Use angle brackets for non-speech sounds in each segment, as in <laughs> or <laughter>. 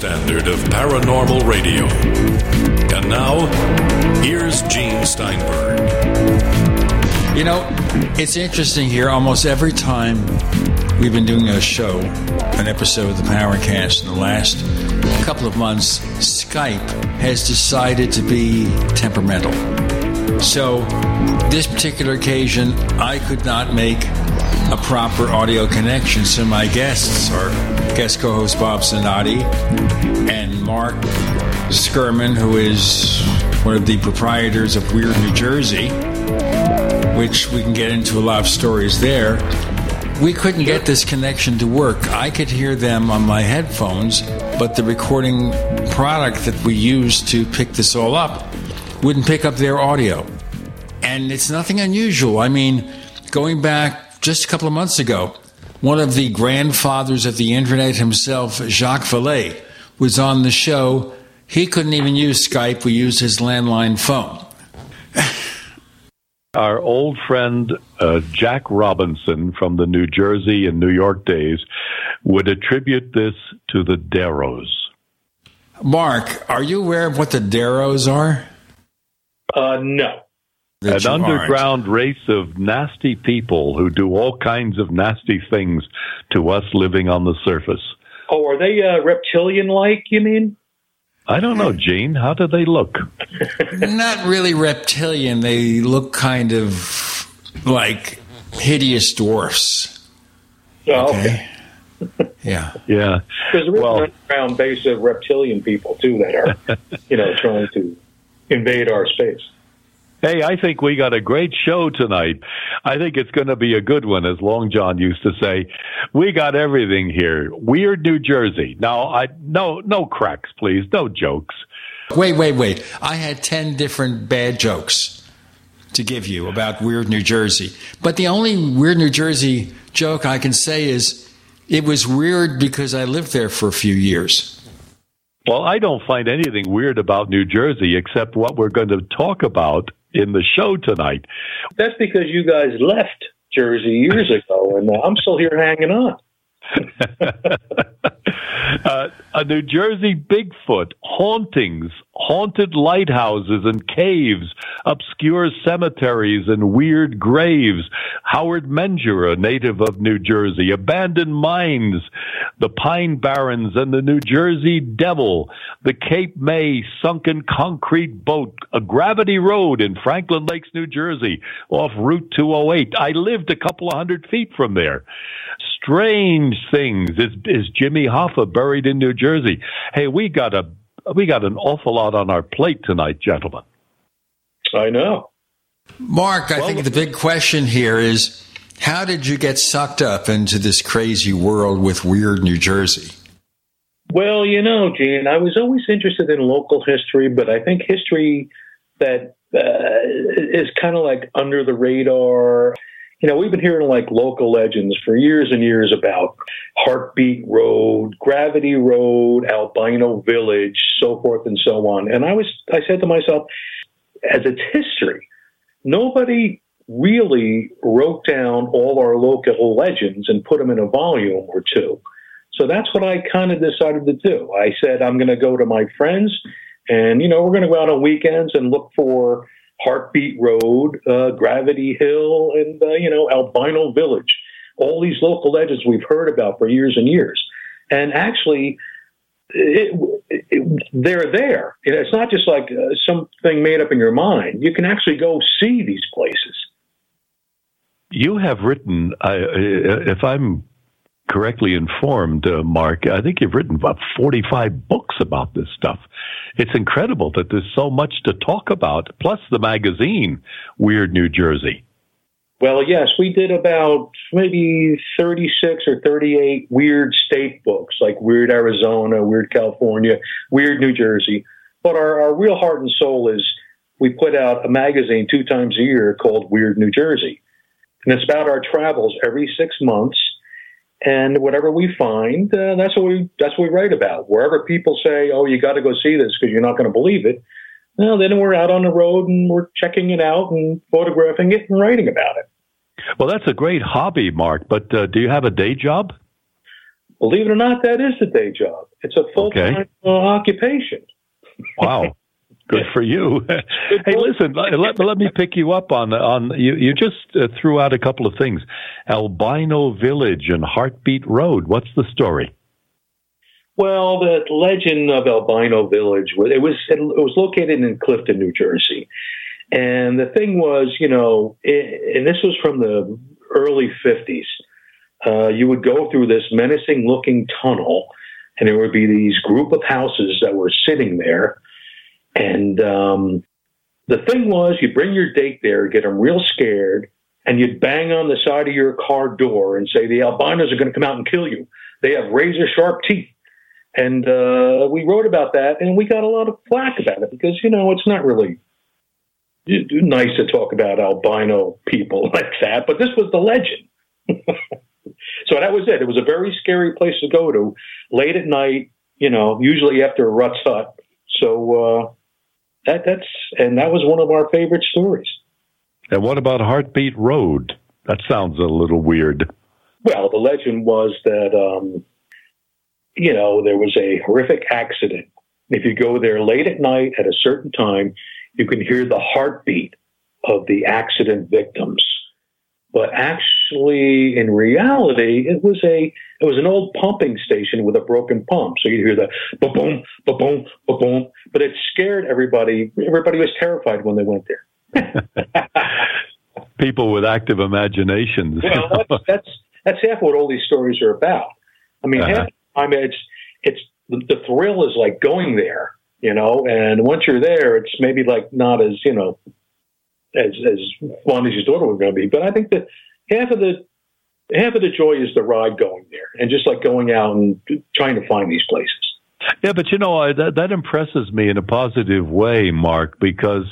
standard of paranormal radio. And now, here's Gene Steinberg. You know, it's interesting here. Almost every time we've been doing a show, an episode of the Paracast in the last couple of months, Skype has decided to be temperamental. So, this particular occasion, I could not make a proper audio connection. So, my guests are guest co host Bob Zanotti and Mark Sceurman, who is one of the proprietors of Weird New Jersey, which we can get into a lot of stories there. We couldn't get this connection to work. I could hear them on my headphones, but the recording product that we use to pick this all up wouldn't pick up their audio. And it's nothing unusual. I mean, going back just a couple of months ago, one of the grandfathers of the internet himself, Jacques Vallée, was on the show. He couldn't even use Skype. We used his landline phone. Our old friend uh, Jack Robinson from the New Jersey and New York days would attribute this to the Deros. Mark, are you aware of what the Deros are? Uh, no. That An you underground race of nasty people who do all kinds of nasty things to us living on the surface. Oh, are they uh, reptilian-like? You mean? I don't know, Gene. How do they look? <laughs> aren't. Really reptilian. They look kind of like hideous dwarfs. Oh, okay. <laughs> Yeah. Yeah. Because there is Well- an underground base of reptilian people too that are, <laughs> you know, trying to invade our space. Hey, I think we got a great show tonight. I think it's going to be a good one, as Long John used to say. We got everything here. Weird New Jersey. Now, I no no cracks, please, no jokes. Wait, wait, wait. I had 10 different bad jokes to give you about Weird New Jersey. But the only Weird New Jersey joke I can say is it was weird because I lived there for a few years. Well, I don't find anything weird about New Jersey except what we're going to talk about in the show tonight. That's because you guys left Jersey years ago, and I'm still here hanging on. <laughs> uh, a New Jersey Bigfoot, hauntings, haunted lighthouses and caves, obscure cemeteries and weird graves. Howard Menger, a native of New Jersey, abandoned mines, the Pine Barrens and the New Jersey Devil, the Cape May sunken concrete boat, a gravity road in Franklin Lakes, New Jersey, off Route 208. I lived a couple of hundred feet from there strange things. Is, is Jimmy Hoffa buried in New Jersey? Hey, we got a we got an awful lot on our plate tonight, gentlemen. I know. Mark, I think the big question here is how did you get sucked up into this crazy world with Weird New Jersey? Well, you know, Gene, I was always interested in local history, but I think history that uh, is kind of like under the radar. You know, we've been hearing like local legends for years and years about Heartbeat Road, Gravity Road, Albino Village, so forth and so on. And I was, I said to myself, as it's history, nobody really wrote down all our local legends and put them in a volume or two. So that's what I kind of decided to do. I said, I'm going to go to my friends and, you know, we're going to go out on weekends and look for Heartbeat Road, uh, Gravity Hill, and, uh, you know, Albino Village. All these local legends we've heard about for years and years. And actually, it, it, they're there. It's not just like uh, something made up in your mind. You can actually go see these places. You have written, uh, if I'm correctly informed, uh, Mark, I think you've written about 45 books about this stuff. It's incredible that there's so much to talk about, plus the magazine, Weird New Jersey. Well, yes, we did about maybe 36 or 38 weird state books, like Weird Arizona, Weird California, Weird New Jersey. But our, our real heart and soul is we put out a magazine two times a year called Weird New Jersey. And it's about our travels every six months. And whatever we find, uh, that's what we that's what we write about. Wherever people say, "Oh, you got to go see this because you're not going to believe it," well, then we're out on the road and we're checking it out and photographing it and writing about it. Well, that's a great hobby, Mark. But uh, do you have a day job? Believe it or not, that is the day job. It's a full time okay. uh, occupation. Wow. Good for you. <laughs> hey, listen. Let, let, me pick you up on on you. You just uh, threw out a couple of things. Albino Village and Heartbeat Road. What's the story? Well, the legend of Albino Village was it was it was located in Clifton, New Jersey, and the thing was, you know, it, and this was from the early '50s. Uh, you would go through this menacing-looking tunnel, and there would be these group of houses that were sitting there and um, the thing was, you bring your date there, get them real scared, and you'd bang on the side of your car door and say, The albinos are going to come out and kill you. They have razor sharp teeth. And uh, we wrote about that, and we got a lot of flack about it because, you know, it's not really nice to talk about albino people <laughs> like that, but this was the legend. <laughs> so that was it. It was a very scary place to go to late at night, you know, usually after a Rutt's Hut. So, uh, that that's and that was one of our favorite stories. And what about Heartbeat Road? That sounds a little weird. Well, the legend was that um, you know there was a horrific accident. If you go there late at night at a certain time, you can hear the heartbeat of the accident victims but actually in reality it was a it was an old pumping station with a broken pump. So you'd hear the ba boom ba boom ba boom but it scared everybody. Everybody was terrified when they went there. <laughs> People with active imaginations. Well that's, that's that's half what all these stories are about. I mean uh-huh. half the time it's it's the, the thrill is like going there you know? And once you're there it's maybe like not as you know as as fun as you thought it was going to be. But I think that half of the half of the joy is the ride going there, and just like going out and trying to find these places. Yeah, but you know that that impresses me in a positive way, Mark, because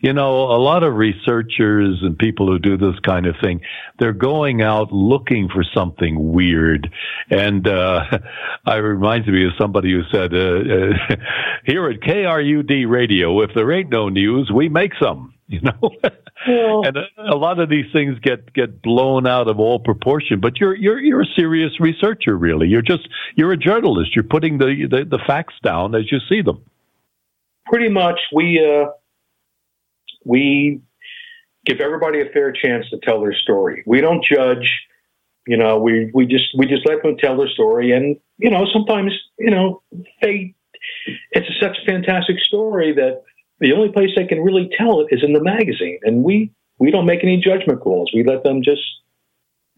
you know a lot of researchers and people who do this kind of thing, they're going out looking for something weird, and uh, <laughs> I reminds me of somebody who said, uh, uh, <laughs> "Here at KRUD Radio, if there ain't no news, we make some." <laughs> you know. And a, a, lot of these things get get blown out of all proportion. But you're you're you're a serious researcher, really. You're just you're a journalist. You're putting the the, the facts down as you see them. Pretty much, we uh, we give everybody a fair chance to tell their story. We don't judge. You know, we we just we just let them tell their story, and you know, sometimes you know they it's a, such a fantastic story that the only place they can really tell it is in the magazine, and we we don't make any judgment calls. We let them just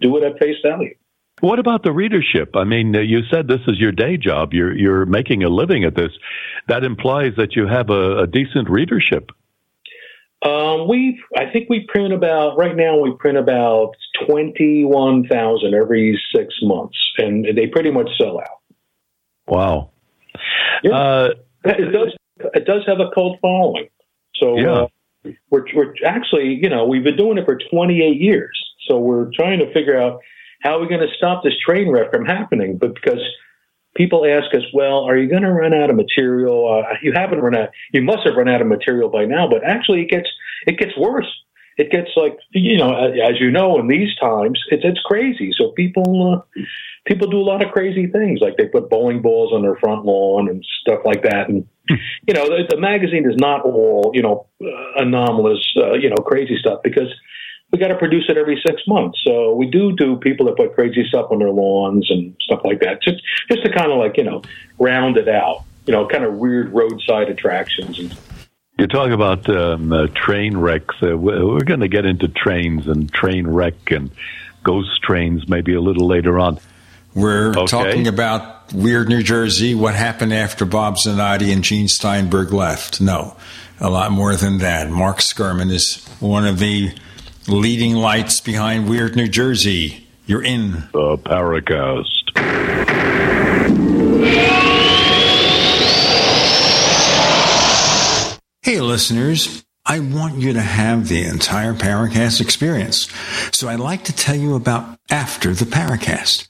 do it at face value. What about the readership? I mean, you said this is your day job. You're you're making a living at this. That implies that you have a, a decent readership. Um, we, I think we print about right now. We print about twenty one thousand every six months, and they pretty much sell out. Wow. Yeah. Uh, it does it does have a cult following. So yeah. uh, we're, we're actually, you know, we've been doing it for 28 years. So we're trying to figure out how are we going to stop this train wreck from happening. But because people ask us, well, are you going to run out of material? Uh, you haven't run out. You must have run out of material by now. But actually, it gets it gets worse. It gets like you know, as you know, in these times, it's it's crazy. So people uh, people do a lot of crazy things, like they put bowling balls on their front lawn and stuff like that. And you know, the, the magazine is not all you know uh, anomalous, uh, you know, crazy stuff because we got to produce it every six months. So we do do people that put crazy stuff on their lawns and stuff like that, just just to kind of like you know round it out. You know, kind of weird roadside attractions and. You talk about um, uh, train wrecks. Uh, we're going to get into trains and train wreck and ghost trains maybe a little later on. We're okay. talking about Weird New Jersey, what happened after Bob Zanotti and Gene Steinberg left. No, a lot more than that. Mark Sceurman is one of the leading lights behind Weird New Jersey. You're in the Paracast. Hey, listeners. I want you to have the entire Paracast experience. So I'd like to tell you about After the Paracast.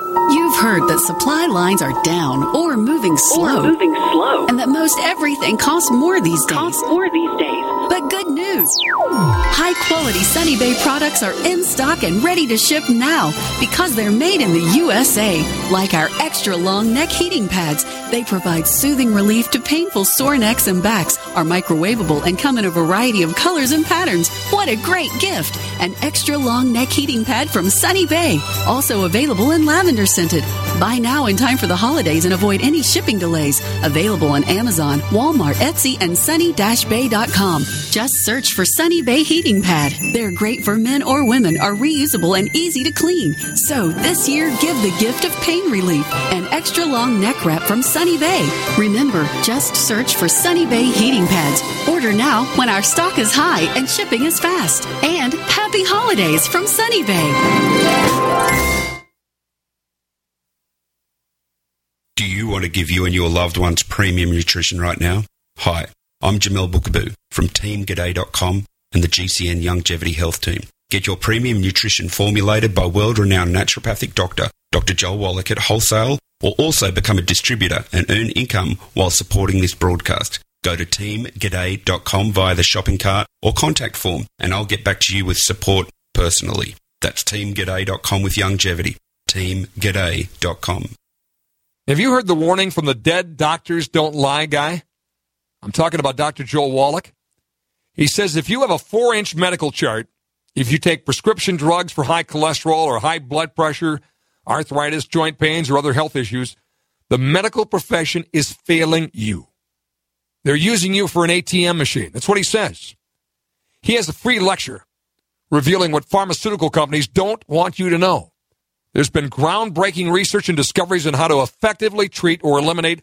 You've heard that supply lines are down or moving slow. Or moving slow. And that most everything costs more these days. Costs more these days. But good news! High quality Sunny Bay products are in stock and ready to ship now because they're made in the USA. Like our extra long neck heating pads, they provide soothing relief to painful sore necks and backs, are microwavable, and come in a variety of colors and patterns. What a great gift! An extra long neck heating pad from Sunny Bay, also available in lavender scented. Buy now in time for the holidays and avoid any shipping delays. Available on Amazon, Walmart, Etsy, and sunny-bay.com. Just search for Sunny Bay Heating Pad. They're great for men or women, are reusable and easy to clean. So this year, give the gift of pain relief. An extra long neck wrap from Sunny Bay. Remember, just search for Sunny Bay Heating Pads. Order now when our stock is high and shipping is fast. And happy holidays from Sunny Bay. Do you want to give you and your loved ones premium nutrition right now? Hi, I'm Jamel Bookaboo from TeamGaday.com and the GCN Longevity Health Team. Get your premium nutrition formulated by world-renowned naturopathic doctor, Dr. Joel Wallach at wholesale, or also become a distributor and earn income while supporting this broadcast. Go to teamgaday.com via the shopping cart or contact form and I'll get back to you with support personally. That's teamgaday.com with longevity. teamgaday.com. Have you heard the warning from the dead doctors don't lie guy? I'm talking about Dr. Joel Wallach. He says if you have a four inch medical chart, if you take prescription drugs for high cholesterol or high blood pressure, arthritis, joint pains, or other health issues, the medical profession is failing you. They're using you for an ATM machine. That's what he says. He has a free lecture revealing what pharmaceutical companies don't want you to know. There's been groundbreaking research and discoveries on how to effectively treat or eliminate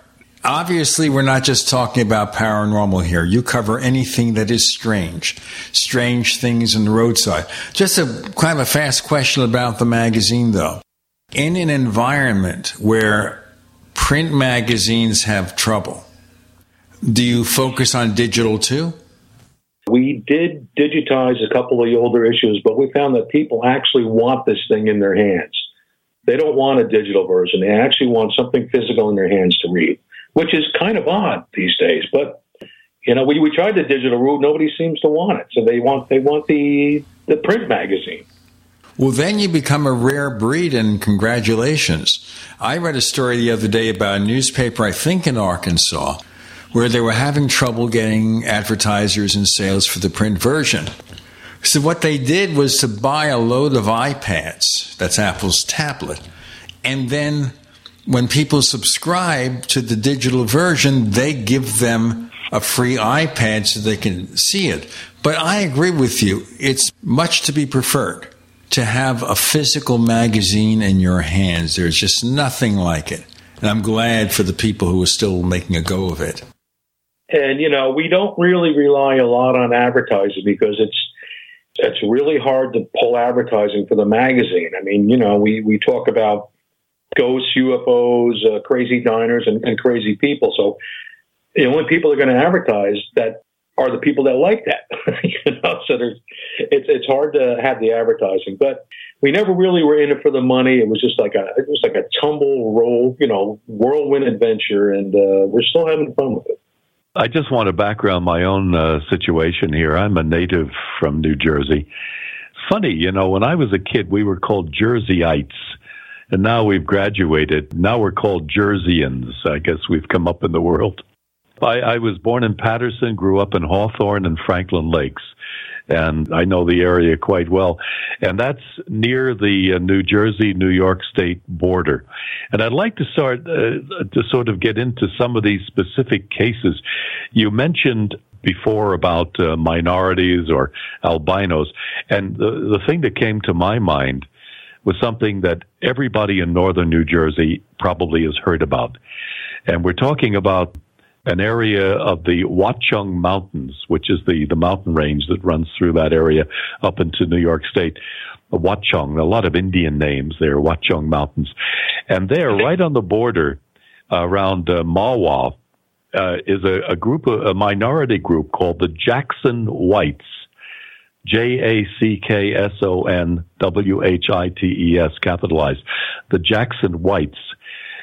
obviously we're not just talking about paranormal here. You cover anything that is strange, strange things in the roadside. Just a kind of a fast question about the magazine, though. In an environment where print magazines have trouble, do you focus on digital too? We did digitize a couple of the older issues, but we found that people actually want this thing in their hands. They don't want a digital version. They actually want something physical in their hands to read which is kind of odd these days. But you know, we, we tried the digital route. Nobody seems to want it, so they want they want the the print magazine. Well, then you become a rare breed, and congratulations. I read a story the other day about a newspaper, I think in Arkansas, where they were having trouble getting advertisers and sales for the print version. So what they did was to buy a load of iPads, that's Apple's tablet, and then when people subscribe to the digital version, they give them a free iPad so they can see it. But I agree with you. It's much to be preferred to have a physical magazine in your hands. There's just nothing like it. And I'm glad for the people who are still making a go of it. And, you know, we don't really rely a lot on advertising because it's it's really hard to pull advertising for the magazine. I mean, you know, we, we talk about ghosts, UFOs, uh, crazy diners, and, and crazy people. So the only people that are going to advertise that are the people that like that. <laughs> you know, so there's it's it's hard to have the advertising, but we never really were in it for the money. It was just like a it was like a tumble roll, you know, whirlwind adventure, and uh, we're still having fun with it. I just want to background my own uh, situation here. I'm a native from New Jersey. Funny, you know, when I was a kid, we were called Jerseyites, and now we've graduated. Now we're called Jerseyans. I guess we've come up in the world. I, I was born in Paterson, grew up in Hawthorne and Franklin Lakes and I know the area quite well. And that's near the uh, New Jersey New York State border. And I'd like to start uh, to sort of get into some of these specific cases. You mentioned before about uh, minorities or albinos, and the the thing that came to my mind was something that everybody in northern New Jersey probably has heard about. And we're talking about an area of the Watchung Mountains, which is the, the mountain range that runs through that area up into New York State. Watchung, a lot of Indian names there, Watchung Mountains. And there, right on the border around uh, Mahwah, uh, is a, a group, a minority group called the Jackson Whites. J A C K S O N W H I T E S, capitalized. The Jackson Whites.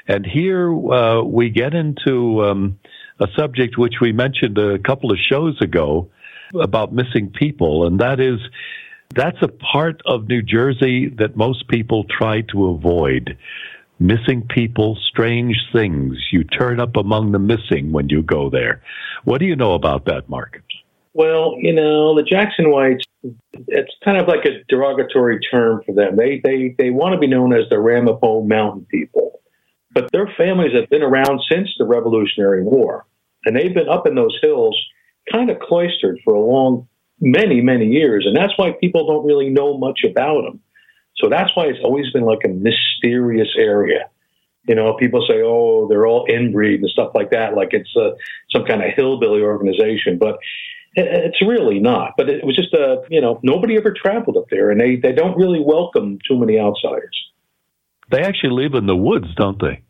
And here uh, we get into um, a subject which we mentioned a couple of shows ago about missing people, and that is that's a part of New Jersey that most people try to avoid. Missing people, strange things. You turn up among the missing when you go there. What do you know about that, Mark? Well, you know, the Jackson Whites, it's kind of like a derogatory term for them. They they they want to be known as the Ramapo Mountain people. But their families have been around since the Revolutionary War. And they've been up in those hills kind of cloistered for a long, many, many years. And that's why people don't really know much about them. So that's why it's always been like a mysterious area. You know, people say, oh, they're all inbreed and stuff like that, like it's uh, some kind of hillbilly organization. But it's really not. But it was just a, you know, nobody ever traveled up there, and they, they don't really welcome too many outsiders. They actually live in the woods, don't they?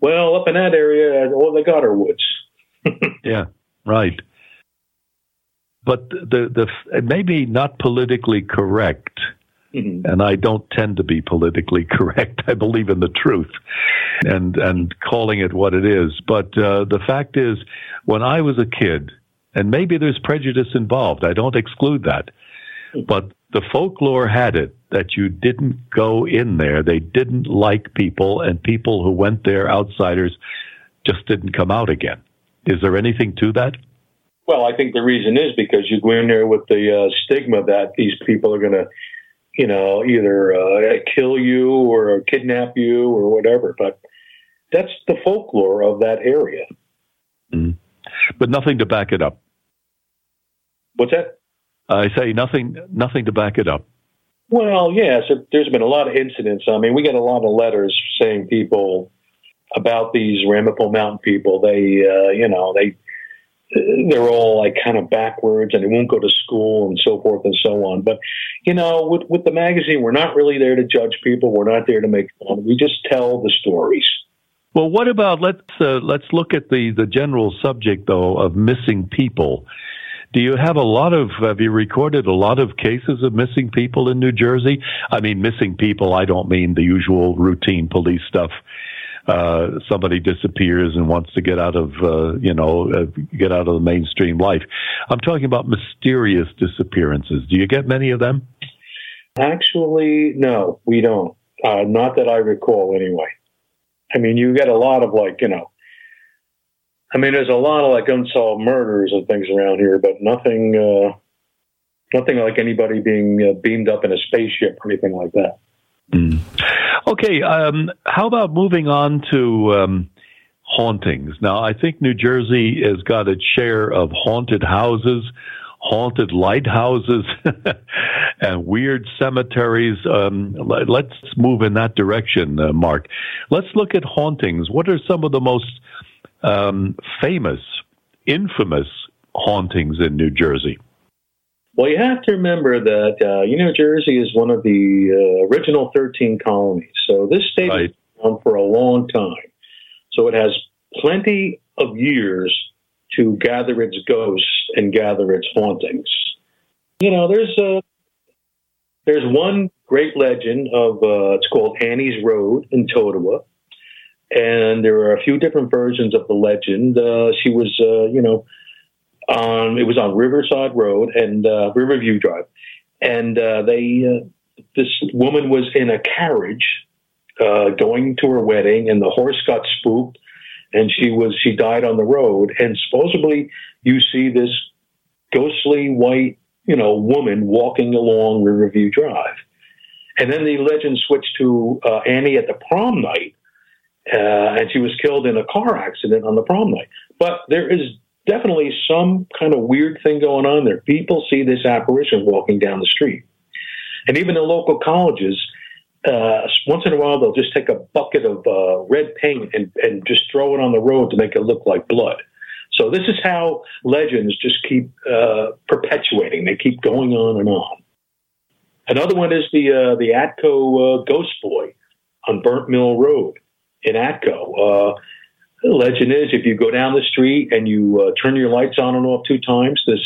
Well, up in that area, all they got are woods. <laughs> yeah, right. But the the maybe not politically correct, mm-hmm. and I don't tend to be politically <laughs> correct. I believe in the truth, and and calling it what it is. But uh, the fact is, when I was a kid, and maybe there's prejudice involved. I don't exclude that, but the folklore had it that you didn't go in there. They didn't like people, and people who went there, outsiders, just didn't come out again. Is there anything to that? Well, I think the reason is because you go in there with the uh, stigma that these people are going to, you know, either uh, kill you or kidnap you or whatever. But that's the folklore of that area. Mm. But nothing to back it up. What's that? I say nothing, nothing to back it up. Well, yes, there's been a lot of incidents. I mean, we get a lot of letters saying people about these Ramapo Mountain people. They, uh, you know, they they're all like kind of backwards and they won't go to school and so forth and so on. But you know, with with the magazine, we're not really there to judge people. We're not there to make fun. We just tell the stories. Well, what about let's uh, let's look at the the general subject though of missing people. Do you have a lot of, have you recorded a lot of cases of missing people in New Jersey? I mean, missing people, I don't mean the usual routine police stuff uh, somebody disappears and wants to get out of, uh, you know, uh, get out of the mainstream life. I'm talking about mysterious disappearances. Do you get many of them? Actually, no, we don't. Uh, not that I recall, anyway. I mean, you get a lot of like, you know, I mean, there's a lot of like unsolved murders and things around here, but nothing, uh, nothing like anybody being uh, beamed up in a spaceship or anything like that. Mm. Okay, um, how about moving on to um, hauntings? Now, I think New Jersey has got its share of haunted houses, haunted lighthouses, <laughs> and weird cemeteries. Um, let's move in that direction, uh, Mark. Let's look at hauntings. What are some of the most um, famous, infamous hauntings in New Jersey? Well, you have to remember that uh, New Jersey is one of the uh, original 13 colonies. So this state right. has been around for a long time. So it has plenty of years to gather its ghosts and gather its hauntings. You know, there's a there's one great legend of uh, it's called Annie's Road in Totowa, and there are a few different versions of the legend. Uh, she was, uh, you know, on it was on Riverside Road and uh, Riverview Drive, and uh, they uh, this woman was in a carriage uh, going to her wedding, and the horse got spooked, and she was she died on the road, and supposedly you see this ghostly white you know woman walking along Riverview Drive, and then the legend switched to Annie at the prom night. Uh, and she was killed in a car accident on the prom night. But there is definitely some kind of weird thing going on there. People see this apparition walking down the street. And even the local colleges, uh, once in a while, they'll just take a bucket of uh, red paint and, and just throw it on the road to make it look like blood. So this is how legends just keep uh, perpetuating. They keep going on and on. Another one is the uh, the Atco uh, Ghost Boy on Burnt Mill Road in Atco. Uh, the legend is if you go down the street and you uh, turn your lights on and off two times, this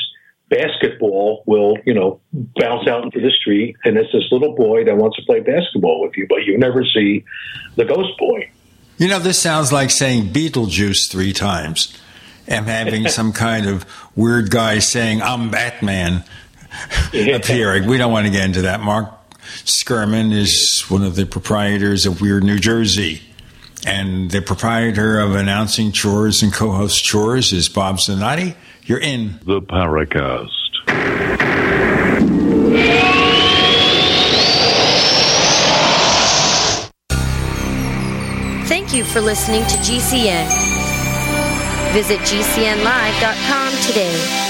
basketball will, you know, bounce out into the street, and it's this little boy that wants to play basketball with you, but you never see the ghost boy. You know, this sounds like saying Beetlejuice three times and having <laughs> some kind of weird guy saying, I'm Batman appearing. We don't want to get into that. Mark Sceurman is one of the proprietors of Weird New Jersey. And the proprietor of announcing chores and co-host chores is Bob Zanotti. You're in the Paracast. Thank you for listening to GCN. Visit GCNlive.com today.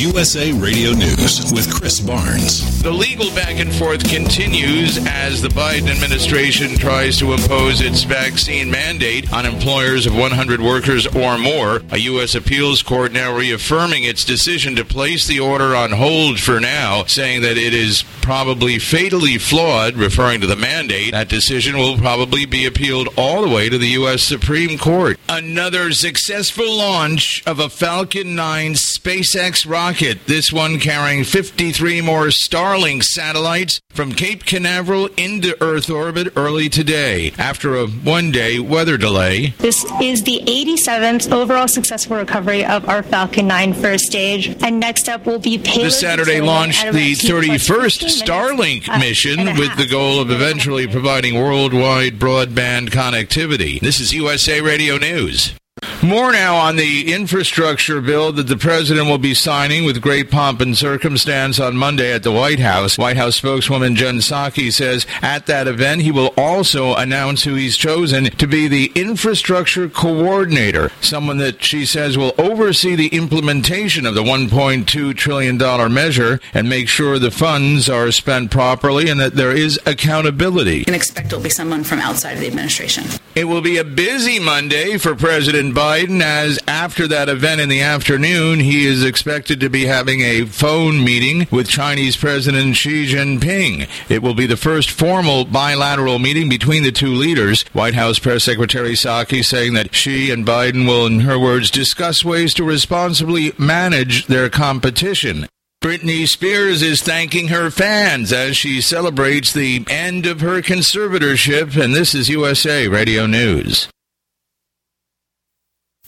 USA Radio News with Chris Barnes. The legal back and forth continues as the Biden administration tries to impose its vaccine mandate on employers of 100 workers or more. A U.S. appeals court now reaffirming its decision to place the order on hold for now, saying that it is probably fatally flawed, referring to the mandate. That decision will probably be appealed all the way to the U.S. Supreme Court. Another successful launch of a Falcon 9 SpaceX rocket rocket, this one carrying 53 more Starlink satellites from Cape Canaveral into Earth orbit early today after a one day weather delay. This is the 87th overall successful recovery of our Falcon 9 first stage. And next up will be payload. This Saturday launched the 31st Starlink uh, mission with the goal of eventually providing worldwide broadband connectivity. This is USA Radio News. More now on the infrastructure bill that the president will be signing with great pomp and circumstance on Monday at the White House. White House spokeswoman Jen Psaki says at that event he will also announce who he's chosen to be the infrastructure coordinator, someone that she says will oversee the implementation of the $1.2 trillion measure and make sure the funds are spent properly and that there is accountability. Can expect it'll be someone from outside of the administration. It will be a busy Monday for President Biden. Biden, as after that event in the afternoon, he is expected to be having a phone meeting with Chinese President Xi Jinping. It will be the first formal bilateral meeting between the two leaders. White House Press Secretary Psaki saying that Xi and Biden will, in her words, discuss ways to responsibly manage their competition. Britney Spears is thanking her fans as she celebrates the end of her conservatorship, and this is USA Radio News.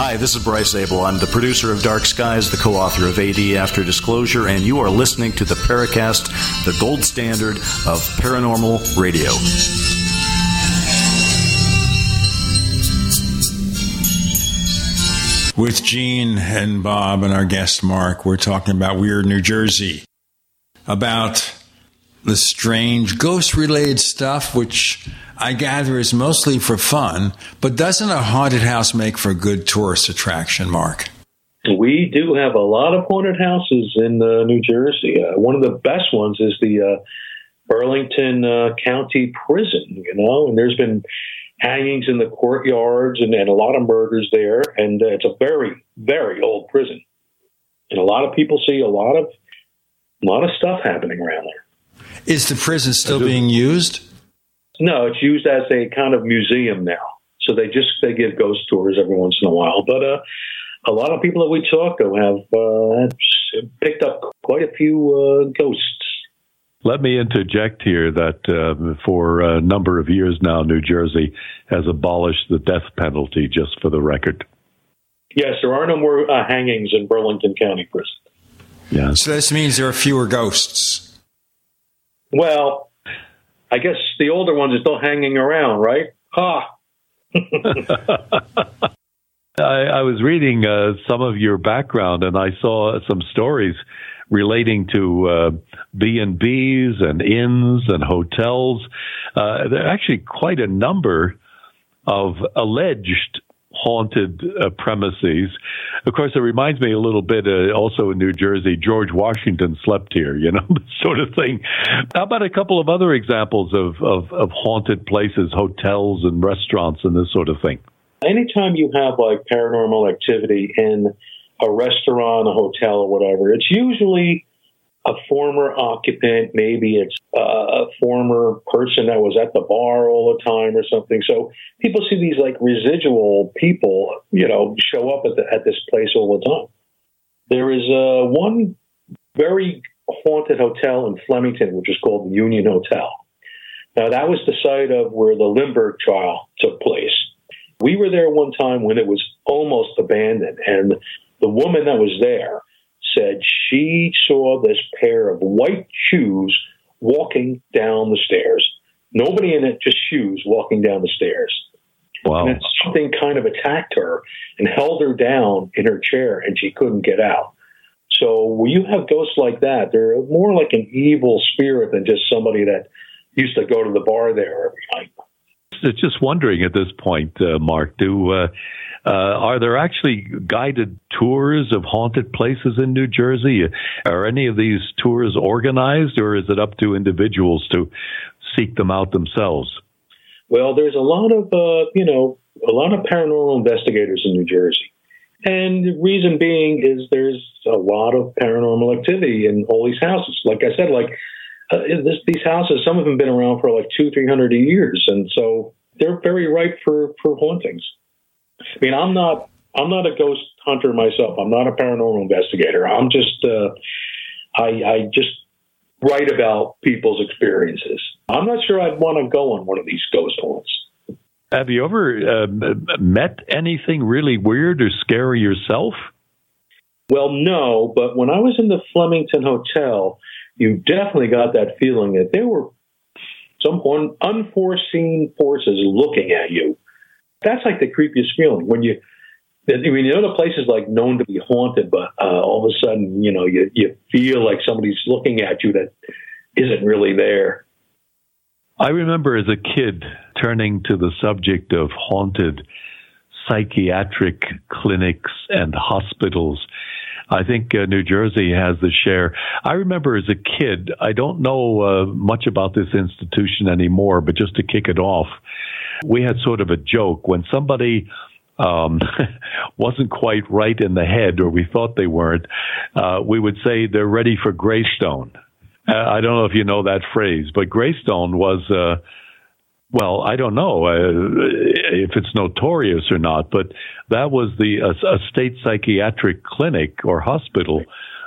Hi, this is Bryce Zabel. I'm the producer of Dark Skies, the co author of AD After Disclosure, and you are listening to the Paracast, the gold standard of paranormal radio. With Gene and Bob and our guest Mark, we're talking about Weird New Jersey, about the strange ghost related stuff, which I gather is mostly for fun, but doesn't a haunted house make for a good tourist attraction, Mark? We do have a lot of haunted houses in uh, New Jersey. Uh, one of the best ones is the uh, Burlington uh, County Prison, you know, and there's been hangings in the courtyards and, and a lot of murders there. And uh, it's a very, very old prison. And a lot of people see a lot of, a lot of stuff happening around there. Is the prison still being used? No, it's used as a kind of museum now. So they just they give ghost tours every once in a while. But uh, a lot of people that we talk to have uh, picked up quite a few uh, ghosts. Let me interject here that uh, for a number of years now, New Jersey has abolished the death penalty, just for the record. Yes, there are no more uh, hangings in Burlington County Prison. Yeah. So this means there are fewer ghosts. Well, I guess the older ones are still hanging around, right? Ha! <laughs> I, I was reading uh, some of your background, and I saw some stories relating to uh, B and B's and inns and hotels. Uh, there are actually quite a number of alleged haunted uh, premises. Of course, it reminds me a little bit uh, also in New Jersey, George Washington slept here, you know, <laughs> sort of thing. How about a couple of other examples of, of, of haunted places, hotels and restaurants and this sort of thing? Anytime you have like paranormal activity in a restaurant, a hotel, or whatever, it's usually a former occupant, maybe it's a former person that was at the bar all the time or something. So people see these like residual people, you know, show up at the, at this place all the time. There is uh, one very haunted hotel in Flemington, which is called the Union Hotel. Now that was the site of where the Lindbergh trial took place. We were there one time when it was almost abandoned, and the woman that was there said she saw this pair of white shoes walking down the stairs. Nobody in it, just shoes walking down the stairs. Wow. And something kind of attacked her and held her down in her chair, and she couldn't get out. So when you have ghosts like that, they're more like an evil spirit than just somebody that used to go to the bar there every night. Just wondering at this point, uh, Mark, do uh, uh, are there actually guided tours of haunted places in New Jersey? Are any of these tours organized, or is it up to individuals to seek them out themselves? Well, there's a lot of uh, you know a lot of paranormal investigators in New Jersey. And the reason being is there's a lot of paranormal activity in all these houses. Like I said, like uh, this, these houses, some of them have been around for like two, three hundred years, and so they're very ripe for for hauntings. I mean, I'm not I'm not a ghost hunter myself. I'm not a paranormal investigator. I'm just uh, I, I just write about people's experiences. I'm not sure I'd want to go on one of these ghost haunts. Have you ever uh, met anything really weird or scary yourself? Well, no, but when I was in the Flemington Hotel, you definitely got that feeling that there were some unforeseen forces looking at you. That's like the creepiest feeling when you. I mean, you know, the place is like known to be haunted, but uh, all of a sudden, you know, you you feel like somebody's looking at you that isn't really there. I remember as a kid turning to the subject of haunted psychiatric clinics and hospitals. I think uh, New Jersey has the share. I remember as a kid, I don't know uh, much about this institution anymore, but just to kick it off, we had sort of a joke when somebody um, <laughs> wasn't quite right in the head, or we thought they weren't, uh, we would say they're ready for Greystone. Uh, I don't know if you know that phrase, but Greystone was, uh, well, I don't know uh, if it's notorious or not, but that was the a, a state psychiatric clinic or hospital.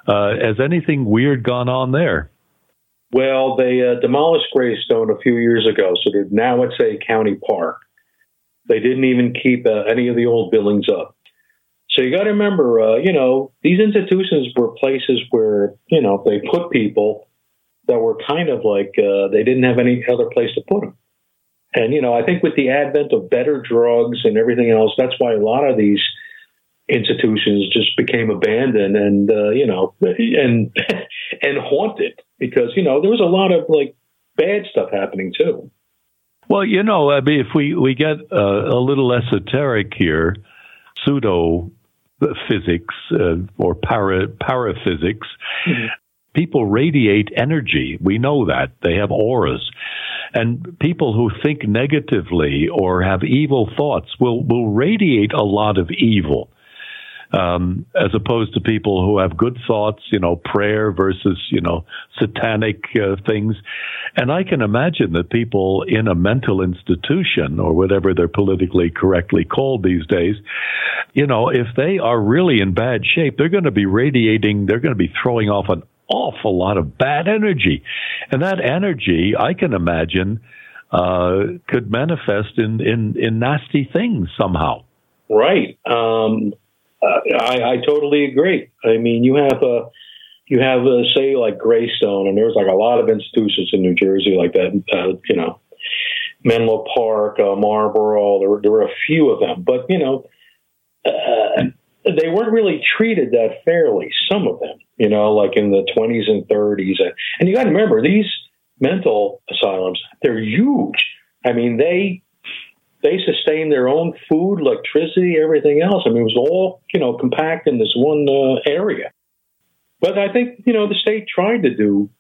Uh, has anything weird gone on there? Well, they uh, demolished Greystone a few years ago, so now it's a county park. They didn't even keep uh, any of the old buildings up. So you got to remember, uh, you know, these institutions were places where you know they put people that were kind of like uh, they didn't have any other place to put them. And you know, I think with the advent of better drugs and everything else, that's why a lot of these institutions just became abandoned and uh, you know and <laughs> and haunted because you know there was a lot of like bad stuff happening too. Well, you know, I mean, if we we get uh, a little esoteric here, pseudo physics uh, or para paraphysics, mm-hmm people radiate energy. We know that. They have auras. And people who think negatively or have evil thoughts will, will radiate a lot of evil. Um, as opposed to people who have good thoughts, you know, prayer versus, you know, satanic uh, things. And I can imagine that people in a mental institution or whatever they're politically correctly called these days, you know, if they are really in bad shape, they're going to be radiating, they're going to be throwing off an awful lot of bad energy. And that energy, I can imagine, uh, could manifest in, in, in nasty things somehow. Right. Um, I, I totally agree. I mean, you have a, you have a, say like Greystone, and there's like a lot of institutions in New Jersey like that. Uh, you know, Menlo Park, uh, Marlboro. There were, there were a few of them, but you know, uh, they weren't really treated that fairly. Some of them, you know, like in the 20s and 30s. And you got to remember, these mental asylums, they're huge. I mean, they they sustain their own food, electricity, everything else. I mean, it was all you know compact in this one uh, area. But I think you know the state tried to do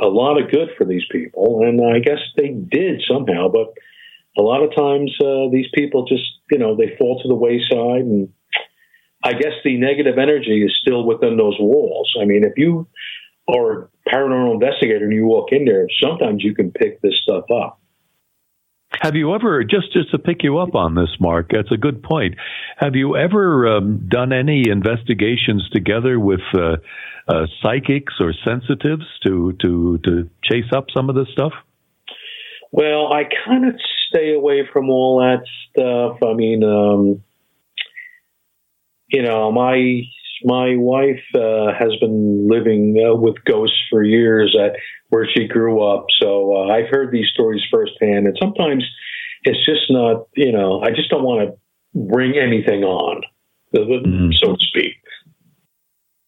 a lot of good for these people, and I guess they did somehow. But a lot of times, uh, these people just you know they fall to the wayside and I guess the negative energy is still within those walls. I mean, if you are a paranormal investigator and you walk in there, sometimes you can pick this stuff up. Have you ever, just, just to pick you up on this, Mark, that's a good point. Have you ever um, done any investigations together with uh, uh, psychics or sensitives to, to, to chase up some of this stuff? Well, I kind of stay away from all that stuff. I mean, um, you know, my my wife uh, has been living uh, with ghosts for years at where she grew up, so uh, I've heard these stories firsthand. And sometimes it's just not, you know, I just don't want to bring anything on, mm. so to speak.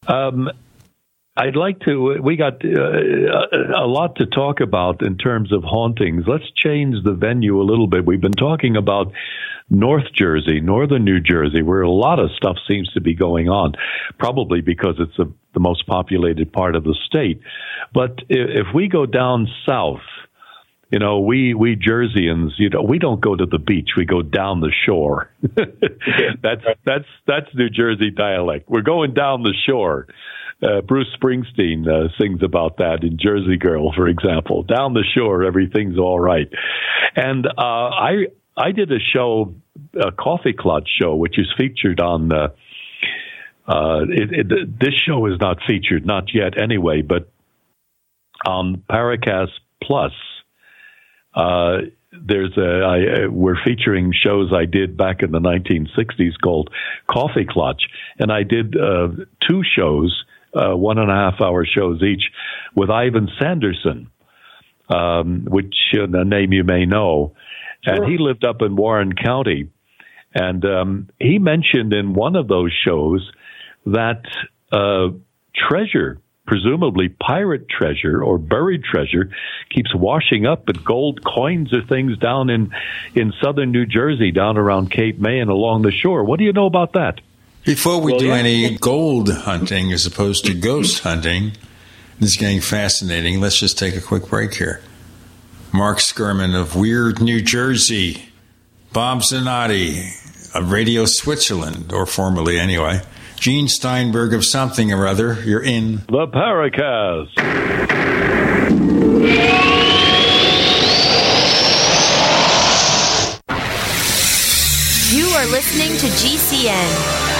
Um, I'd like to. We got uh, a lot to talk about in terms of hauntings. Let's change the venue a little bit. We've been talking about North Jersey, northern New Jersey, where a lot of stuff seems to be going on, probably because it's a, the most populated part of the state. But if we go down south, you know, we we Jerseyans, you know, we don't go to the beach. We go down the shore. <laughs> that's that's that's New Jersey dialect. We're going down the shore. Uh, Bruce Springsteen uh, sings about that in Jersey Girl, for example. Down the shore, everything's all right. And uh, I I did a show, a coffee clutch show, which is featured on. Uh, uh, it, it, this show is not featured, not yet anyway, but on Paracast Plus, uh, there's a I, we're featuring shows I did back in the 1960s called Coffee Clutch, and I did uh, two shows, uh, one and a half hour shows each, with Ivan Sanderson, um, which uh, a name you may know, and sure. he lived up in Warren County, and um, he mentioned in one of those shows that uh, treasure presumably pirate treasure or buried treasure keeps washing up and gold coins or things down in in southern New Jersey down around Cape May and along the shore. What do you know about that? Before we well, do yeah. any gold hunting as opposed to ghost hunting, this is getting fascinating. Let's just take a quick break here. Mark Sceurman of Weird New Jersey, Bob Zanotti of Radio Switzerland, or formerly anyway, Gene Steinberg of something or other. You're in the Paracast. You are listening to GCN.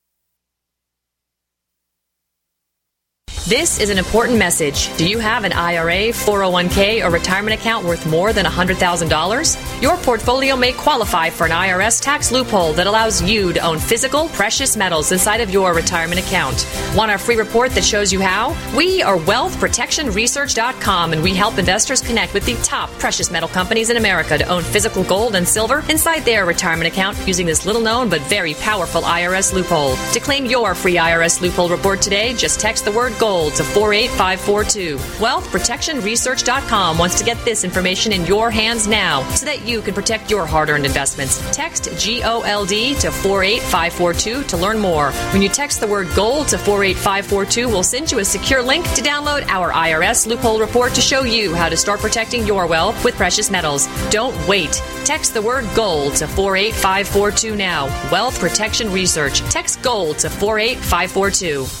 This is an important message. Do you have an IRA, 401k, or retirement account worth more than $100,000? Your portfolio may qualify for an IRS tax loophole that allows you to own physical, precious metals inside of your retirement account. Want our free report that shows you how? We are wealthprotectionresearch.com and we help investors connect with the top precious metal companies in America to own physical gold and silver inside their retirement account using this little known but very powerful IRS loophole. To claim your free IRS loophole report today, just text the word gold To 48542. WealthProtectionResearch.com wants to get this information in your hands now so that you can protect your hard earned investments. Text GOLD to 48542 to learn more. When you text the word GOLD to 48542, we'll send you a secure link to download our IRS loophole report to show you how to start protecting your wealth with precious metals. Don't wait. Text the word GOLD to 48542 now. Wealth Protection Research. Text GOLD to 48542.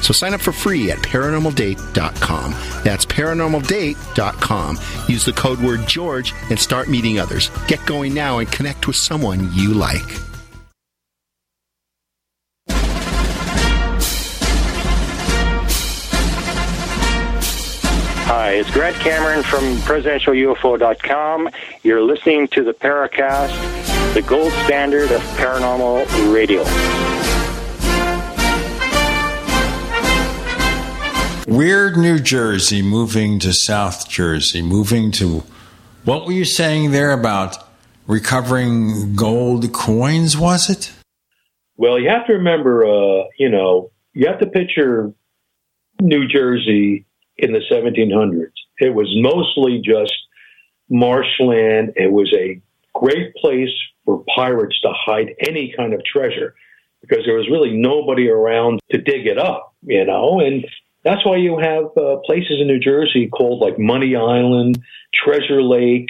So sign up for free at paranormaldate.com. That's paranormaldate.com. Use the code word George and start meeting others. Get going now and connect with someone you like. Hi, it's Grant Cameron from presidentialufo.com. You're listening to the Paracast, the gold standard of paranormal radio. Weird New Jersey moving to South Jersey, moving to what were you saying there about recovering gold coins, was it? Well, you have to remember, uh, you know, you have to picture New Jersey in the 1700s. It was mostly just marshland. It was a great place for pirates to hide any kind of treasure because there was really nobody around to dig it up, you know, and that's why you have uh, places in New Jersey called like Money Island, Treasure Lake.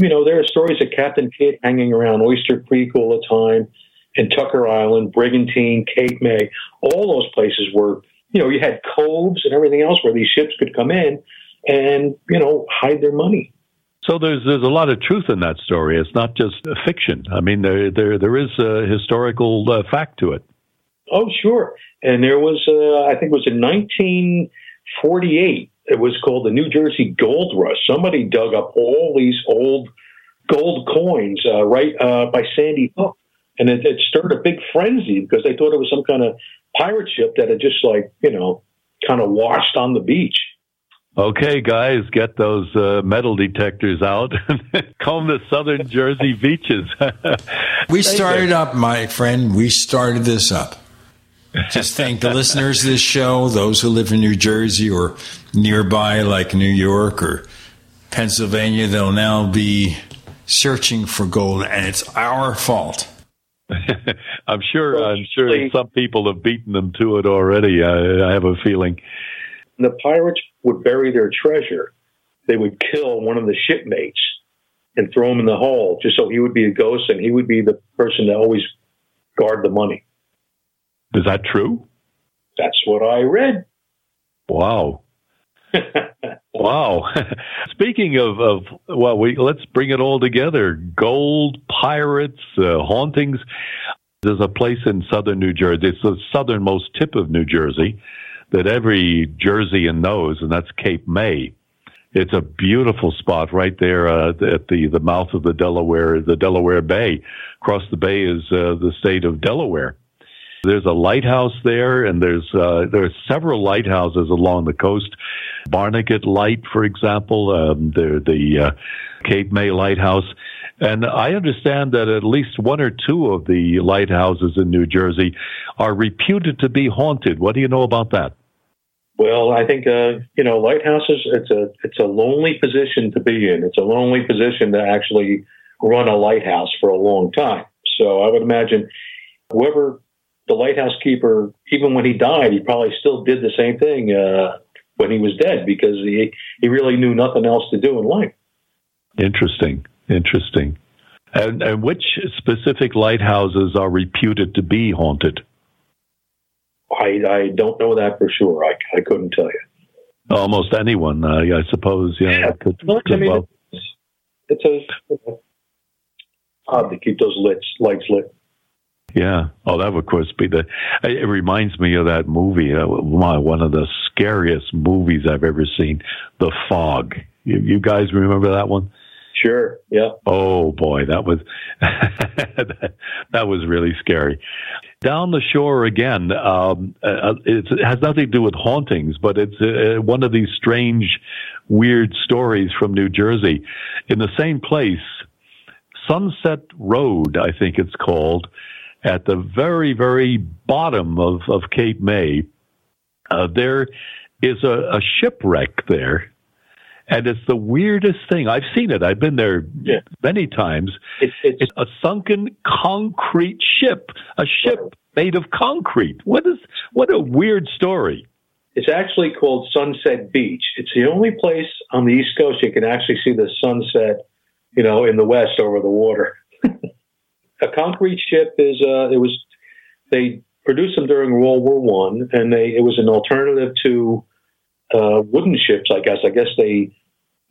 You know, there are stories of Captain Kidd hanging around Oyster Creek all the time, and Tucker Island, Brigantine, Cape May. All those places were, you know, you had coves and everything else where these ships could come in and, you know, hide their money. So there's there's a lot of truth in that story. It's not just fiction. I mean, there there there is a historical uh, fact to it. Oh, sure. And there was, uh, I think it was in 1948, it was called the New Jersey Gold Rush. Somebody dug up all these old gold coins uh, right uh, by Sandy Hook. And it, it stirred a big frenzy because they thought it was some kind of pirate ship that had just like, you know, kind of washed on the beach. Okay, guys, get those uh, metal detectors out and <laughs> comb the southern Jersey beaches. <laughs> we started up, my friend. We started this up. Just thank the listeners of this show, those who live in New Jersey or nearby, like New York or Pennsylvania. They'll now be searching for gold, and it's our fault. <laughs> I'm sure. Well, I'm sure some people have beaten them to it already. I, I have a feeling. The pirates would bury their treasure. They would kill one of the shipmates and throw him in the hole, just so he would be a ghost and he would be the person to always guard the money. Is that true? That's what I read. Wow. <laughs> wow. <laughs> Speaking of, of, well, we let's bring it all together. Gold, pirates, uh, hauntings. There's a place in southern New Jersey. It's the southernmost tip of New Jersey that every Jerseyan knows, and that's Cape May. It's a beautiful spot right there uh, at the the mouth of the Delaware, the Delaware Bay. Across the bay is uh, the state of Delaware there's a lighthouse there, and there's uh, there are several lighthouses along the coast. Barnegat Light, for example, um, the the uh, Cape May Lighthouse. And I understand that at least one or two of the lighthouses in New Jersey are reputed to be haunted. What do you know about that? Well, I think uh, you know lighthouses. It's a it's a lonely position to be in. It's a lonely position to actually run a lighthouse for a long time. So I would imagine whoever the lighthouse keeper, even when he died, he probably still did the same thing uh, when he was dead because he he really knew nothing else to do in life. Interesting, interesting. And, and which specific lighthouses are reputed to be haunted? I, I don't know that for sure. I, I couldn't tell you. Almost anyone, uh, I suppose. Yeah, Yeah. could, Well, I mean, well- It's a odd to keep those lights lights lit. Yeah. Oh, that would, of course, be the. It reminds me of that movie. Uh, my, one of the scariest movies I've ever seen, The Fog. You, you guys remember that one? Sure. Yeah. Oh boy, that was that, <laughs> that was really scary. Down the shore again. Um, uh, it's, it has nothing to do with hauntings, but it's uh, one of these strange, weird stories from New Jersey. In the same place, Sunset Road, I think it's called, at the very, very bottom of, of Cape May, uh, there is a, a shipwreck there. And it's the weirdest thing. I've seen it. I've been there many times. It's, it's a sunken concrete ship, a ship made of concrete. What is, what a weird story. It's actually called Sunset Beach. It's the only place on the East Coast you can actually see the sunset, you know, in the west over the water. <laughs> a concrete ship is uh, it was they produced them during World War One, and they it was an alternative to uh, wooden ships. I guess I guess they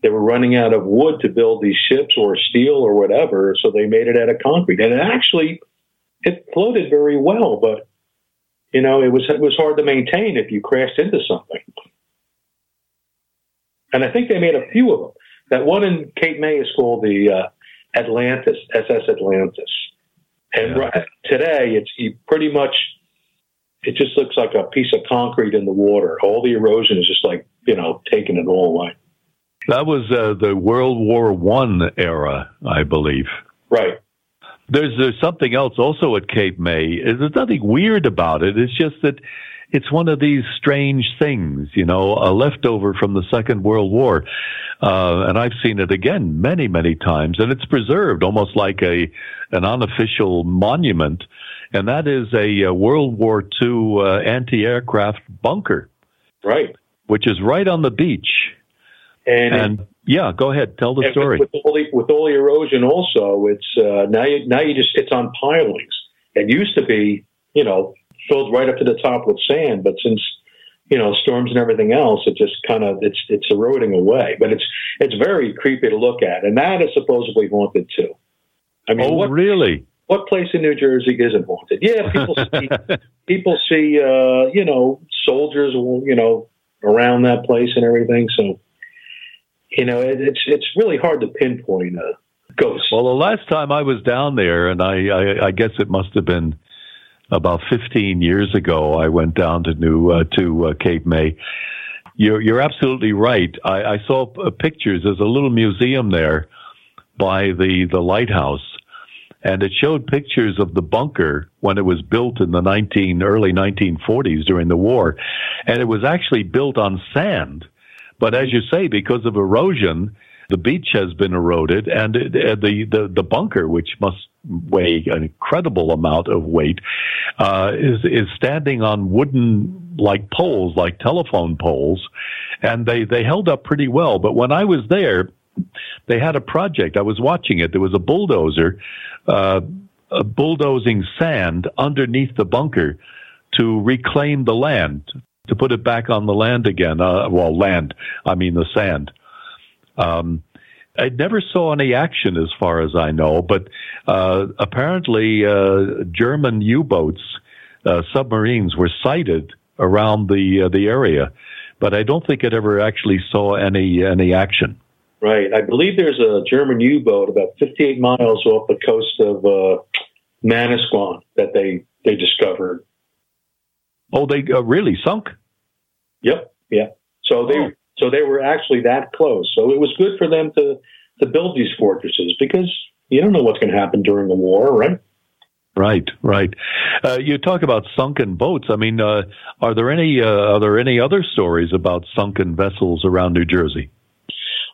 they were running out of wood to build these ships or steel or whatever, so they made it out of concrete, and it actually it floated very well, but you know it was it was hard to maintain if you crashed into something. And I think they made a few of them. That one in Cape May is called the uh, Atlantus, SS Atlantus. And right, today, it's you pretty much, it just looks like a piece of concrete in the water. All the erosion is just like, you know, taking it all away. That was uh, the World War One era, I believe. Right. There's there's something else also at Cape May. There's nothing weird about it. It's just that it's one of these strange things, you know, a leftover from the Second World War. Uh, and I've seen it again many, many times, and it's preserved almost like a an unofficial monument. And that is a, uh World War II uh, anti-aircraft bunker, right? Which is right on the beach. And, yeah, go ahead, tell the story. With, with, all the, with all the erosion, also, it's uh, now you now you just it's on pilings. It used to be, you know, filled right up to the top with sand, but since you know storms and everything else, it just kind of it's it's eroding away. But it's it's very creepy to look at, and that is supposedly haunted too. I mean, oh, what, really? what place in New Jersey isn't haunted? Yeah, people <laughs> see people see uh, you know soldiers you know around that place and everything. So you know it, it's it's really hard to pinpoint a ghost. Well, the last time I was down there, and I, I, I guess it must have been about 15 years ago, I went down to New uh, to uh, Cape May. You're you're absolutely right. I, I saw pictures. There's a little museum there by the the lighthouse, and it showed pictures of the bunker when it was built in the 19 early 1940s during the war, and it was actually built on sand. But as you say, because of erosion, the beach has been eroded, and uh, the, the the bunker, which must weigh an incredible amount of weight, uh, is is standing on wooden like poles, like telephone poles, and they they held up pretty well. But when I was there, they had a project. I was watching it. There was a bulldozer. Uh, bulldozing sand underneath the bunker to reclaim the land, to put it back on the land again. Uh, well, land, I mean the sand. Um, I never saw any action as far as I know, but uh, apparently uh, German U-boats, uh, submarines were sighted around the uh, the area, but I don't think it ever actually saw any any action. Right. I believe there's a German U-boat about 58 miles off the coast of uh, Manasquan that they they discovered. Oh, they uh, really sunk. Yep. Yeah. So they so they were actually that close. So it was good for them to to build these fortresses because you don't know what's going to happen during the war, right? Right, right. Uh, you talk about sunken boats. I mean, uh, are there any uh, are there any other stories about sunken vessels around New Jersey?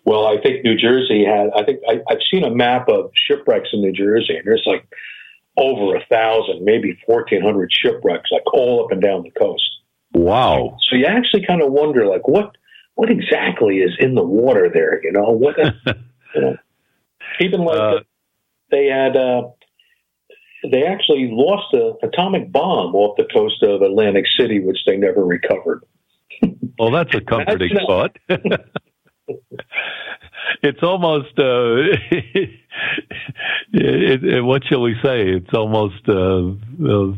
Well, I think New Jersey had. I think I, I've seen a map of shipwrecks in New Jersey, and there's like over a thousand, maybe fourteen hundred shipwrecks, like all up and down the coast. Wow. So you actually kind of wonder, like, what what exactly is in the water there? You know, what you <laughs> know, even like Uh, they had uh, they actually lost an atomic bomb off the coast of Atlantic City, which they never recovered. Well, that's a comforting thought. <laughs> it's almost uh, <laughs> it, it, what shall we say? It's almost uh, uh,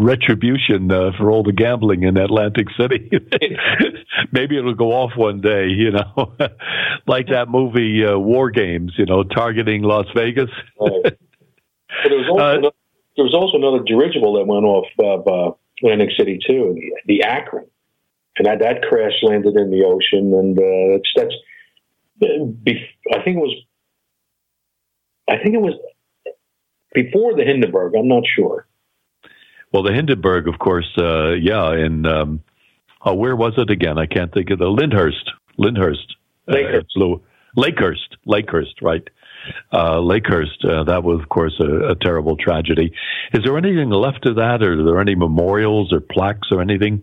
retribution uh, for all the gambling in Atlantic City. <laughs> Maybe it'll go off one day, you know, <laughs> like that movie uh, War Games, you know, targeting Las Vegas. Right. But there was also Uh, another, there was also another dirigible that went off of uh, Atlantic City too, the, the Akron, and that that crash landed in the ocean, and uh, it's that's. I think it was. I think it was before the Hindenburg. I'm not sure. Well, the Hindenburg, of course, uh, yeah, and um, oh, where was it again? I can't think of the Lyndhurst. Lyndhurst. Lakehurst. Uh, Lakehurst. Lakehurst, right. Uh, Lakehurst, uh, that was, of course, a, a terrible tragedy. Is there anything left of that, or are there any memorials or plaques or anything?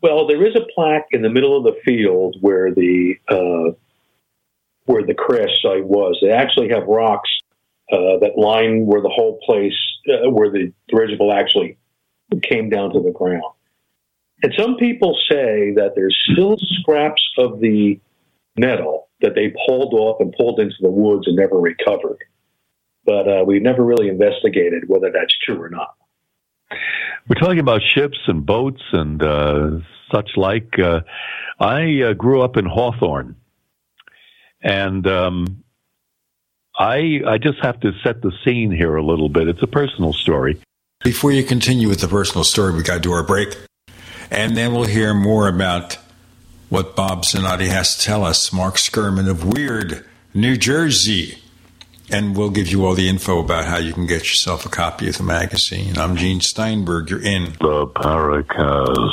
Well, there is a plaque in the middle of the field where the uh, where the crash site was. They actually have rocks uh, that line where the whole place, uh, where the dirigible actually came down to the ground. And some people say that there's still scraps of the metal that they pulled off and pulled into the woods and never recovered. But uh, we've never really investigated whether that's true or not. We're talking about ships and boats and uh, such like. Uh, I uh, grew up in Hawthorne, and um, I I just have to set the scene here a little bit. It's a personal story. Before you continue with the personal story, we got to do our break. And then we'll hear more about what Bob Zanotti has to tell us. Mark Sceurman of Weird, New Jersey. And we'll give you all the info about how you can get yourself a copy of the magazine. I'm Gene Steinberg. You're in the Paracast.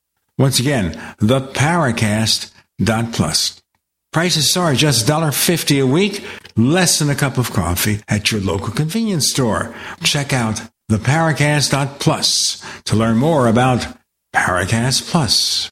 Once again, theparacast.plus. Prices are just $1.50 a week, less than a cup of coffee at your local convenience store. Check out theparacast.plus to learn more about Paracast Plus.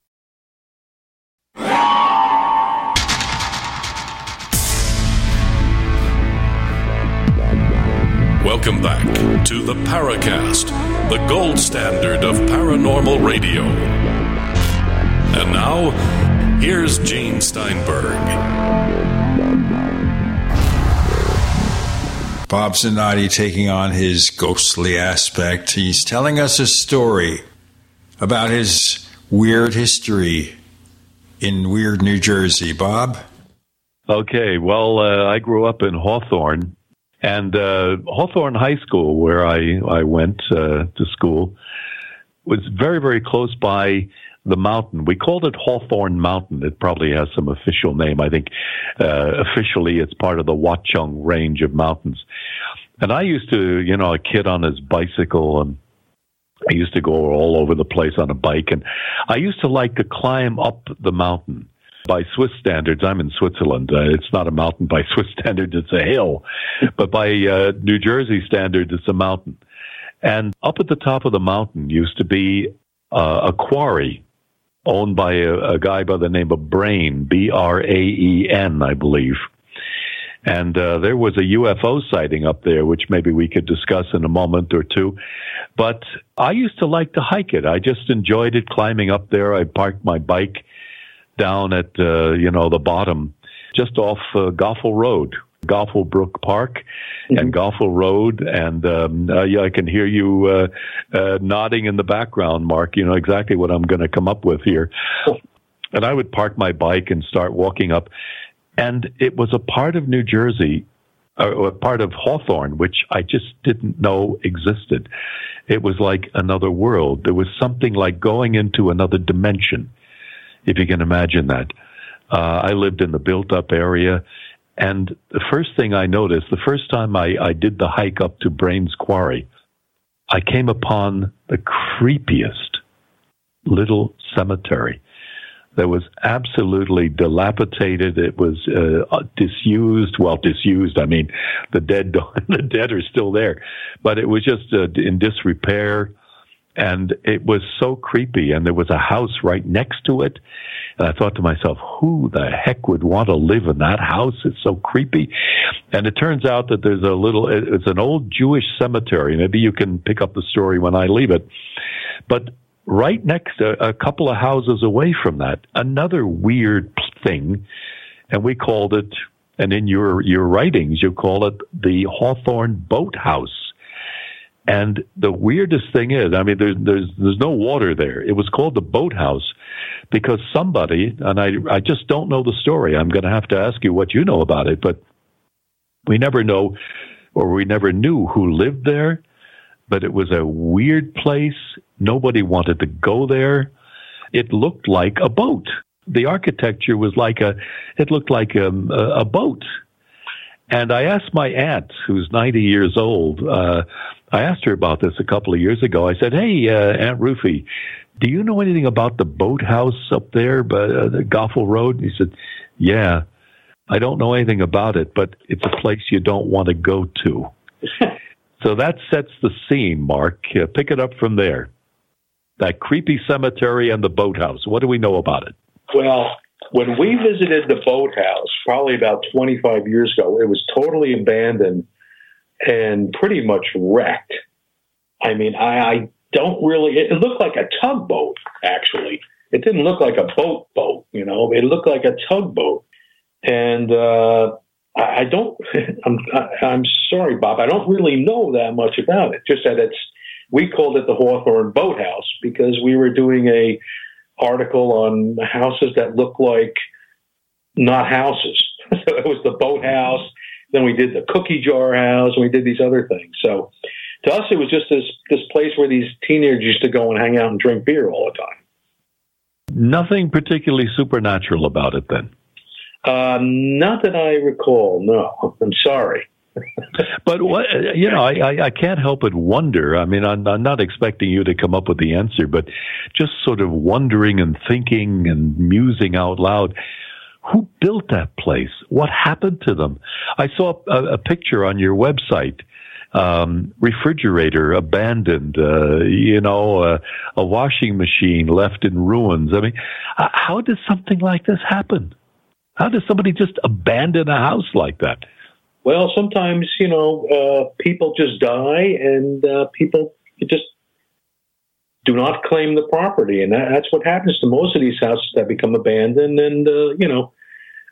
Welcome back to the Paracast, the gold standard of paranormal radio. And now, here's Gene Steinberg. Bob Zanotti taking on his ghostly aspect. He's telling us a story about his weird history in weird New Jersey. Bob? Okay, well, uh, I grew up in Hawthorne, And uh, Hawthorne High School, where I I went uh, to school, was very very close by the mountain. We called it Hawthorne Mountain. It probably has some official name. I think uh, officially it's part of the Watchung range of mountains. And I used to, you know, a kid on his bicycle and I used to go all over the place on a bike and I used to like to climb up the mountain. By Swiss standards, I'm in Switzerland. Uh, it's not a mountain by <laughs> Swiss standards, it's a hill. But by uh, New Jersey standards, it's a mountain. And up at the top of the mountain used to be uh, a quarry owned by a, a guy by the name of Braen, B R A E N, I believe. And uh, there was a UFO sighting up there, which maybe we could discuss in a moment or two. But I used to like to hike it. I just enjoyed it climbing up there. I parked my bike down at, uh, you know, the bottom, just off uh, Goffle Road, Goffle Brook Park mm-hmm. and Goffle Road. And um, uh, yeah, I can hear you uh, uh, nodding in the background, Mark. You know exactly what I'm going to come up with here. And I would park my bike and start walking up. And it was a part of New Jersey, a part of Hawthorne, which I just didn't know existed. It was like another world. There was something like going into another dimension, if you can imagine that. Uh, I lived in the built up area and the first thing I noticed, the first time I, I did the hike up to Braen's Quarry, I came upon the creepiest little cemetery that was absolutely dilapidated. It was uh, disused. Well, disused. I mean, the dead <laughs> the dead are still there, but it was just uh, in disrepair and it was so creepy and there was a house right next to it. And i thought to myself who the heck would want to live in that house? It's so creepy. And it turns out that there's a little it's an old jewish cemetery. Maybe you can pick up the story when i leave it. But right next a, a couple of houses away from that another weird thing and we called it and in your your writings you call it the hawthorne boathouse and the weirdest thing is, I mean, there's there's there's no water there. It was called the boathouse because somebody, and I I just don't know the story. I'm going to have to ask you what you know about it, but we never know, or we never knew who lived there. But it was a weird place. Nobody wanted to go there. It looked like a boat. The architecture was like a, it looked like a, a boat. And I asked my aunt, who's 90 years old, uh, I asked her about this a couple of years ago. I said, "Hey, uh, Aunt Ruthie, do you know anything about the boathouse up there, by uh, the Goffle Road?" And he said, "Yeah, I don't know anything about it, but it's a place you don't want to go to." <laughs> so that sets the scene, Mark. Uh, pick it up from there. That creepy cemetery and the boathouse. What do we know about it? Well, when we visited the boathouse, probably about 25 years ago, it was totally abandoned and pretty much wrecked. I mean, I, I don't really. It looked like a tugboat, actually. It didn't look like a boat boat, you know. It looked like a tugboat, and uh, I, I don't. <laughs> I'm I'm sorry, Bob. I don't really know that much about it. Just that it's. We called it the Hawthorne Boathouse because we were doing a article on houses that look like not houses. so <laughs> it was the boathouse then we did the cookie jar house, and we did these other things. So to us, it was just this this place where these teenagers used to go and hang out and drink beer all the time. Nothing particularly supernatural about it, then. Uh, not that I recall. No, I'm sorry. <laughs> but what you know, I, I can't help but wonder. I mean, I'm, I'm not expecting you to come up with the answer, but just sort of wondering and thinking and musing out loud. Who built that place? What happened to them? I saw a, a picture on your website. Um, refrigerator abandoned, uh, you know, uh, a washing machine left in ruins. I mean, how does something like this happen? How does somebody just abandon a house like that? Well, sometimes you know uh, people just die, and uh, people just do not claim the property, and that, that's what happens to most of these houses that become abandoned. And uh, you know,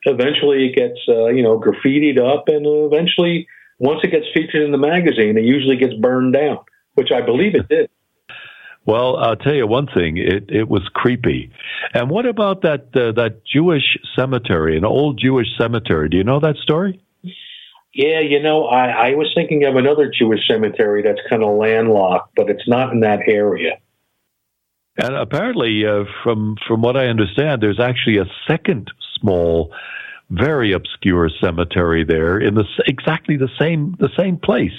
eventually it gets uh, you know graffitied up, and eventually once it gets featured in the magazine, it usually gets burned down, which I believe it did. Well, I'll tell you one thing. It it was creepy. And what about that uh, that Jewish cemetery, an old Jewish cemetery? Do you know that story? Yeah, you know, I, I was thinking of another Jewish cemetery that's kind of landlocked, but it's not in that area. And apparently, uh, from from what I understand, there's actually a second small, very obscure cemetery there in the exactly the same the same place,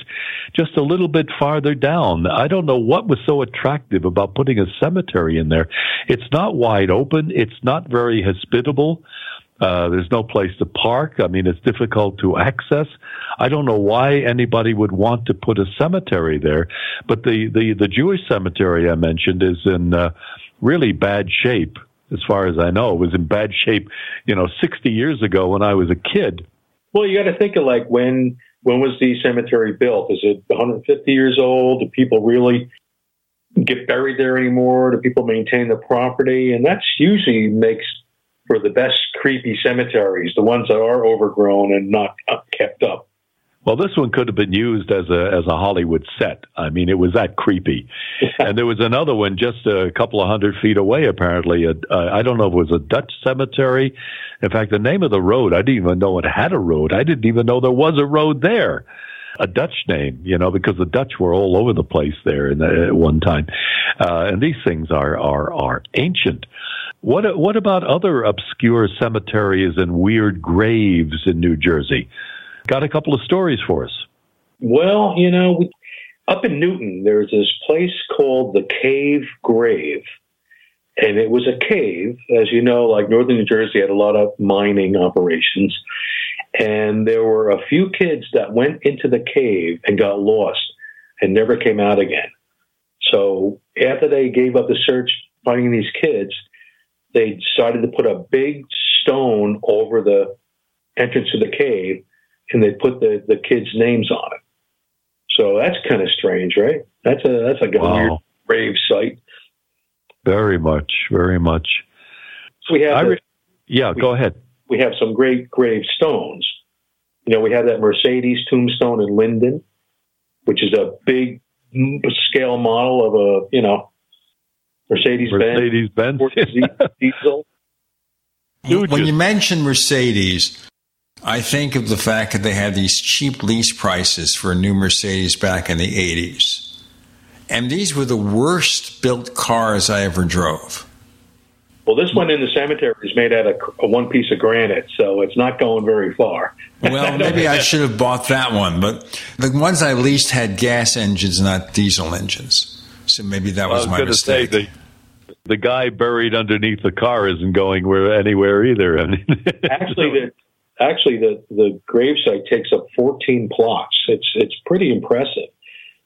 just a little bit farther down. I don't know what was so attractive about putting a cemetery in there. It's not wide open. It's not very hospitable. Uh, there's no place to park. I mean, it's difficult to access. I don't know why anybody would want to put a cemetery there, but the the, the Jewish cemetery I mentioned is in uh, really bad shape. As far as I know, it was in bad shape, you know, 60 years ago when I was a kid. Well, you got to think of like when when was the cemetery built? Is it 150 years old? Do people really get buried there anymore? Do people maintain the property? And that's usually makes for the best creepy cemeteries, the ones that are overgrown and not kept up. Well, this one could have been used as a as a Hollywood set. I mean, it was that creepy. <laughs> and there was another one just a couple of hundred feet away. Apparently, a, uh, I don't know if it was a Dutch cemetery. In fact, the name of the road I didn't even know it had a road. I didn't even know there was a road there. A Dutch name, you know, because the Dutch were all over the place there in the, at one time. Uh, and these things are are are ancient. What what about other obscure cemeteries and weird graves in New Jersey? Got a couple of stories for us. Well, you know, up in Newton, there's this place called the Cave Grave. And it was a cave, as you know, like northern New Jersey had a lot of mining operations. And there were a few kids that went into the cave and got lost and never came out again. So after they gave up the search finding these kids, they decided to put a big stone over the entrance to the cave and they put the, the kids' names on it. So that's kind of strange, right? That's a that's like a wow. weird grave site. Very much, very much. So we have, re- yeah. We, go ahead. We have some great grave stones. You know, we have that Mercedes tombstone in Linden, which is a big scale model of a you know Mercedes Benz, Mercedes Benz diesel. When you mention Mercedes, I think of the fact that they had these cheap lease prices for a new Mercedes back in the 80s. And these were the worst built cars I ever drove. Well, this one in the cemetery is made out of a one piece of granite, so it's not going very far. well, maybe I should have bought that one, but the ones I leased had gas engines, not diesel engines. So maybe that was, was my mistake. Say, the, the guy buried underneath the car isn't going where anywhere either. <laughs> I mean, actually, the actually the the gravesite takes up 14 plots. It's it's pretty impressive.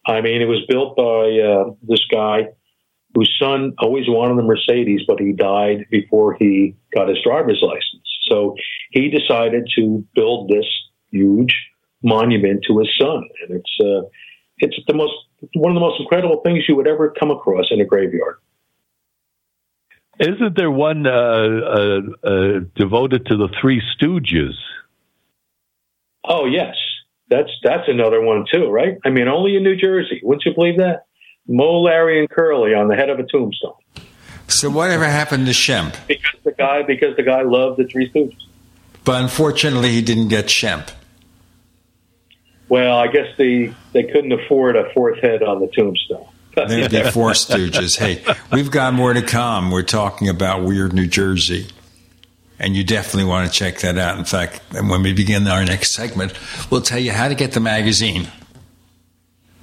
I mean, it was built by uh, this guy whose son always wanted a Mercedes, but he died before he got his driver's license. So he decided to build this huge monument to his son, and it's uh, it's the most one of the most incredible things you would ever come across in a graveyard. Isn't there one uh, uh, uh, devoted to the Three Stooges? Oh yes, that's that's another one too, right? I mean, only in New Jersey. Wouldn't you believe that? Moe, Larry, and Curly on the head of a tombstone. So whatever happened to Shemp? Because the guy, because the guy loved the Three Stooges. But unfortunately, he didn't get Shemp. Well, I guess the they couldn't afford a fourth head on the tombstone. <laughs> They're the Four Stooges. Hey, we've got more to come. We're talking about Weird New Jersey. And you definitely want to check that out. In fact, when we begin our next segment, we'll tell you how to get the magazine.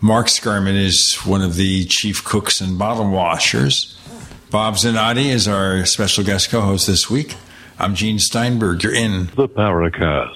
Mark Sceurman is one of the chief cooks and bottle washers. Bob Zanotti is our special guest co host this week. I'm Gene Steinberg. You're in the Paracast.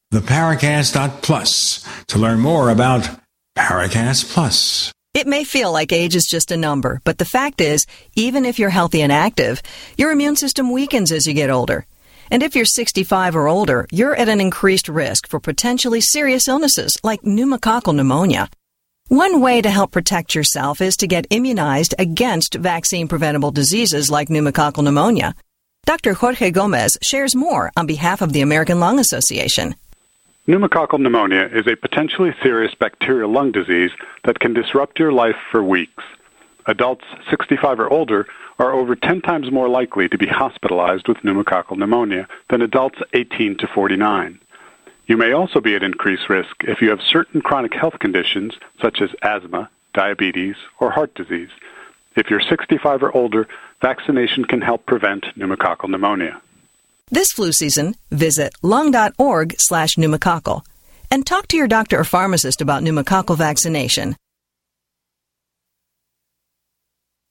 theparacast.plus to learn more about Paracast Plus. It may feel like age is just a number, but the fact is, even if you're healthy and active, your immune system weakens as you get older. And if you're 65 or older, you're at an increased risk for potentially serious illnesses like pneumococcal pneumonia. One way to help protect yourself is to get immunized against vaccine preventable diseases like pneumococcal pneumonia. Dr. Jorge Gomez shares more on behalf of the American Lung Association. Pneumococcal pneumonia is a potentially serious bacterial lung disease that can disrupt your life for weeks. Adults 65 or older are over 10 times more likely to be hospitalized with pneumococcal pneumonia than adults 18 to 49. You may also be at increased risk if you have certain chronic health conditions such as asthma, diabetes, or heart disease. If you're 65 or older, vaccination can help prevent pneumococcal pneumonia. This flu season, visit lung.org slash pneumococcal and talk to your doctor or pharmacist about pneumococcal vaccination.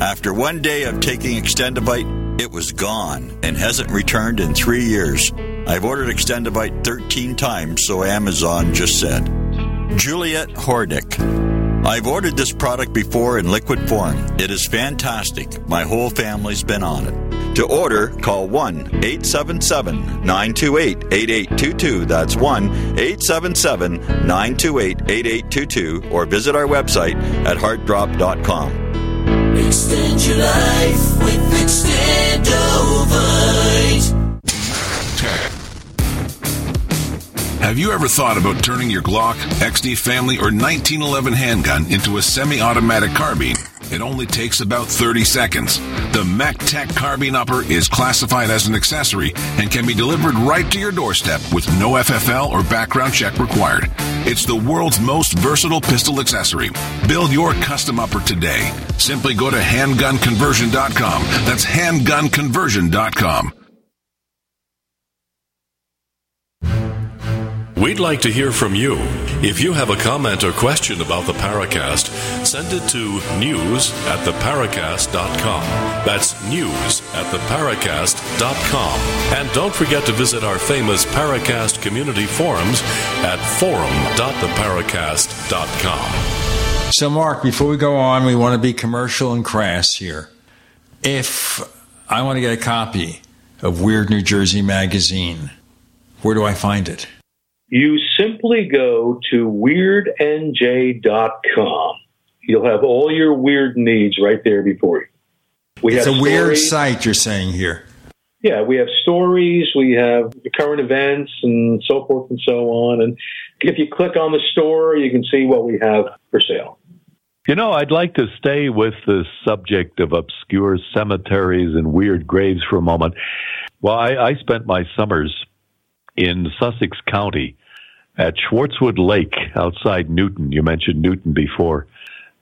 After one day of taking Extendovite, it was gone and hasn't returned in three years. I've ordered Extendovite 13 times, so Amazon just said. Juliet Hordick. I've ordered this product before in liquid form. It is fantastic. My whole family's been on it. To order, call 1 877 928 8822. That's 1 877 928 8822 or visit our website at heartdrop.com. Extend your life with Extendovite. Have you ever thought about turning your Glock, XD family, or 1911 handgun into a semi automatic carbine? It only takes about 30 seconds. The MechTech Carbine Upper is classified as an accessory and can be delivered right to your doorstep with no FFL or background check required. It's the world's most versatile pistol accessory. Build your custom upper today. Simply go to handgunconversion.com. That's handgunconversion.com. We'd like to hear from you. If you have a comment or question about the Paracast, send it to news at theparacast.com. That's news at theparacast.com. And don't forget to visit our famous Paracast community forums at forum.theparacast.com. So, Mark, before we go on, we want to be commercial and crass here. If I want to get a copy of Weird New Jersey Magazine, where do I find it? You simply go to weirdnj.com. You'll have all your weird needs right there before you. We it's have a weird site, you're saying here. Yeah, we have stories, we have current events, and so forth and so on. And if you click on the store, you can see what we have for sale. You know, I'd like to stay with the subject of obscure cemeteries and weird graves for a moment. Well, I, I spent my summers in Sussex County at Swartswood Lake outside Newton. You mentioned Newton before.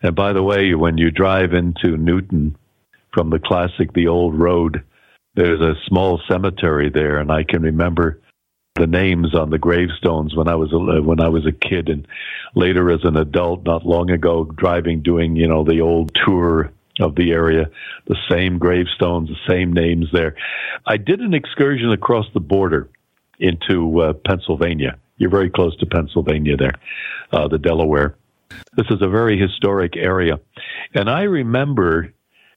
And by the way, when you drive into Newton from the classic The Old Road, there's a small cemetery there, and I can remember the names on the gravestones when I was a, when I was a kid, and later as an adult, not long ago, driving, doing you know the old tour of the area, the same gravestones, the same names there. I did an excursion across the border into uh, Pennsylvania. You're very close to Pennsylvania there, uh, the Delaware. This is a very historic area. And I remember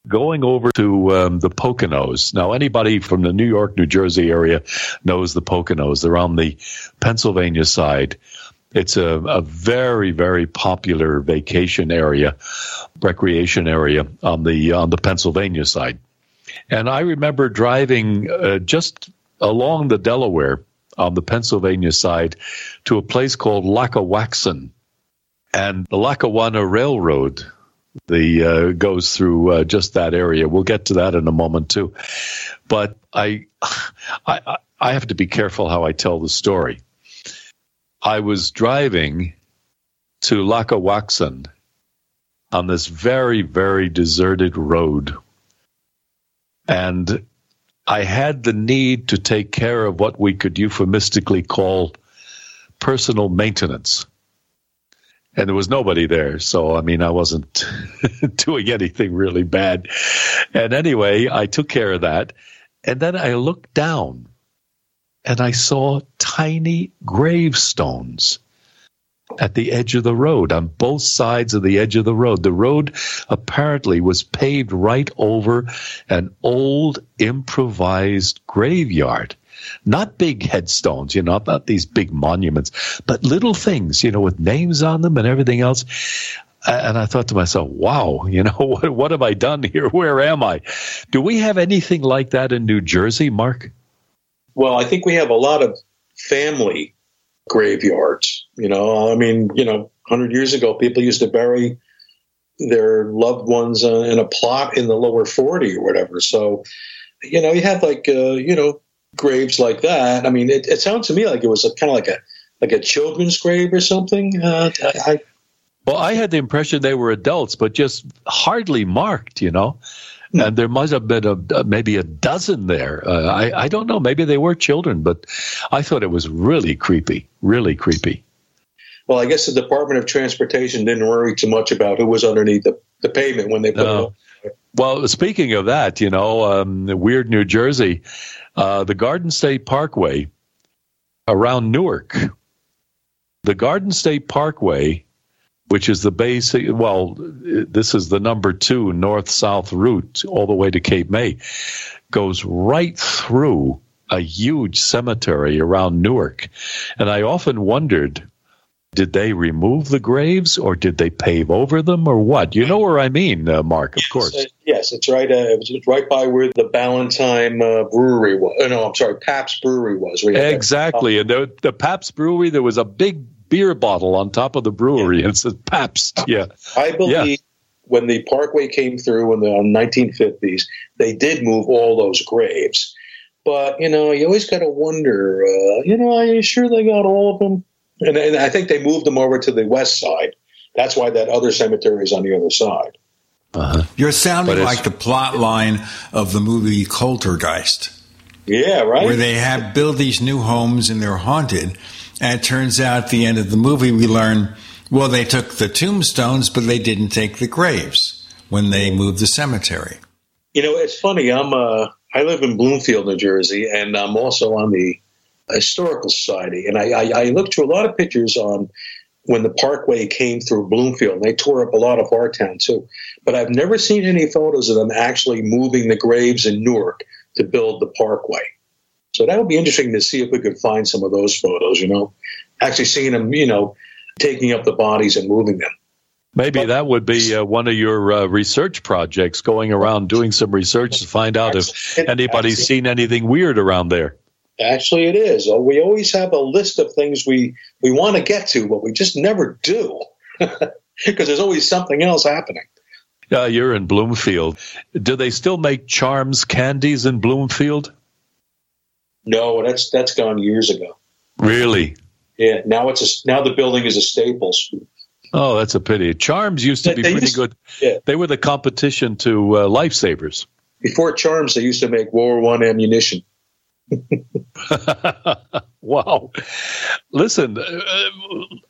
going over to um, the Poconos. Now, anybody from the New York, New Jersey area knows the Poconos. They're on the Pennsylvania side. It's a, a very, very popular vacation area, recreation area on the on the Pennsylvania side. And I remember driving uh, just along the Delaware on the Pennsylvania side to a place called Lackawaxen. And the Lackawanna Railroad the uh, goes through uh, just that area. We'll get to that in a moment too. But I, I, I have to be careful how I tell the story. I was driving to Lackawaxen on this very, very deserted road. And I had the need to take care of what we could euphemistically call personal maintenance and there was nobody there. So, I mean, I wasn't <laughs> doing anything really bad. And anyway, I took care of that. And then I looked down and I saw tiny gravestones at the edge of the road, on both sides of the edge of the road. The road apparently was paved right over an old improvised graveyard not big headstones, you know, not these big monuments, but little things, you know, with names on them and everything else. And I thought to myself, wow, you know, <laughs> what, what have I done here? Where am I? Do we have anything like that in New Jersey, Mark? Well, I think we have a lot of family graveyards. You know, I mean, you know, 100 years ago, people used to bury their loved ones uh, in a plot in the lower 40 or whatever. So, you know, you have like, uh, you know, graves like that. I mean, it, it sounds to me like it was kind of like a like a children's grave or something. Uh, I, well, I had the impression they were adults, but just hardly marked, you know. And there must have been a, maybe a dozen there. Uh, I, I don't know. Maybe they were children, but I thought it was really creepy, really creepy. Well, I guess the Department of Transportation didn't worry too much about who was underneath the, the pavement when they put no. it. Well, speaking of that, you know, um, weird New Jersey, uh, the Garden State Parkway around Newark. The Garden State Parkway, which is the basic, well, this is the number two north south route all the way to Cape May, goes right through a huge cemetery around Newark. And I often wondered did they remove the graves or did they pave over them or what? You know where I mean, uh, Mark, of yes, course. Uh, yes, it's right. Uh, it's right by where the Ballantine uh, Brewery was. Uh, no, I'm sorry, Pabst Brewery was. Exactly. And the, the Pabst Brewery, there was a big beer bottle on top of the brewery yeah. and it said Pabst. Yeah. I believe yeah. when the Parkway came through in the 1950s, they did move all those graves. But, you know, you always got to wonder, uh, you know, are you sure they got all of them? And, and I think they moved them over to the west side. That's why that other cemetery is on the other side. Uh-huh. You're sounding like the plot line of the movie Poltergeist. Yeah, right. Where they have build these new homes and they're haunted. And it turns out at the end of the movie, we learn well, they took the tombstones, but they didn't take the graves when they moved the cemetery. You know, it's funny. I'm uh, I live in Bloomfield, New Jersey, and I'm also on the Historical Society, and I, I, I looked through a lot of pictures on when the Parkway came through Bloomfield. They tore up a lot of our town too, but I've never seen any photos of them actually moving the graves in Newark to build the Parkway. So that would be interesting to see if we could find some of those photos. You know, actually seeing them, you know, taking up the bodies and moving them. Maybe that would be uh, one of your uh, research projects, going around doing some research to find out if anybody's seen anything weird around there. Actually, it is. Uh, we always have a list of things we, we want to get to, but we just never do <laughs> because there's always something else happening. Yeah, you're in Bloomfield. Do they still make Charms candies in Bloomfield? No, that's that's gone years ago. Really? Yeah. Now it's a now the building is a Staples. Oh, that's a pity. Charms used to be pretty used, good. Yeah. They were the competition to uh, Lifesavers. Before Charms, they used to make World War One ammunition. <laughs> <laughs> wow. Listen, uh,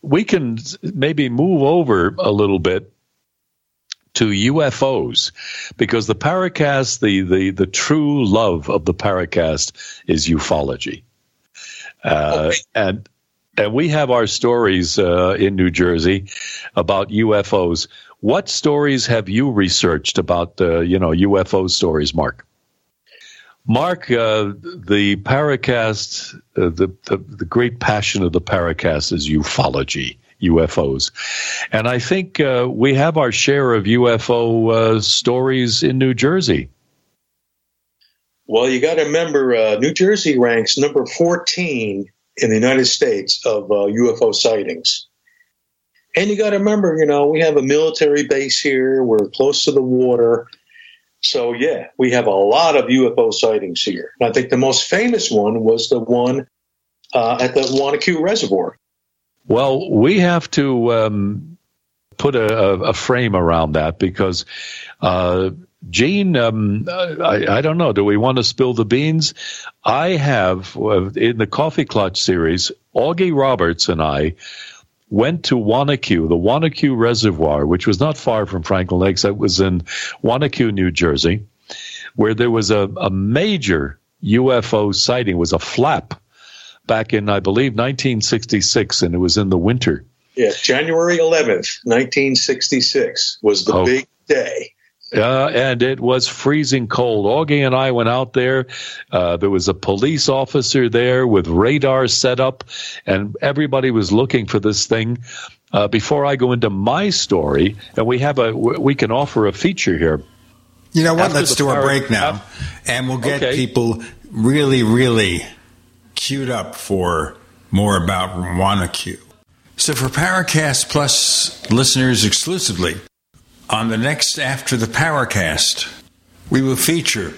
we can maybe move over a little bit to UFOs because the Paracast, the, the, the true love of the Paracast is ufology. Uh, And and we have our stories uh, in New Jersey about UFOs. What stories have you researched about uh, you know UFO stories, Mark? Mark, uh, the Paracast, uh, the, the the great passion of the Paracast is ufology. UFOs. And I think uh, we have our share of UFO uh, stories in New Jersey. Well, you got to remember, uh, New Jersey ranks number 14 in the United States of uh, UFO sightings. And you got to remember, you know, we have a military base here. We're close to the water. So, yeah, we have a lot of UFO sightings here. And I think the most famous one was the one uh, at the Wanaque Reservoir. Well, we have to um, put a, a, frame around that because, uh, Gene, um, I, I, don't know. Do we want to spill the beans? I have, in the Coffee Clutch series, Augie Roberts and I went to Wanaque, the Wanaque Reservoir, which was not far from Franklin Lakes. That was in Wanaque, New Jersey, where there was a, a major UFO sighting. It was a flap back in, I believe, 1966, and it was in the winter. Yeah, January 11th, 1966 was the oh. big day. Uh, and it was freezing cold. Augie and I went out there. Uh, there was a police officer there with radar set up, and everybody was looking for this thing. Uh, before I go into my story, and we have a, we can offer a feature here. You know what? After Let's do a break now, and we'll get okay. people really, really queued up for more about Wanaque. So for Paracast Plus listeners exclusively, on the next After the Paracast, we will feature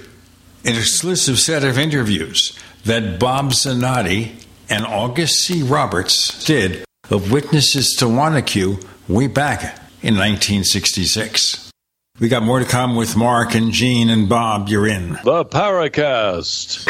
an exclusive set of interviews that Bob Zanotti and August C. Roberts did of witnesses to Wanaque way back in 1966. We got more to come with Mark and Gene and Bob. You're in. The Paracast.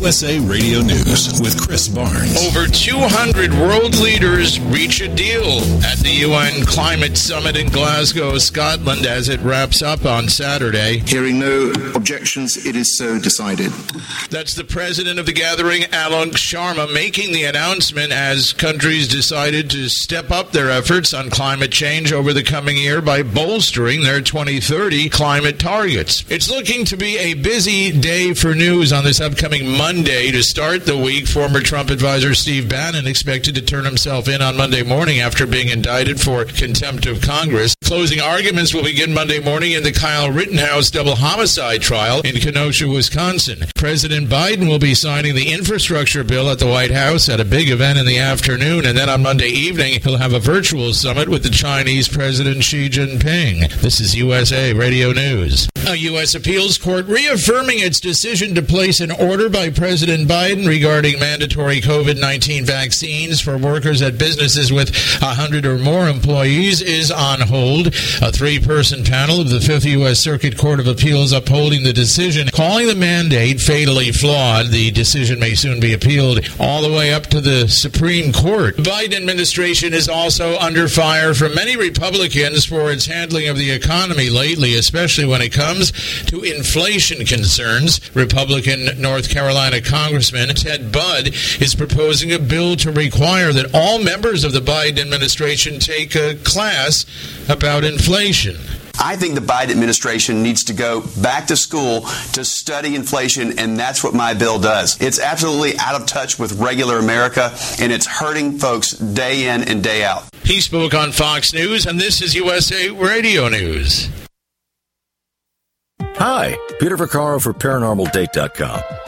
USA Radio News with Chris Barnes. Over 200 world leaders reach a deal at the UN Climate Summit in Glasgow, Scotland, as it wraps up on Saturday. Hearing no objections, it is so decided. That's the president of the gathering, Alok Sharma, making the announcement as countries decided to step up their efforts on climate change over the coming year by bolstering their 2030 climate targets. It's looking to be a busy day for news on this upcoming Monday Monday to start the week. Former Trump advisor Steve Bannon expected to turn himself in on Monday morning after being indicted for contempt of Congress. Closing arguments will begin Monday morning in the Kyle Rittenhouse double homicide trial in Kenosha, Wisconsin. President Biden will be signing the infrastructure bill at the White House at a big event in the afternoon, and then on Monday evening, he'll have a virtual summit with the Chinese President Xi Jinping. This is USA Radio News. A U.S. appeals court reaffirming its decision to place an order by President Biden regarding mandatory COVID 19 vaccines for workers at businesses with 100 or more employees is on hold. A three person panel of the Fifth U.S. Circuit Court of Appeals upholding the decision, calling the mandate fatally flawed. The decision may soon be appealed all the way up to the Supreme Court. The Biden administration is also under fire from many Republicans for its handling of the economy lately, especially when it comes comes to inflation concerns. Republican North Carolina Congressman Ted Budd is proposing a bill to require that all members of the Biden administration take a class about inflation. I think the Biden administration needs to go back to school to study inflation, and that's what my bill does. It's absolutely out of touch with regular America, and it's hurting folks day in and day out. He spoke on Fox News, and this is USA Radio News. Hi, Peter Vaccaro for ParanormalDate.com.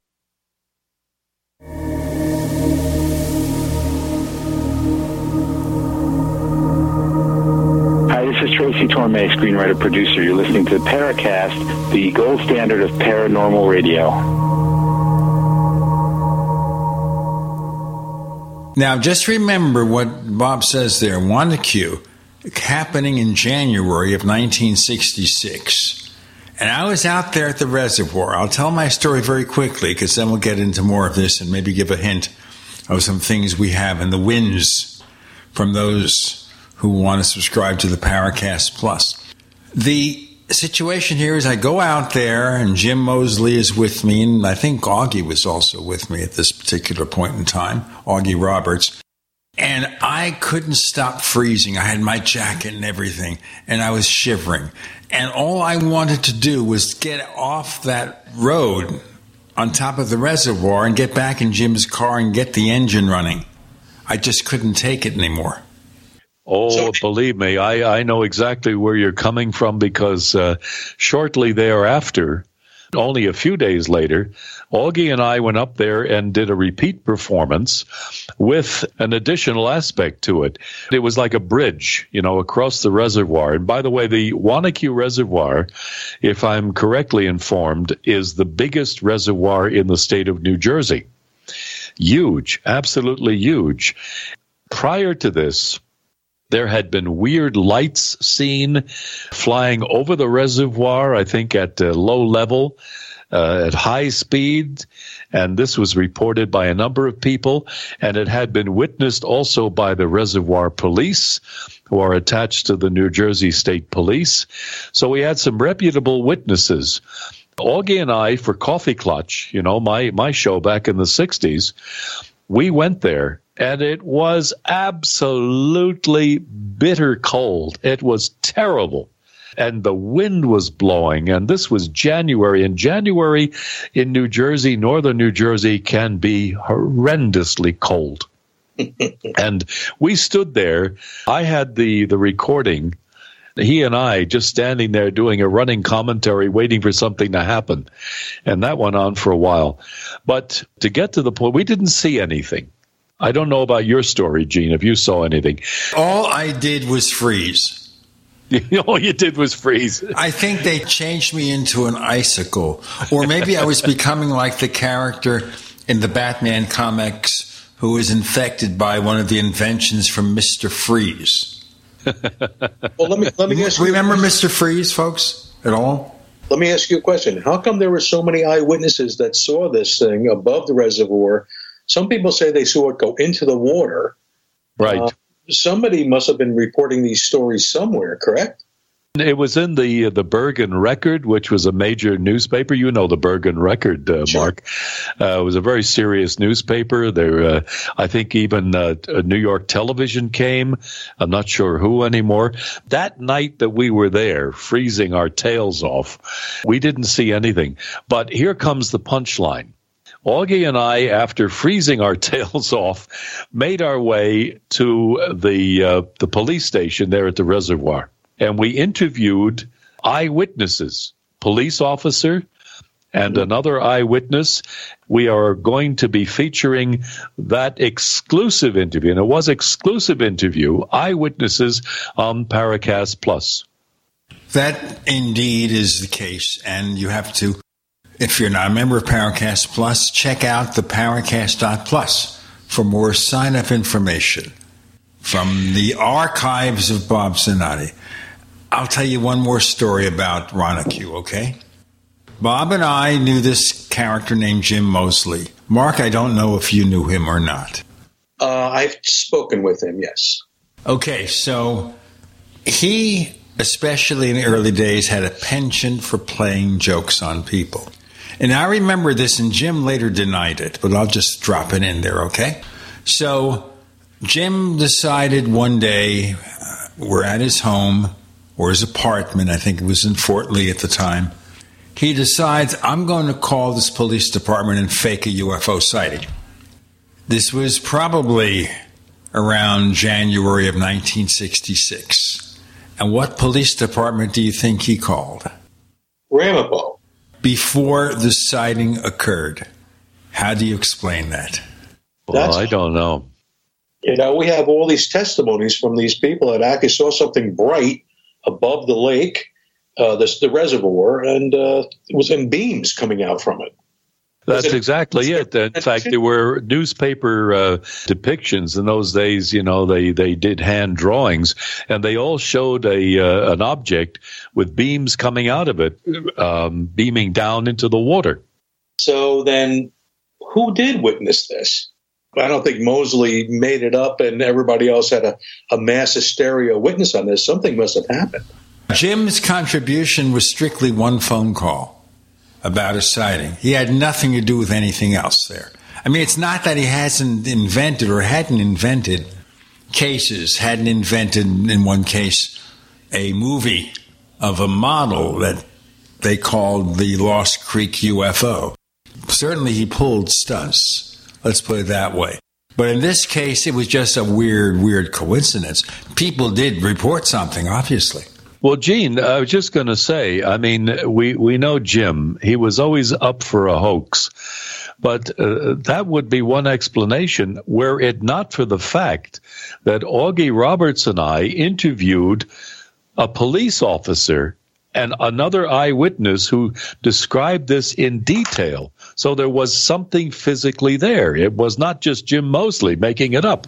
This is Tracy Torme, screenwriter producer. You're listening to Paracast, the gold standard of paranormal radio. Now, just remember what Bob says there. Wanaque happening in January of 1966. And I was out there at the reservoir. I'll tell my story very quickly because then we'll get into more of this and maybe give a hint of some things we have in the winds from those who want to subscribe to the Paracast Plus. The situation here is I go out there and Jim Moseley is with me, and I think Augie was also with me at this particular point in time, Augie Roberts. And I couldn't stop freezing. I had my jacket and everything, and I was shivering. And all I wanted to do was get off that road on top of the reservoir and get back in Jim's car and get the engine running. I just couldn't take it anymore. Oh, believe me, I, I know exactly where you're coming from because uh, shortly thereafter, only a few days later, Augie and I went up there and did a repeat performance with an additional aspect to it. It was like a bridge, you know, across the reservoir. And by the way, the Wanaque Reservoir, if I'm correctly informed, is the biggest reservoir in the state of New Jersey. Huge, absolutely huge. Prior to this, there had been weird lights seen flying over the reservoir, I think at uh, low level, uh, at high speed. And this was reported by a number of people, and it had been witnessed also by the reservoir police, who are attached to the New Jersey State Police. So we had some reputable witnesses. Augie and I, for Coffee Clutch, you know, my, my show back in the 60s, we went there and it was absolutely bitter cold. It was terrible. And the wind was blowing, and this was January. And January in New Jersey, northern New Jersey, can be horrendously cold. <laughs> and we stood there. I had the, the recording he and I just standing there doing a running commentary, waiting for something to happen. And that went on for a while. But to get to the point, we didn't see anything. I don't know about your story, Gene, if you saw anything. All I did was freeze. <laughs> All you did was freeze. I think they changed me into an icicle. Or maybe I was <laughs> becoming like the character in the Batman comics who was infected by one of the inventions from Mr. Freeze. well, let me let me ask you. Remember Mr. Freeze, folks, at all? Let me ask you a question. How come there were so many eyewitnesses that saw this thing above the reservoir? Some people say they saw it go into the water. Right. Uh, somebody must have been reporting these stories somewhere, correct? It was in the uh, the Bergen Record, which was a major newspaper. You know the Bergen Record, uh, sure. Mark. Uh, it was a very serious newspaper. There, uh, I think even uh, New York Television came. I'm not sure who anymore. That night that we were there, freezing our tails off, we didn't see anything. But here comes the punchline Augie and I, after freezing our <laughs> tails off, made our way to the uh, the police station there at the reservoir, and we interviewed eyewitnesses, police officer, and another eyewitness. We are going to be featuring that exclusive interview, and it was exclusive interview, eyewitnesses on Paracast Plus. That indeed is the case, and you have to, if you're not a member of Paracast Plus, check out the Paracast.plus for more sign up information from the archives of Bob Zanotti. I'll tell you one more story about Ronique, okay? Bob and I knew this character named Jim Moseley. Mark, I don't know if you knew him or not. Uh, I've spoken with him, yes. Okay, so he, especially in the early days, had a penchant for playing jokes on people. And I remember this, and Jim later denied it, but I'll just drop it in there, okay? So Jim decided one day, uh, we're at his home or his apartment, I think it was in Fort Lee at the time he decides, I'm going to call this police department and fake a UFO sighting. This was probably around January of 1966. And what police department do you think he called? Ramapo. Before the sighting occurred. How do you explain that? Well, I don't know. You know, we have all these testimonies from these people that actually saw something bright above the lake uh, the, the reservoir, and uh, it was in beams coming out from it. That's it, exactly it. In fact, there were newspaper uh, depictions in those days. You know, they, they did hand drawings, and they all showed a uh, an object with beams coming out of it, um, beaming down into the water. So then, who did witness this? I don't think Moseley made it up, and everybody else had a, a mass hysteria witness on this. Something must have happened. Jim's contribution was strictly one phone call about a sighting. He had nothing to do with anything else there. I mean, it's not that he hasn't invented or hadn't invented cases, hadn't invented, in one case, a movie of a model that they called the Lost Creek UFO. Certainly, he pulled stunts. Let's put it that way. But in this case, it was just a weird, weird coincidence. People did report something, obviously. Well, Gene, I was just going to say, I mean, we, we know Jim. He was always up for a hoax. But uh, that would be one explanation were it not for the fact that Augie Roberts and I interviewed a police officer and another eyewitness who described this in detail. So there was something physically there. It was not just Jim Moseley making it up.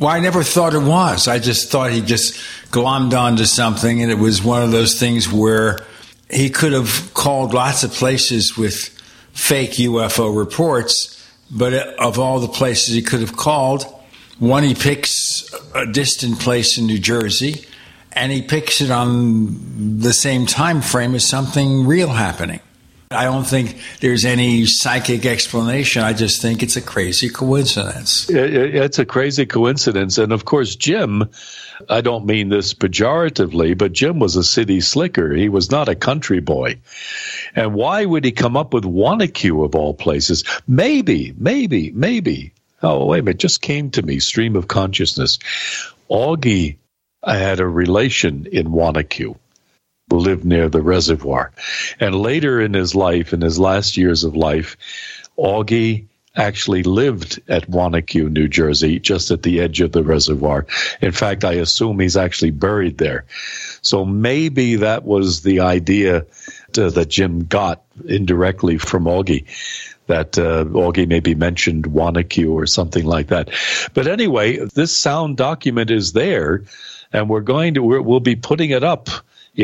Well, I never thought it was. I just thought he just glommed onto something, and it was one of those things where he could have called lots of places with fake UFO reports, but of all the places he could have called, one he picks a distant place in New Jersey, and he picks it on the same time frame as something real happening. I don't think there's any psychic explanation. I just think it's a crazy coincidence. It's a crazy coincidence. And of course, Jim, I don't mean this pejoratively, but Jim was a city slicker. He was not a country boy. And why would he come up with Wanaque of all places? Maybe, maybe, maybe. Oh, wait a minute. Just came to me, stream of consciousness. Augie I had a relation in Wanaque lived near the reservoir. And later in his life, in his last years of life, Augie actually lived at Wanaque, New Jersey, just at the edge of the reservoir. In fact, I assume he's actually buried there. So maybe that was the idea to, that Jim got indirectly from Augie. That uh, Augie maybe mentioned Wanaque or something like that. But anyway, this sound document is there, and we're going to we will be putting it up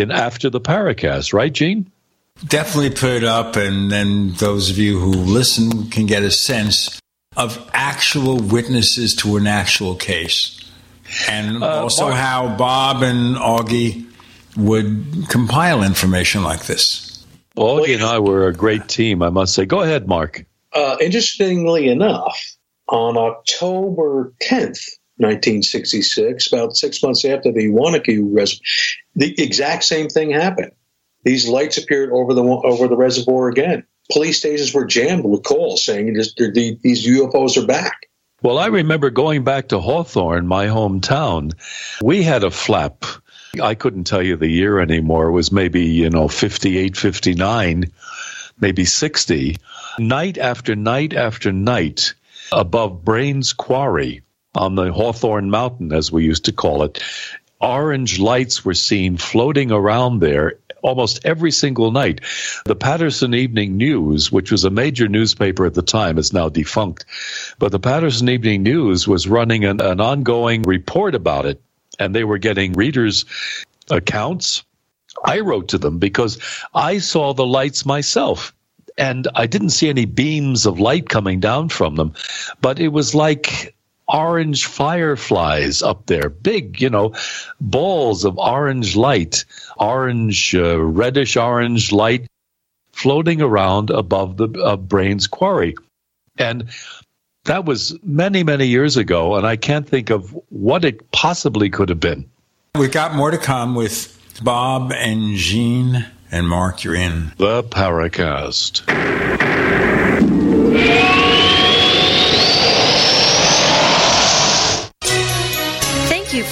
in after the Paracast, right, Gene? Definitely put it up, and then those of you who listen can get a sense of actual witnesses to an actual case. And uh, also Mark. how Bob and Augie would compile information like this. Augie and I were a great team, I must say. Go ahead, Mark. Uh, interestingly enough, on October 10th, 1966, about six months after the Wanaque res- the exact same thing happened. These lights appeared over the over the reservoir again. police stations were jammed with calls saying these UFOs are back. Well, I remember going back to Hawthorne, my hometown. We had a flap. I couldn't tell you the year anymore. It was maybe, you know, 58, 59, maybe 60. Night after night after night above Braen's Quarry on the Hawthorne Mountain, as we used to call it, orange lights were seen floating around there almost every single night. The Paterson Evening News, which was a major newspaper at the time, is now defunct, but the Paterson Evening News was running an, an ongoing report about it, and they were getting readers' accounts. I wrote to them because I saw the lights myself and I didn't see any beams of light coming down from them, but it was like orange fireflies up there, big, you know, balls of orange light, orange, uh, reddish orange light floating around above the uh, Braen's Quarry. And that was many, many years ago, and I can't think of what it possibly could have been. We've got more to come with Bob and Gene and Mark. You're in the Paracast.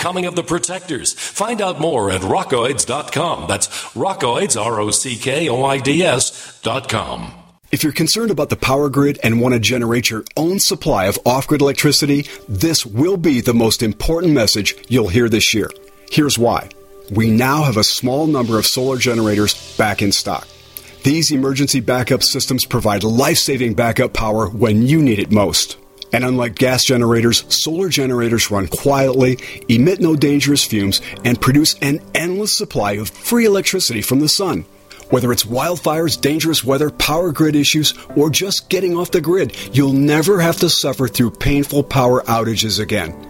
Coming of the Protectors. Find out more at rockoids.com. That's rockoids, R O C K O I D S.com. If you're concerned about the power grid and want to generate your own supply of off grid electricity, this will be the most important message you'll hear this year. Here's why. We now have a small number of solar generators back in stock. These emergency backup systems provide life saving backup power when you need it most. And unlike gas generators, solar generators run quietly, emit no dangerous fumes, and produce an endless supply of free electricity from the sun. Whether it's wildfires, dangerous weather, power grid issues, or just getting off the grid, you'll never have to suffer through painful power outages again.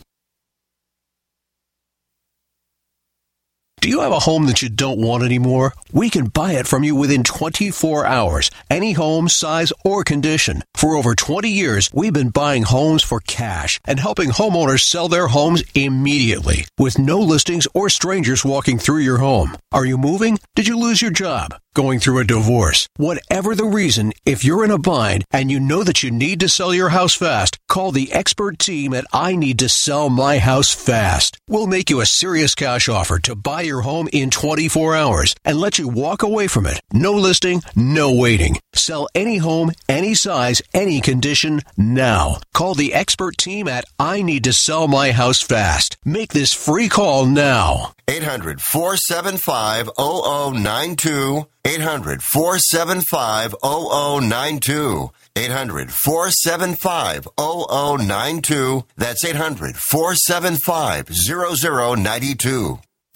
Do you have a home that you don't want anymore? We can buy it from you within 24 hours, any home, size, or condition. For over 20 years, we've been buying homes for cash and helping homeowners sell their homes immediately with no listings or strangers walking through your home. Are you moving? Did you lose your job? Going through a divorce? Whatever the reason, if you're in a bind and you know that you need to sell your house fast, call the expert team at I Need to Sell My House Fast. We'll make you a serious cash offer to buy your home in 24 hours and let you walk away from it. No listing, no waiting. Sell any home, any size, any condition now. Call the expert team at I Need to Sell My House Fast. Make this free call now. 800 475 0092. 800 475 0092. 800 475 0092. That's 800 475 0092.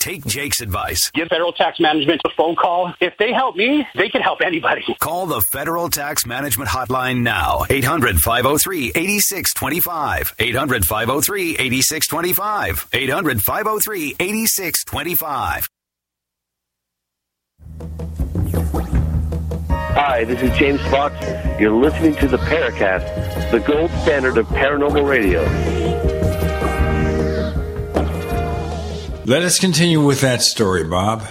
take Jake's advice. Give Federal Tax Management a phone call. If they help me, they can help anybody. Call the Federal Tax Management Hotline now. 800 503 8625. 800 503 8625. 800 503 8625. Hi, this is James Fox. You're listening to the Paracast, the gold standard of paranormal radio. Let us continue with that story, Bob.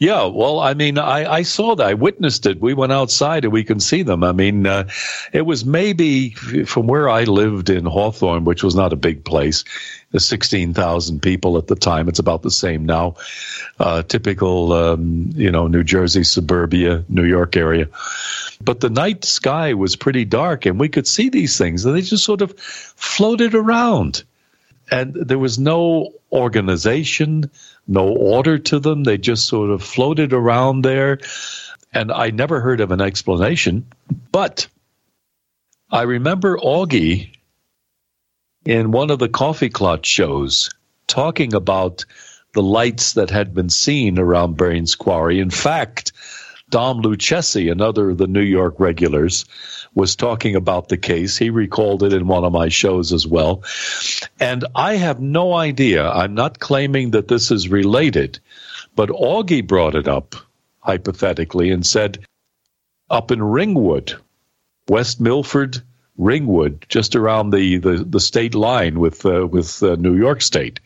Yeah, well, I mean, I, I saw that. I witnessed it. We went outside and we can see them. I mean, uh, it was maybe from where I lived in Hawthorne, which was not a big place, 16,000 people at the time. It's about the same now. Uh, typical, um, you know, New Jersey, suburbia, New York area. But the night sky was pretty dark and we could see these things and they just sort of floated around. And there was no organization, no order to them. They just sort of floated around there. And I never heard of an explanation. But I remember Augie in one of the Coffee Klotz shows talking about the lights that had been seen around Braen's Quarry. In fact, Dom Lucchesi, another of the New York regulars, was talking about the case. He recalled it in one of my shows as well. And I have no idea. I'm not claiming that this is related, but Augie brought it up hypothetically and said up in Ringwood, West Milford, Ringwood, just around the, the, the state line with uh, with uh, New York State,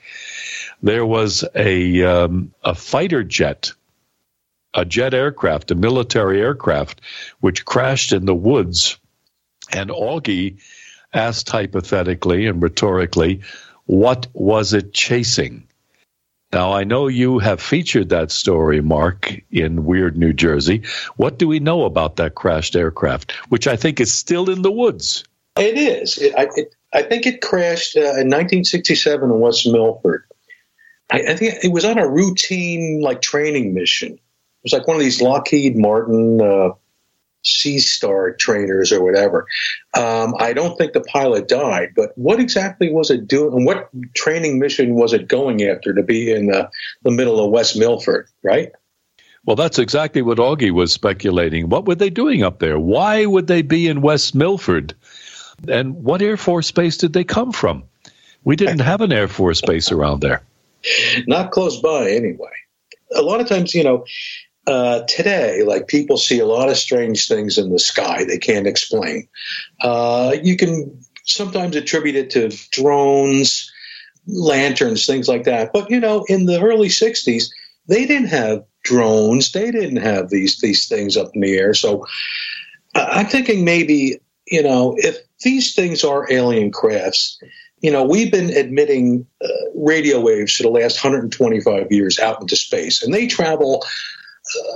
there was a um, a fighter jet a jet aircraft, a military aircraft, which crashed in the woods. And Augie asked hypothetically and rhetorically, what was it chasing? Now, I know you have featured that story, Mark, in Weird New Jersey. What do we know about that crashed aircraft, which I think is still in the woods? It is. It, I, it, I, think it crashed uh, in 1967 in West Milford. I, I think it was on a routine, like, training mission was like one of these Lockheed Martin uh, Sea Star trainers or whatever. Um, I don't think the pilot died, but what exactly was it doing? And what training mission was it going after to be in the, the middle of West Milford, right? Well, that's exactly what Augie was speculating. What were they doing up there? Why would they be in West Milford? And what Air Force base did they come from? We didn't have an Air Force base around there. <laughs> Not close by, anyway. A lot of times, you know, uh, today, like people see a lot of strange things in the sky they can't explain. Uh, you can sometimes attribute it to drones, lanterns, things like that. But you know, in the early '60s, they didn't have drones. They didn't have these these things up in the air. So I'm thinking maybe you know if these things are alien crafts. You know, we've been admitting uh, radio waves for the last 125 years out into space, and they travel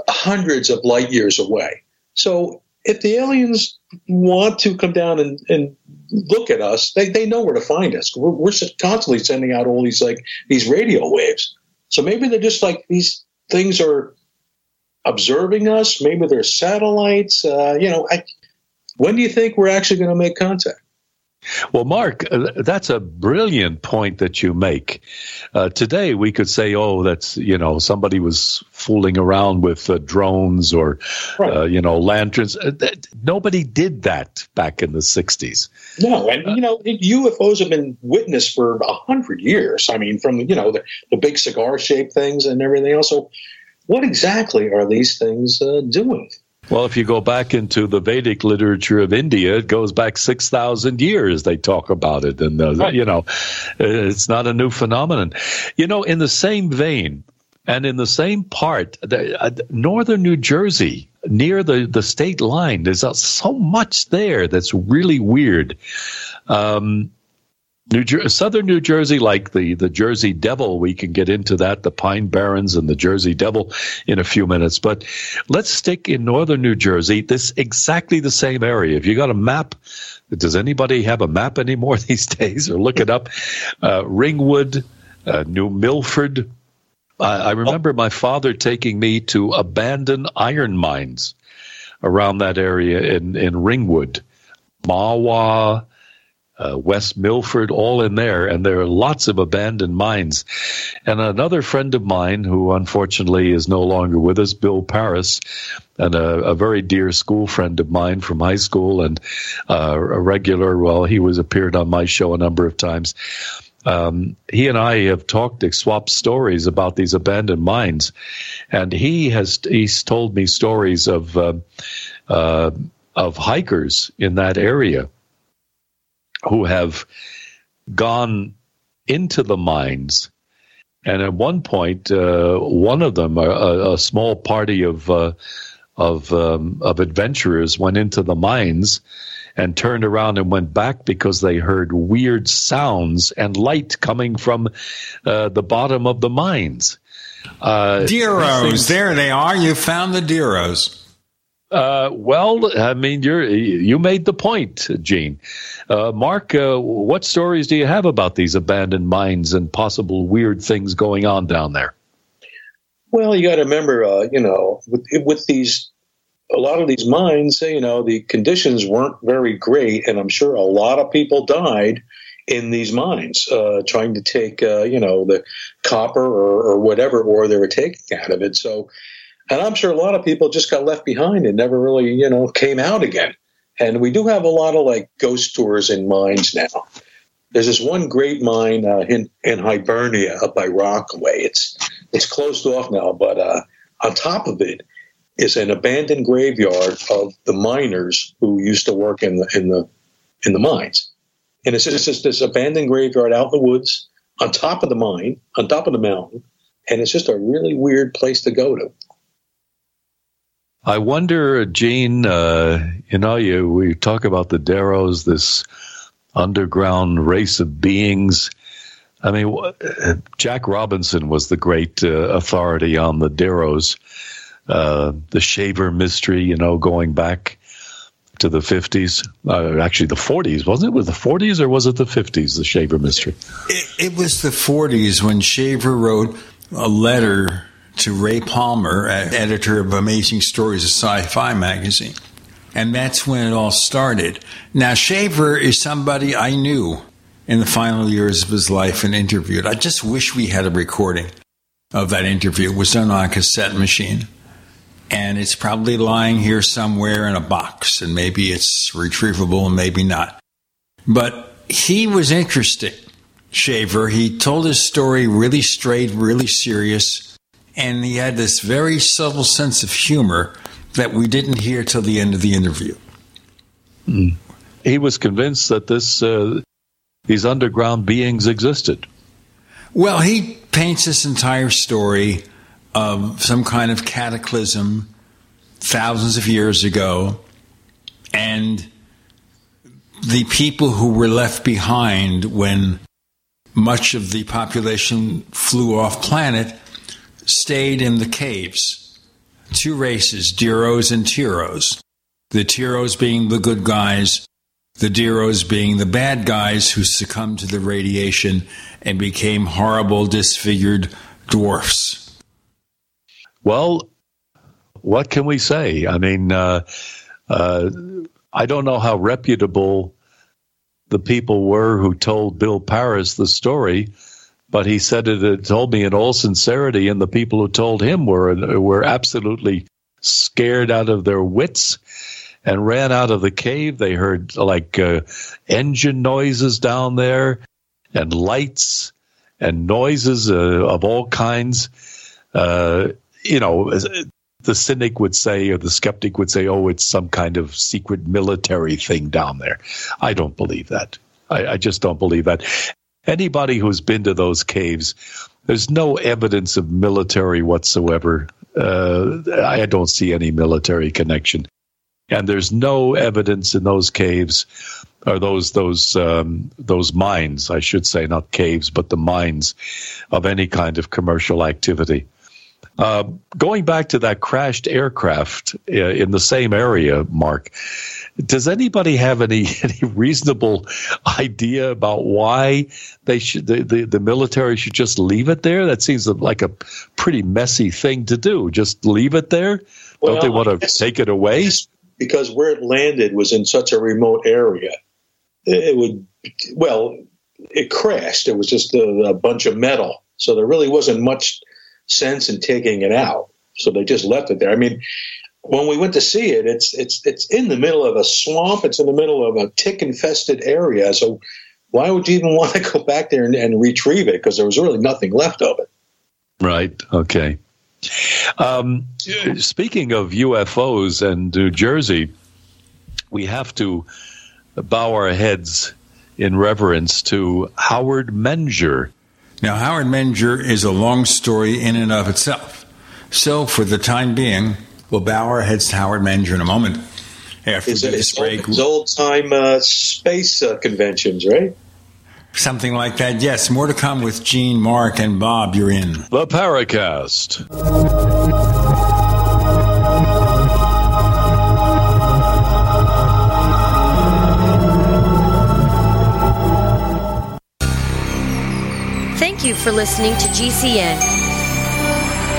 hundreds of light years away. So if the aliens want to come down and, and look at us, they, they know where to find us. We're, we're constantly sending out all these like these radio waves. So maybe they're just like these things are observing us. Maybe they're satellites. Uh, you know, I, when do you think we're actually going to make contact? Well, Mark, uh, that's a brilliant point that you make. Uh, today, we could say, "Oh, that's you know somebody was fooling around with uh, drones or right. uh, you know lanterns." Uh, nobody did that back in the '60s. No, and you know UFOs have been witnessed for a hundred years. I mean, from you know the, the big cigar-shaped things and everything else. So, what exactly are these things uh, doing? Well, if you go back into the Vedic literature of India, it goes back 6,000 years. They talk about it. And, uh, right. you know, it's not a new phenomenon. You know, in the same vein, and in the same part, the, uh, northern New Jersey, near the, the state line, there's uh, so much there that's really weird. Um, New Jer- Southern New Jersey, like the, the Jersey Devil, we can get into that, the Pine Barrens and the Jersey Devil in a few minutes. But let's stick in Northern New Jersey, this exactly the same area. If you got a map, does anybody have a map anymore <laughs> these days or look it up? Uh, Ringwood, uh, New Milford. I, I remember my father taking me to abandoned iron mines around that area in, in Ringwood, Mahwah, uh, West Milford, all in there, and there are lots of abandoned mines. And another friend of mine, who unfortunately is no longer with us, Bill Paris, and a, a very dear school friend of mine from high school, and uh, a regular. Well, he was appeared on my show a number of times. Um, he and I have talked, swapped stories about these abandoned mines, and he has he's told me stories of uh, uh, of hikers in that area who have gone into the mines. And at one point, uh, one of them, a, a small party of uh, of um, of adventurers, went into the mines and turned around and went back because they heard weird sounds and light coming from uh, the bottom of the mines. Uh, Deros, there they are. You found the Deros. Uh, well, I mean, you you made the point, Gene. Uh, Mark, uh, what stories do you have about these abandoned mines and possible weird things going on down there? Well, you got to remember, uh, you know, with, with these, a lot of these mines, you know, the conditions weren't very great, and I'm sure a lot of people died in these mines uh, trying to take, uh, you know, the copper or, or whatever ore they were taking out of it. So and I'm sure a lot of people just got left behind and never really, you know, came out again. And we do have a lot of like ghost tours in mines now. There's this one great mine uh, in in Hibernia up by Rockaway. It's it's closed off now, but uh, on top of it is an abandoned graveyard of the miners who used to work in the in the in the mines. And it's just, it's just this abandoned graveyard out in the woods on top of the mine, on top of the mountain, and it's just a really weird place to go to. I wonder, Gene, uh, you know, you, we talk about the Deros, this underground race of beings. I mean, Jack Robinson was the great uh, authority on the Deros, uh, the Shaver mystery, you know, going back to the 50s, uh, actually the 40s, wasn't it? Was the 40s or was it the 50s, the Shaver mystery? It, it was the 40s when Shaver wrote a letter to Ray Palmer, editor of Amazing Stories, a sci fi magazine. And that's when it all started. Now, Shaver is somebody I knew in the final years of his life and interviewed. I just wish we had a recording of that interview. It was done on a cassette machine. And it's probably lying here somewhere in a box, and maybe it's retrievable and maybe not. But he was interesting, Shaver. He told his story really straight, really serious and he had this very subtle sense of humor that we didn't hear till the end of the interview. Mm. He was convinced that this uh, these underground beings existed. Well, he paints this entire story of some kind of cataclysm thousands of years ago, and the people who were left behind when much of the population flew off planet stayed in the caves. Two races, Deros and Teros. The Teros being the good guys, the Deros being the bad guys who succumbed to the radiation and became horrible, disfigured dwarfs. Well, what can we say? I mean, uh, uh, I don't know how reputable the people were who told Bill Paris the story but he said it, it told me in all sincerity, and the people who told him were were absolutely scared out of their wits and ran out of the cave. They heard like uh, engine noises down there and lights and noises uh, of all kinds. Uh, you know, the cynic would say, or the skeptic would say, oh, it's some kind of secret military thing down there. I don't believe that. I, I just don't believe that. Anybody who's been to those caves, there's no evidence of military whatsoever. Uh, I don't see any military connection. And there's no evidence in those caves or those those um, those mines, I should say, not caves, but the mines of any kind of commercial activity. Uh, going back to that crashed aircraft uh, in the same area, Mark, does anybody have any, <laughs> any reasonable idea about why they should the, the, the military should just leave it there? That seems like a pretty messy thing to do. Just leave it there? Well, Don't they want to take it away? Because where it landed was in such a remote area, it would well, it crashed. It was just a, a bunch of metal, so there really wasn't much sense in taking it out. So they just left it there. I mean, when we went to see it, it's it's it's in the middle of a swamp. It's in the middle of a tick infested area. So why would you even <laughs> want to go back there and, and retrieve it? Because there was really nothing left of it. Right. Okay. Um, speaking of UFOs and New Jersey, we have to bow our heads in reverence to Howard Menger. Now, Howard Menger is a long story in and of itself. So, for the time being, we'll bow our heads to Howard Menger in a moment. After It's, this it's, break, it's old time uh, space uh, conventions, right? something like that. Yes, more to come with Gene, Mark, and Bob. You're in. The Paracast. Thank you for listening to GCN.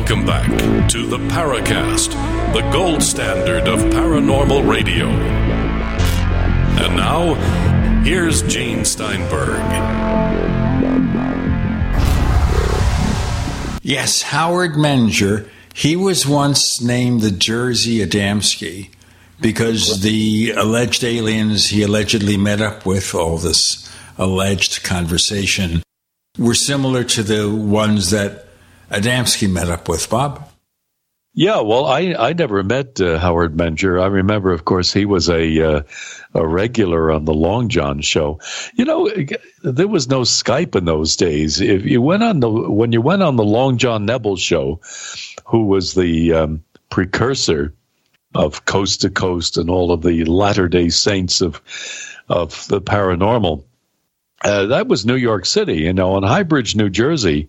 Welcome back to the Paracast, the gold standard of paranormal radio. And now, here's Gene Steinberg. Yes, Howard Menger. He was once named the Jersey Adamski because the alleged aliens he allegedly met up with, all this alleged conversation, were similar to the ones that Adamski met up with, Bob? Yeah, well, I, I never met uh, Howard Menger. I remember, of course, he was a uh, a regular on the Long John show. You know, there was no Skype in those days. If you went on the when you went on the Long John Nebel show, who was the um, precursor of Coast to Coast and all of the Latter Day Saints of of the paranormal, uh, that was New York City. You know, in High Bridge, New Jersey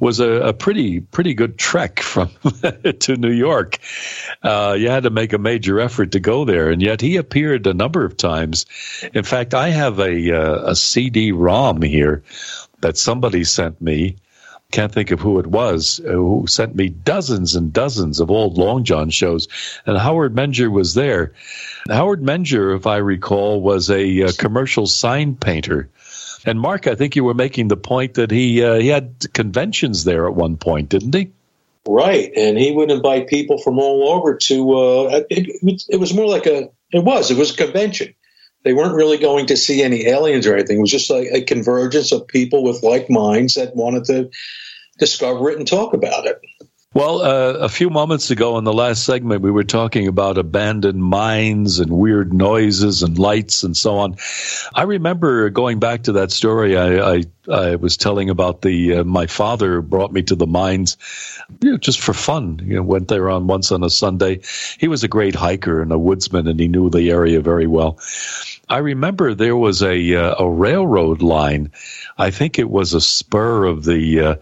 was a, a, pretty pretty good trek from <laughs> to New York, Uh, you had to make a major effort to go there, and yet he appeared a number of times. In fact, I have a uh, a CD-ROM here that somebody sent me. Can't think of who it was uh, who sent me dozens and dozens of old Long John shows, and Howard Menger was there. Howard Menger, if I recall, was a uh, commercial sign painter. And Mark, I think you were making the point that he uh, he had conventions there at one point, didn't he? Right, and he would invite people from all over to. Uh, it, it, was more like a. It was. It was a convention. They weren't really going to see any aliens or anything. It was just a convergence of people with like minds that wanted to discover it and talk about it. Well, uh, a few moments ago in the last segment, we were talking about abandoned mines and weird noises and lights and so on. I remember going back to that story I, I, I was telling about the uh, my father brought me to the mines, you know, just for fun. You know, went there on once on a Sunday. He was a great hiker and a woodsman, and he knew the area very well. I remember there was a uh, a railroad line. I think it was a spur of the uh,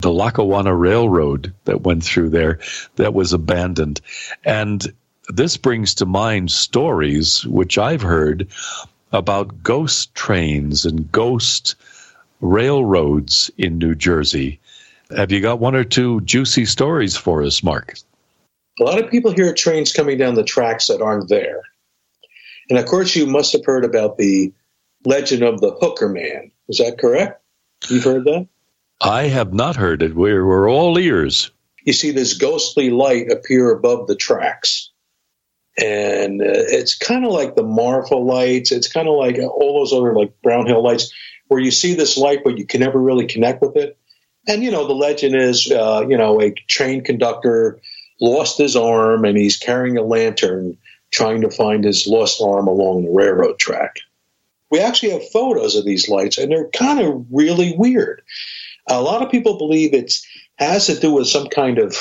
the Lackawanna Railroad that went through there that was abandoned. And this brings to mind stories which I've heard about ghost trains and ghost railroads in New Jersey. Have you got one or two juicy stories for us, Mark? A lot of people hear trains coming down the tracks that aren't there. And of course, you must have heard about the legend of the Hooker Man. Is that correct? You've heard that? I have not heard it. We're, we're all ears. You see this ghostly light appear above the tracks. And uh, it's kind of like the Marfa lights. It's kind of like all those other like Brown Hill lights where you see this light, but you can never really connect with it. And, you know, the legend is, uh, you know, a train conductor lost his arm and he's carrying a lantern trying to find his lost arm along the railroad track. We actually have photos of these lights and they're kind of really weird. A lot of people believe it has to do with some kind of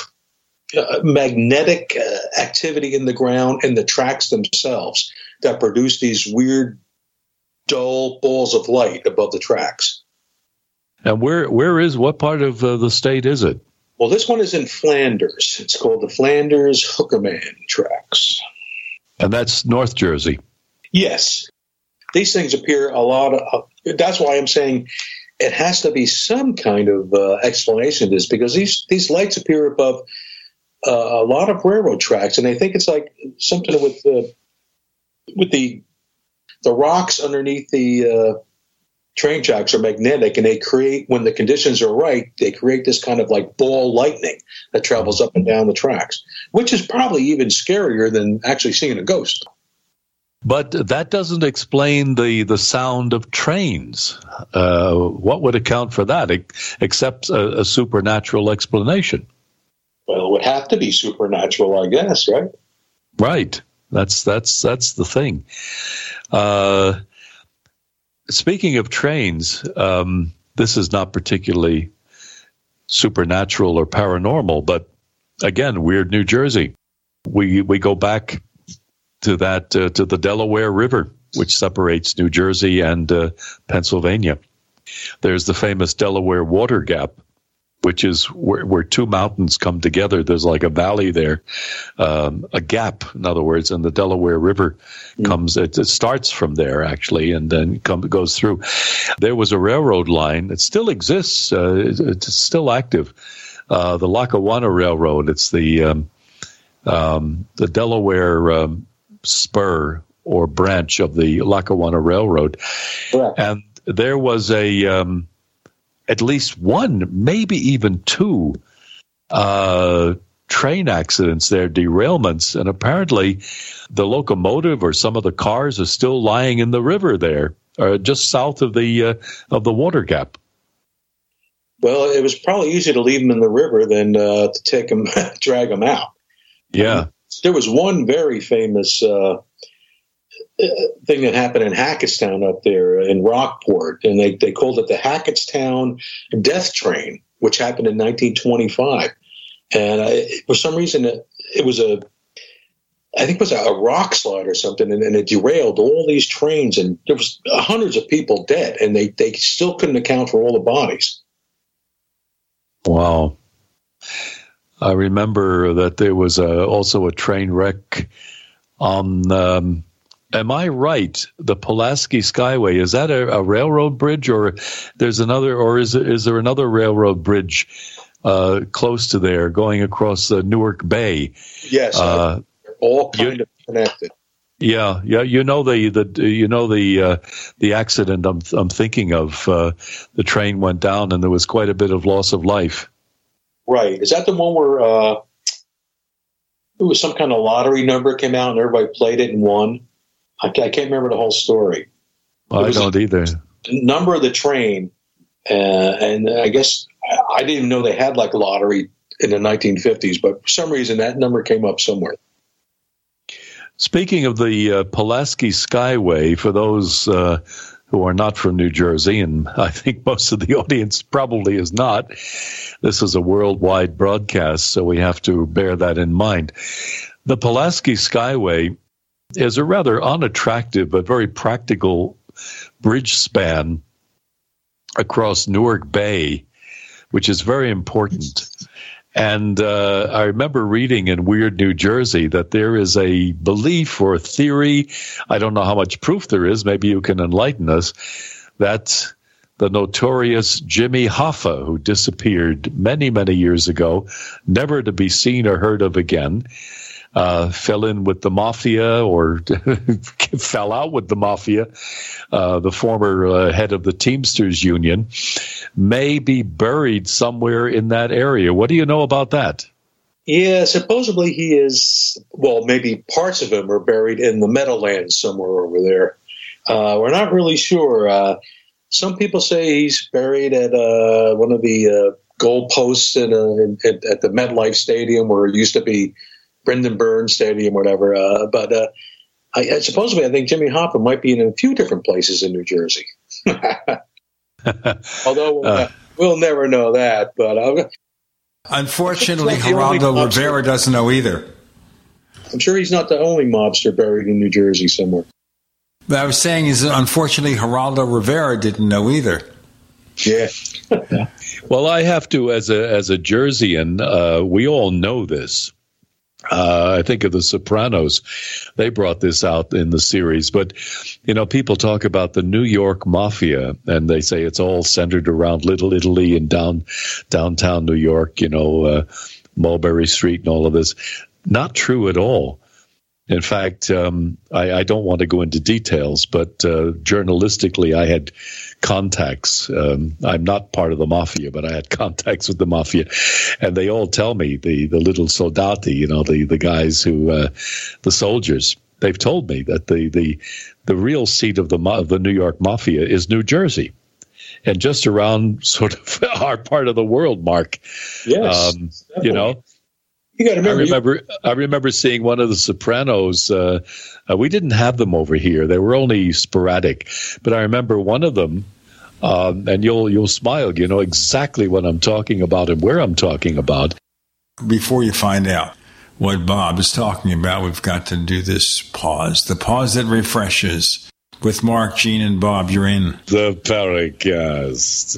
uh, magnetic uh, activity in the ground and the tracks themselves that produce these weird, dull balls of light above the tracks. And where where is what part of uh, the state is it? Well, this one is in Flanders. It's called the Flanders Hookerman tracks. And that's North Jersey. Yes. These things appear a lot of. That's why I'm saying it has to be some kind of uh, explanation to this because these these lights appear above uh, a lot of railroad tracks, and I think it's like something with the with the the rocks underneath the uh, train tracks are magnetic, and they create when the conditions are right, they create this kind of like ball lightning that travels up and down the tracks, which is probably even scarier than actually seeing a ghost. But that doesn't explain the, the sound of trains. Uh, what would account for that, except a, a, supernatural explanation? Well, it would have to be supernatural, I guess, right? Right. That's that's that's the thing. Uh, speaking of trains, um, this is not particularly supernatural or paranormal, but again, weird New Jersey. We we go back to that uh, to the Delaware River, which separates New Jersey and uh, Pennsylvania. There's the famous Delaware Water Gap, which is where, where two mountains come together. There's like a valley there, um, a gap, in other words, and the Delaware River mm. comes. It, it, starts from there actually, and then come, goes through. There was a railroad line. It still exists. Uh, it, it's still active. Uh, the Lackawanna Railroad. It's the um, um, the Delaware um, spur or branch of the Lackawanna Railroad. Correct. And there was a um, at least one, maybe even two uh, train accidents there, derailments, and apparently the locomotive or some of the cars are still lying in the river there, uh, just south of the uh, of the water gap. Well, it was probably easier to leave them in the river than uh, to take them, <laughs> drag them out. Yeah there was one very famous uh, thing that happened in Hackettstown up there in Rockport, and they, they called it the Hackettstown Death Train, which happened in 1925. And uh, for some reason, it, it, was a, I think it was a, a rock slide or something, and, and, it derailed all these trains, and there was hundreds of people dead, and they, they still couldn't account for all the bodies. Wow. I remember that there was a, also a train wreck on. Um, am I right? The Pulaski Skyway is that a, a, railroad bridge, or there's another, or is is there another railroad bridge uh, close to there going across the Newark Bay? Yes, uh, they're all kind you, of connected. Yeah, yeah, you know the the you know the uh, the accident I'm I'm thinking of. Uh, the train went down and there was quite a bit of loss of life. Right. Is that the one where uh, it was some kind of lottery number came out and everybody played it and won? I, I can't remember the whole story. I don't either. Number of the train, uh, and I guess I didn't even know they had like a lottery in the 1950s, but for some reason that number came up somewhere. Speaking of the uh, Pulaski Skyway, for those uh, who are not from New Jersey, and I think most of the <laughs> audience probably is not. This is a worldwide broadcast, so we have to bear that in mind. The Pulaski Skyway is a rather unattractive but very practical bridge span across Newark Bay, which is very important. And uh, I remember reading in Weird New Jersey that there is a belief or a theory, I don't know how much proof there is, maybe you can enlighten us, that the notorious Jimmy Hoffa, who disappeared many, many years ago, never to be seen or heard of again, uh, fell in with the mafia or <laughs> fell out with the mafia, uh, the former uh, head of the Teamsters Union, may be buried somewhere in that area. What do you know about that? Yeah, supposedly he is, well, maybe parts of him are buried in the Meadowlands somewhere over there. Uh, we're not really sure. Uh, some people say he's buried at uh, one of the goal posts in, in, at the MetLife Stadium where it used to be Brendan Byrne Stadium, whatever. Uh, but uh, I, supposedly, I think Jimmy Hoffa might be in a few different places in New Jersey. <laughs> Although uh, we'll never know that. But uh, unfortunately, Geraldo Rivera doesn't know either. I'm sure he's not the only mobster buried in New Jersey somewhere. But I was saying is unfortunately Geraldo Rivera didn't know either. Yeah. <laughs> well, I have to as a as a Jerseyan, uh, we all know this. Uh, I think of The Sopranos. They brought this out in the series. But, you know, people talk about the New York Mafia, and they say it's all centered around Little Italy and down downtown New York, you know, uh, Mulberry Street and all of this. Not true at all. In fact, um, I, I, don't want to go into details, but uh, journalistically, I had contacts. Um, I'm not part of the mafia, but I had <laughs> contacts with the mafia, and they all tell me the the little soldati, you know, the the guys who uh, the soldiers. They've told me that the the the real seat of the of the New York mafia is New Jersey and just around <laughs> sort of our part of the world, Mark. Yes, um, you know, you got to remember. I remember. I remember seeing one of the Sopranos. Uh, uh, we didn't have them over here; they were only sporadic. But I remember one of them, um, and you'll you'll smile. You know exactly what I'm talking about and where I'm talking about. Before you find out what Bob is talking about, we've got to do this pause. The pause that refreshes. With Mark, Gene, and Bob, you're in the Paracast.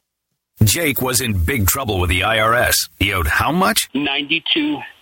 Jake was in big trouble with the IRS. He owed how much? Ninety-two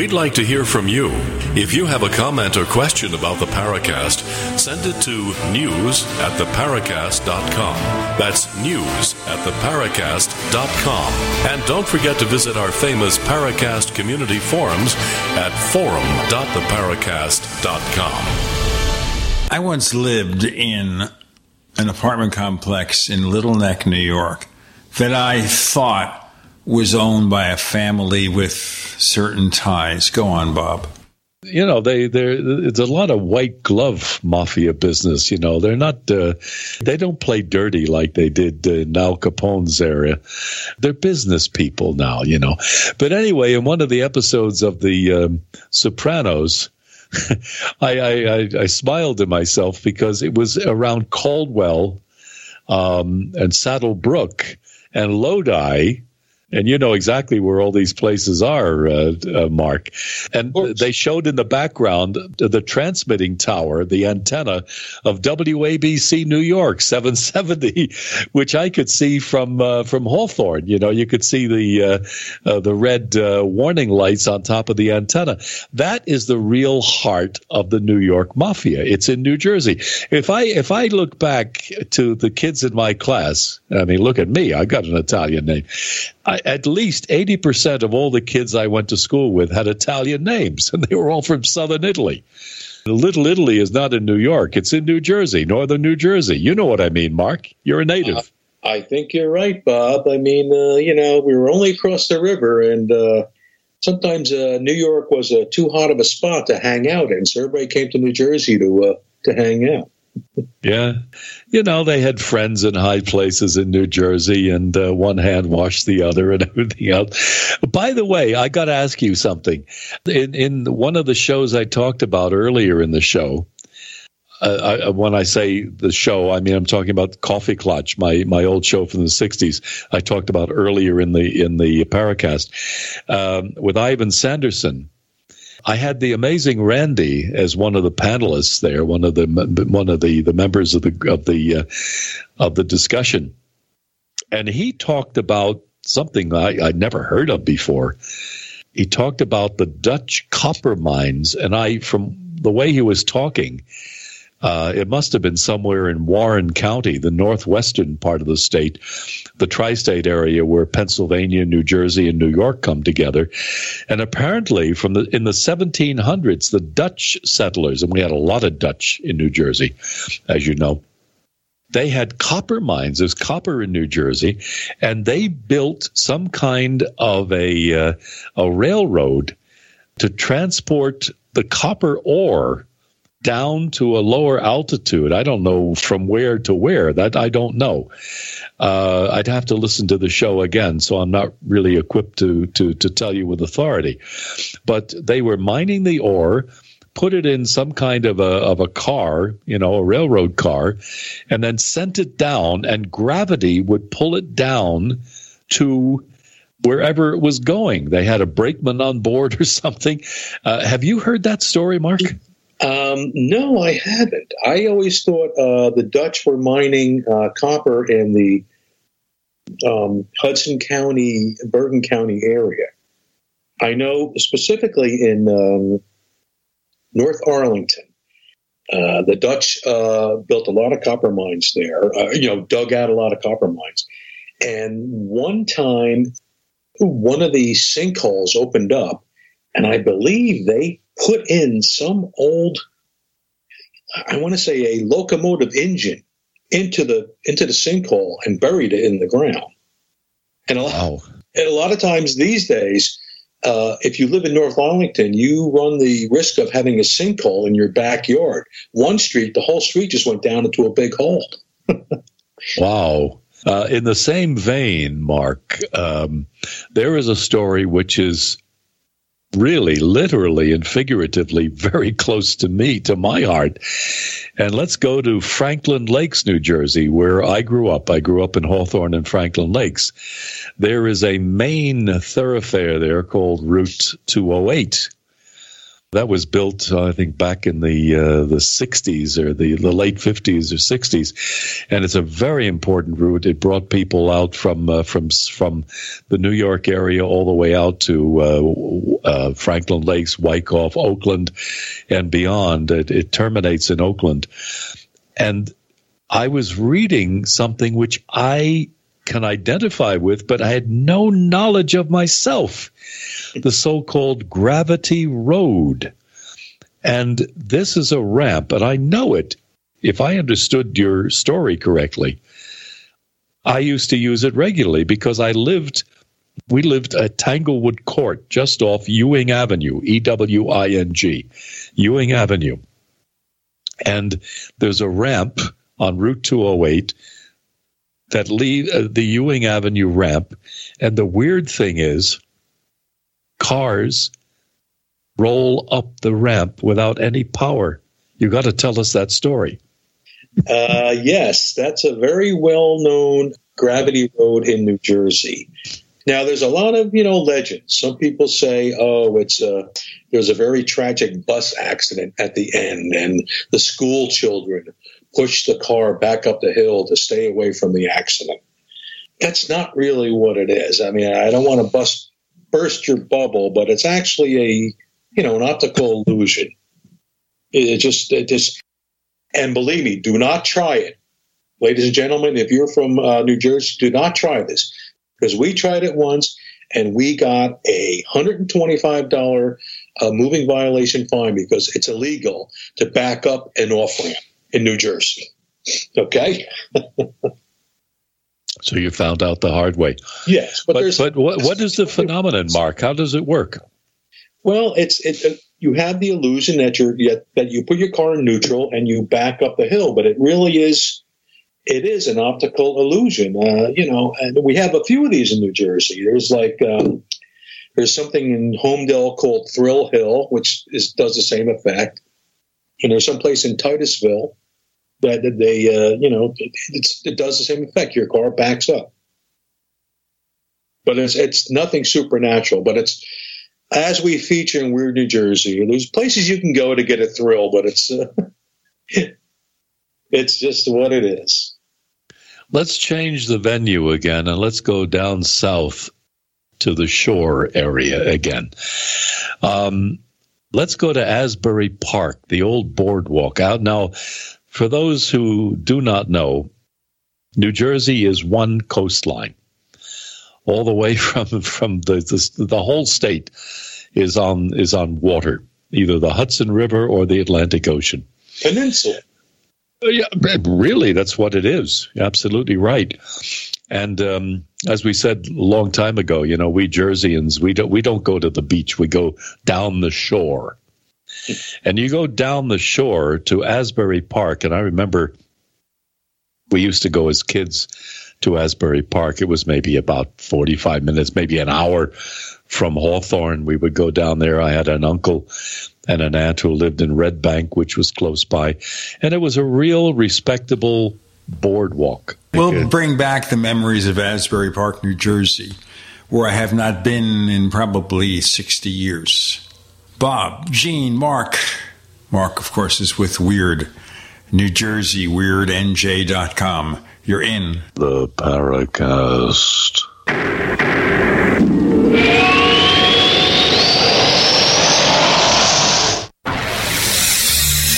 We'd like to hear from you. If you have a comment or question about the Paracast, send it to news at theparacast.com. That's news at theparacast.com. And don't forget to visit our famous Paracast community forums at forum.theparacast.com. I once lived in an apartment complex in Little Neck, New York, that I thought was owned by a family with certain ties. Go on, Bob. You know, they they it's a lot of white glove mafia business. You know, they're not uh, they don't play dirty like they did in Al Capone's area. They're business people now. You know, but anyway, in one of the episodes of the um, Sopranos. <laughs> I, I, I, smiled to myself because it was around Caldwell um, and Saddle Brook and Lodi, and you know exactly where all these places are, uh, uh, Mark. And they showed in the background the transmitting tower, the antenna of WABC New York <laughs> 770, which I could see from uh, from Hawthorne. You know, you could see the uh, uh, the red uh, warning lights on top of the antenna. That is the real heart of the New York mafia. It's in New Jersey. If I if I look back to the kids in my class, I mean, look at me. I got an Italian name. I, at least 80% of all the kids I went to school with had Italian names, and they were all from southern Italy. Little Italy is not in New York, it's in New Jersey, northern New Jersey. You know what I mean, Mark. You're a native. Uh, I think you're right, Bob. I mean, uh, you know, we were only across the river, and uh, sometimes uh, New York was uh, too hot of a spot to hang out in, so everybody came to New Jersey to uh, to hang out. Yeah. You know, they had friends in high places in New Jersey, and uh, one hand washed the other and <laughs> everything else. By the way, I got to ask you something. In, in one of the shows I talked about earlier in the show, uh, I, when I say the show, I mean I'm talking about Coffee Clutch, my my old show from the '60s. I talked about earlier in the in the Paracast um, with Ivan Sanderson. I had the amazing Randi as one of the panelists there, one of the one of the, the members of the of the uh, of the discussion, and he talked about something I, I'd never heard of before. He talked about the Dutch copper mines, and I, from the way he was talking, uh, it must have been somewhere in Warren County, the northwestern part of the state, the tri state area where Pennsylvania, New Jersey, and New York come together. And apparently, from the, in the 1700s, the Dutch settlers, and we had a lot of Dutch in New Jersey, as you know, they had copper mines. There's copper in New Jersey, and they built some kind of a uh, a railroad to transport the copper ore down to a lower altitude. I don't know from where to where. That I don't know. Uh, I'd have to listen to the show again, so I'm not really equipped to to to tell you with authority. But they were mining the ore, put it in some kind of a of a car, you know, a railroad car, and then sent it down, and gravity would pull it down to wherever it was going. They had a brakeman on board <laughs> or something. Uh, have you heard that story, Mark? Um, no, I haven't. I always thought uh, the Dutch were mining uh, copper in the um, Hudson County, Bergen County area. I know specifically in um, North Arlington, uh, the Dutch uh, built a lot of copper mines there, uh, you know, dug out a lot of copper mines. And one time, one of these sinkholes opened up, and I believe they put in some old, I want to say a locomotive engine into the into the sinkhole and buried it in the ground. And a lot, wow. and a lot of times these days, uh, if you live in North Arlington, you run the risk of having a sinkhole in your backyard. One street, the whole street just went down into a big hole. <laughs> wow. Uh, in the same vein, Mark, um, there is a story which is really literally and figuratively very <laughs> close to me, to my heart. And let's go to Franklin Lakes, New Jersey, where I grew up. I grew up in Hawthorne and Franklin Lakes. There is a main thoroughfare there called Route 208 that was built, uh, I think, back in the uh, the 60s or the, the late 50s or 60s, and it's a very important route. It brought people out from uh, from from the New York area all the way out to uh, uh, Franklin Lakes, Wyckoff, Oakland, and beyond. It, it terminates in Oakland, and I was reading something which I can identify with, but I had no knowledge of myself the so called gravity road. And this is a ramp, and I know it. If I understood your story correctly, I used to use it regularly because I lived, we lived at Tanglewood Court just off Ewing Avenue, E W I N G, Ewing Avenue. And there's a ramp on Route 208 that lead uh, the Ewing Avenue ramp. And the weird thing is, cars roll up the ramp without any power. You got to tell us that story. Uh, yes, that's a very well known gravity road in New Jersey. Now, there's a lot of you know legends. Some people say, "Oh, it's a there's a very tragic bus accident at the end, and the school children pushed the car back up the hill to stay away from the accident." That's not really what it is. I mean, I don't want to bust burst your bubble, but it's actually a you know an optical illusion. It just it just and believe me, do not try it, ladies and gentlemen. If you're from uh, New Jersey, do not try this because we tried it once and we got a hundred and twenty-five dollar uh, moving violation fine because it's illegal to back up an off ramp in New Jersey. Okay. <laughs> So you found out the hard way. Yes, but, but, but what, what is the <laughs> phenomenon, Mark? How does it work? Well, it's it, uh, you have the illusion that you're yet that you put your car in neutral and you back up the hill, but it really is it is an optical illusion. Uh, you know, and we have a few of these in New Jersey. There's like um, there's something in Holmdel called Thrill Hill, which is does the same effect. You know, someplace in Titusville that they, uh, you know, it does the same effect. Your car backs up, but it's it's nothing supernatural. But it's as we feature in Weird New Jersey. There's places you can go to get a thrill, but it's uh, <laughs> it's just what it is. Let's change the venue again and let's go down south to the shore area again. Um, let's go to Asbury Park, the old boardwalk out now. For those who do not know, New Jersey is one coastline. All the way <laughs> from from the the, the whole state is on is on water, either the Hudson River or the Atlantic Ocean. Peninsula. Uh, yeah, really, that's what it is. absolutely right. And um, as we said a long time ago, you know, we Jerseyans, we don't we don't go to the beach. We go down the shore. And you go down the shore to Asbury Park, and I remember we used to go as kids to Asbury Park. It was maybe about 45 minutes, maybe an hour from Hawthorne. We would go down there. I had an uncle and an aunt who lived in Red Bank, which was close by. And it was a real respectable boardwalk. We'll bring back the memories of Asbury Park, New Jersey, where I have not been in probably 60 years. Bob, Gene, Mark. Mark, of course, is with Weird, New Jersey, weirdnj.com. You're in the Paracast.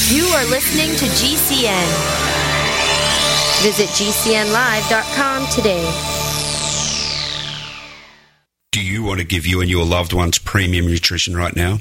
You are listening to GCN. Visit GCNlive.com today. Do you want to give you and your loved ones premium nutrition right now?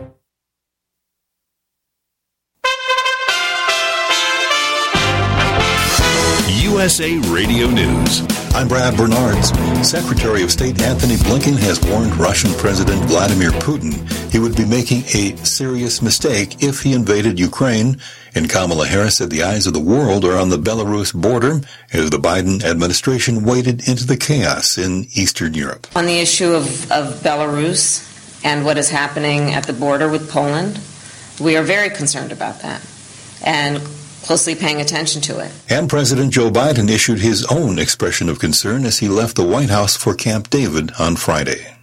USA Radio News. I'm Brad Bernards. Secretary of State Antony Blinken has warned Russian President Vladimir Putin he would be making a serious mistake if he invaded Ukraine. And Kamala Harris said the eyes of the world are on the Belarus border as the Biden administration waded into the chaos in Eastern Europe. On the issue of, of Belarus and what is happening at the border with Poland, we are very concerned about that. And closely paying attention to it. And President Joe Biden issued his own expression of concern as he left the White House for Camp David on Friday.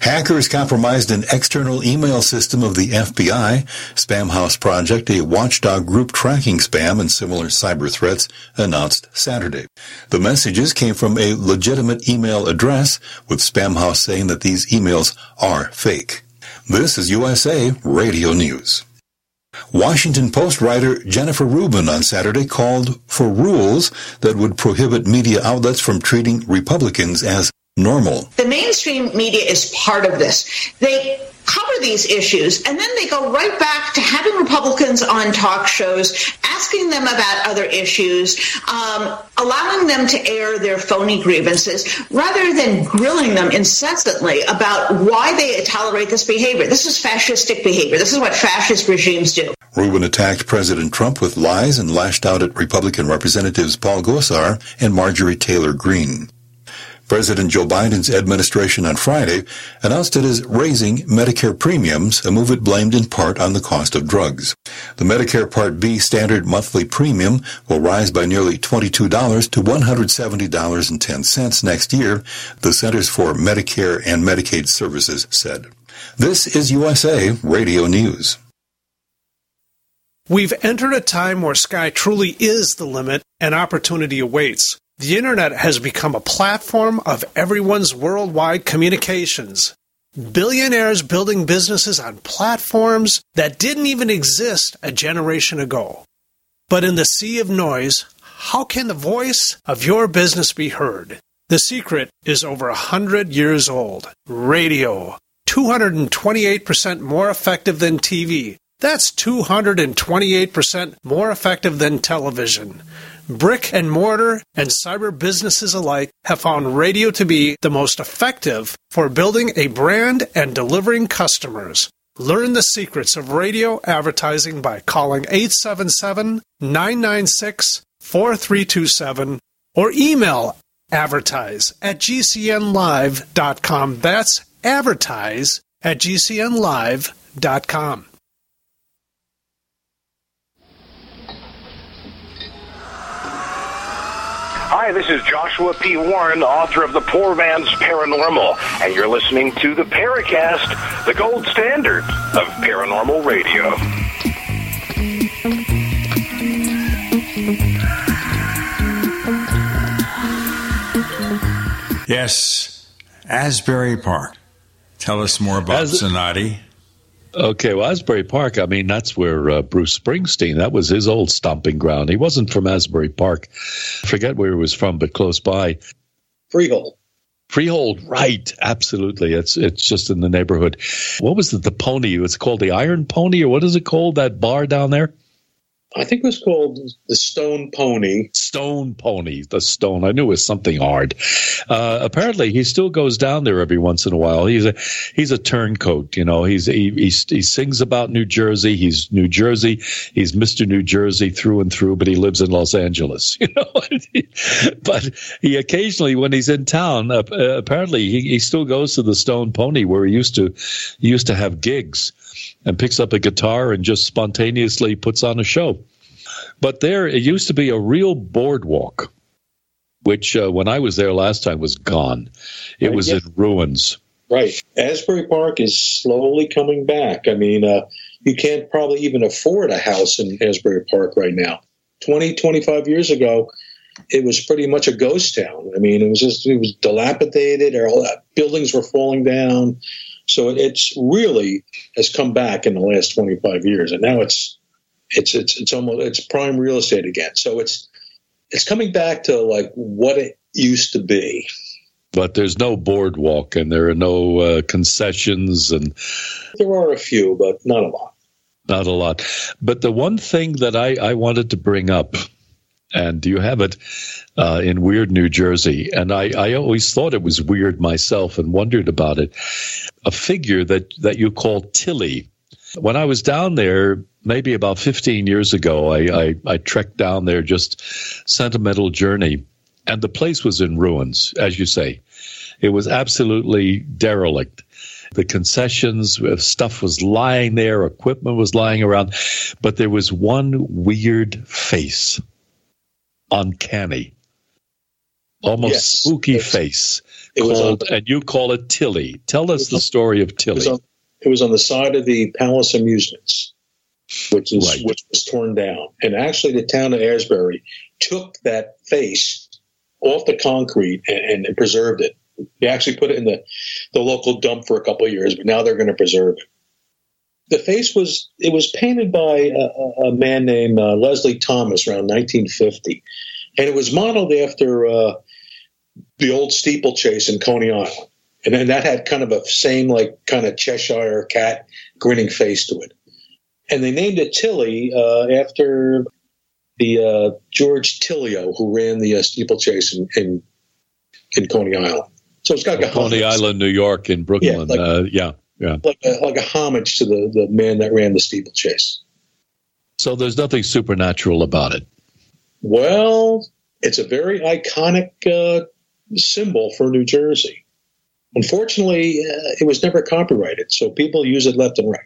Hackers compromised an external email system of the FBI. Spamhaus Project, a watchdog group tracking spam and similar cyber threats, announced Saturday. The messages came from a legitimate email address, with Spamhaus saying that these emails are fake. This is USA Radio News. Washington Post writer Jennifer Rubin on Saturday called for rules that would prohibit media outlets from treating Republicans as normal. The mainstream media is part of this. They cover these issues and then they go right back to having Republicans on talk shows, asking them about other issues, um, allowing them to air their phony grievances, rather than grilling them incessantly about why they tolerate this behavior. This is fascistic behavior. This is what fascist regimes do. Rubin attacked President Trump with lies and lashed out at Republican Representatives Paul Gosar and Marjorie Taylor Greene. President Joe Biden's administration on Friday announced it is raising Medicare premiums, a move it blamed in part on the cost of drugs. The Medicare Part B standard monthly premium will rise by nearly $22 to $170.10 next year, the Centers for Medicare and Medicaid Services said. This is USA Radio News. We've entered a time where sky truly is the limit and opportunity awaits. The internet has become a platform of everyone's worldwide communications. Billionaires building businesses on platforms that didn't even exist a generation ago. But in the sea of noise, how can the voice of your business be heard? The secret is over a hundred years old. Radio. 228% more effective than TV. That's 228% more effective than television. Brick and mortar and cyber businesses alike have found radio to be the most effective for building a brand and delivering customers. Learn the secrets of radio advertising by calling 877 996 4327 or email advertise at gcnlive.com. That's advertise at gcnlive.com. Hi, this is Joshua P. Warren, author of The Poor Man's Paranormal, and you're listening to the Paracast, the gold standard of paranormal radio. Yes, Asbury Park. Tell us more about As- Zanotti. Okay, well, Asbury Park, I mean, that's where uh, Bruce Springsteen, that was his old stomping ground. He wasn't from Asbury Park. I forget where he was from, but close by. Freehold. Freehold, right. Absolutely. It's it's just in the neighborhood. What was it, the pony? It's called the Iron Pony, or what is it called, that bar down there? I think it was called the Stone Pony. Stone Pony, the Stone. I knew it was something hard. Uh, apparently, he still goes down there every once in a while. He's a he's a turncoat. You know, he's he, he he sings about New Jersey. He's New Jersey. He's Mister New Jersey through and through. But he lives in Los Angeles. <laughs> You know, <laughs> but he occasionally, when he's in town, uh, uh, apparently he, he still goes to the Stone Pony where he used to he used to have gigs and picks up a guitar and just spontaneously puts on a show. But there, it used to be a real boardwalk, which uh, when I was there last time was gone. It was in ruins. Right. Asbury Park is slowly coming back. I mean, uh, you can't probably even afford a house in Asbury Park right now. 20, 25 years ago, it was pretty much a ghost town. I mean, it was just, it was dilapidated, or all that, buildings were falling down. So it's really has come back in the last 25 years. And now it's, it's, it's, it's almost, it's prime real estate again. So it's, it's coming back to like what it used to be. But there's no boardwalk and there are no uh, concessions and There are a few, but not a lot. not a lot. But the one thing that I, I wanted to bring up, and you have it uh, in Weird New Jersey, and I, I always thought it was weird myself and wondered about it. A figure that, that you call Tilly. When I was down there, maybe about 15 years ago, I, I, I trekked down there just sentimental journey, and the place was in ruins, as you say. It was absolutely derelict. The concessions, uh, stuff was lying there, equipment was lying around, but there was one weird face, uncanny, almost Yes. spooky face, it was called, and you call it Tilly. Tell us the story of It was, Tilly. on, it was on the side of the Palace Amusements, which is Right. which was torn down. And actually, the town of Asbury took that face off the concrete and, and preserved it. They actually put it in the, the local dump for a couple of years, but now they're going to preserve it. The face was it was painted by a, a- man named uh, Leslie Thomas around 1950, and it was modeled after uh, the old steeplechase in Coney Island. And then that had kind of a same like kind of Cheshire cat grinning face to it. And they named it Tilly uh, after the uh, George Tilyou who ran the uh, steeplechase in, in in Coney Island. So it's got like Coney Island, New York, in Brooklyn. like- uh, yeah, yeah. like a, like a homage to the, the man that ran the steeplechase. So there's nothing supernatural about it. Well, it's a very iconic uh, symbol for New Jersey. Unfortunately, uh, it was never copyrighted, so people use it left and right.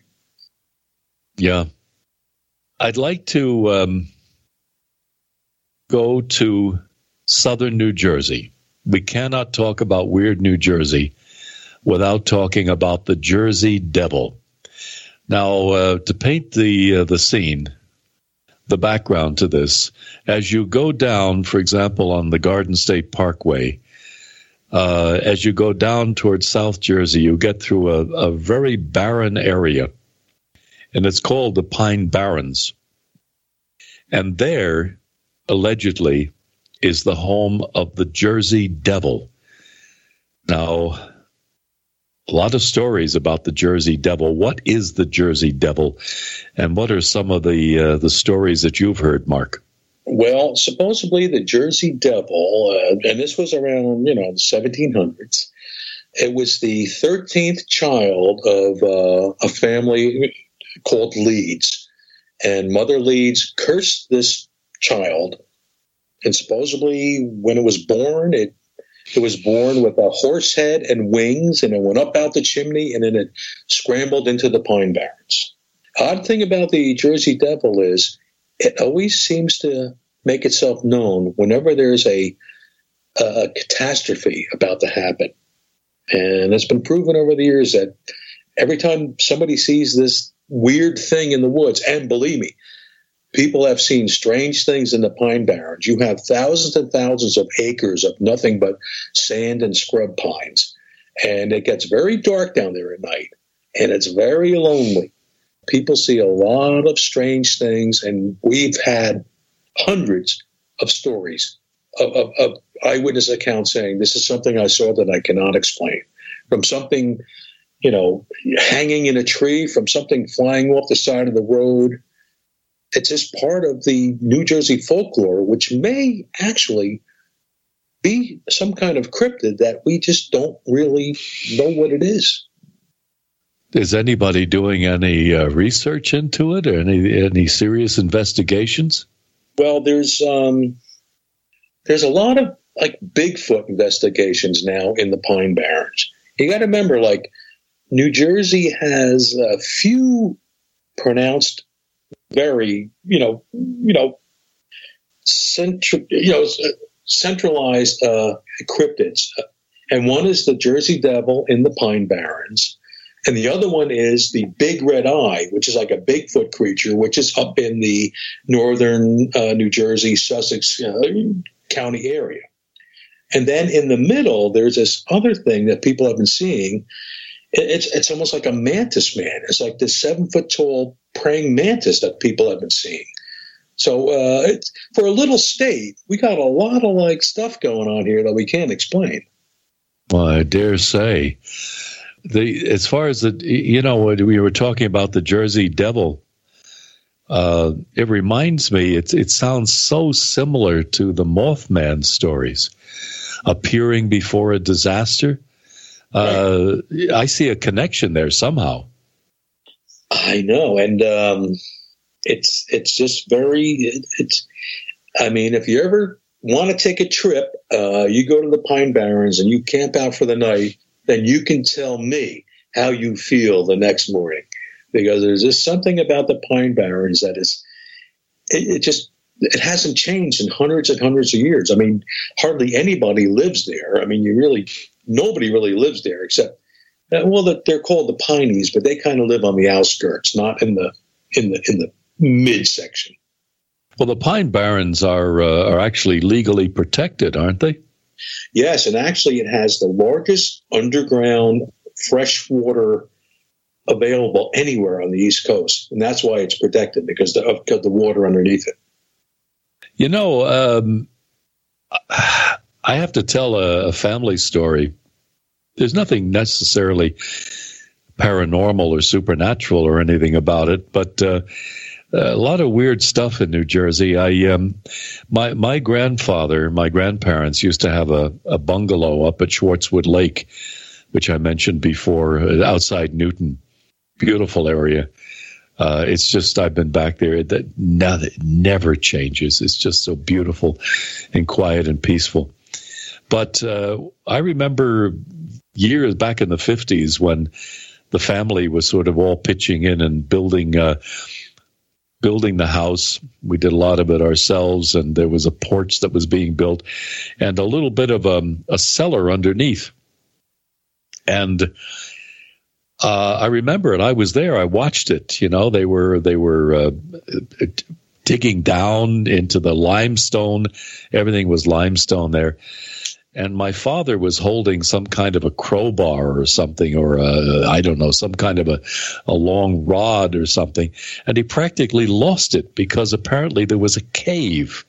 Yeah. I'd like to um, go to southern New Jersey. We cannot talk about weird New Jersey without talking about the Jersey Devil. Now, uh, to paint the uh, the scene, the background to this. As you go down, for example, on the Garden State Parkway, uh, as you go down towards South Jersey, you get through a, a very barren area, and it's called the Pine Barrens. And there, allegedly, is the home of the Jersey Devil. Now, a lot of stories about the Jersey Devil. What is the Jersey Devil, and what are some of the uh, the stories that you've heard, Mark? Well, supposedly the Jersey Devil, uh, and this was around you know the 1700s. It was the 13th child of uh, a family called Leeds, and Mother Leeds cursed this child, and supposedly when it was born, it it was born with a horse head and wings, and it went up out the chimney, and then it scrambled into the pine barrens. Odd thing about the Jersey Devil is it always seems to make itself known whenever there's a, a catastrophe about to happen. And it's been proven over the years that every time somebody sees this weird thing in the woods, and believe me, people have seen strange things in the pine barrens. You have thousands and thousands of acres of nothing but sand and scrub pines. And it gets very dark down there at night, and it's very lonely. People see a lot of strange things, and we've had hundreds of stories of, of, of eyewitness accounts saying this is something I saw that I cannot explain. From something, you know, hanging in a tree, from something flying off the side of the road, it's just part of the New Jersey folklore, which may actually be some kind of cryptid that we just don't really know what it is. Is anybody doing any uh, research into it or any any serious investigations? Well, there's um, there's a lot of like Bigfoot investigations now in the Pine Barrens. You got to remember, like New Jersey has a few pronounced very, you know, you know, central, you know, centralized uh, cryptids, and one is the Jersey Devil in the Pine Barrens, and the other one is the Big Red Eye, which is like a Bigfoot creature, which is up in the northern uh, New Jersey, Sussex uh, County area. And then in the middle, there's this other thing that people have been seeing. It's it's almost like a mantis man. It's like this seven foot tall praying mantis that people have been seeing. So uh, for a little state, we got a lot of like stuff going on here that we can't explain. Well, I dare say, the as far as the you know we were talking about the Jersey Devil. Uh, it reminds me. It it sounds so similar to the Mothman stories, appearing before a disaster. Uh, I see a connection there somehow. I know, and um, it's it's just very it's. I mean, if you ever want to take a trip, uh, you go to the Pine Barrens and you camp out for the night. Then you can tell me how you feel the next morning, because there's just something about the Pine Barrens that is it, it just it hasn't changed in hundreds and hundreds of years. I mean, hardly anybody lives there. I mean, you really nobody really lives there except uh, well, they're called the Pineys, but they kind of live on the outskirts, not in the in the in the midsection. Well, the Pine Barrens are uh, are actually legally protected, aren't they? Yes, and actually, it has the largest underground freshwater available anywhere on the East Coast, and that's why it's protected because of, of the water underneath it. You know, um, I have to tell a, a family story there's nothing necessarily paranormal or supernatural or anything about it, but uh, a lot of weird stuff in New Jersey. I um, my my grandfather, my grandparents used to have a, a bungalow up at Swartswood Lake, which I mentioned before, outside Newton. Beautiful area. Uh, it's just I've been back there. That never changes. It's just so beautiful and quiet and peaceful. But uh, I remember years back in the 50s when the family was sort of all pitching in and building uh, building the house. We did a lot of it ourselves, and there was a porch that was being built, and a little bit of um, a cellar underneath. And uh, I remember it. I was there. I watched it. You know, they were they were uh, digging down into the limestone. Everything was limestone there. And my father was holding some kind of a crowbar or something, or I don't know, some kind of a, a long rod or something. And he practically lost it because apparently there was a cave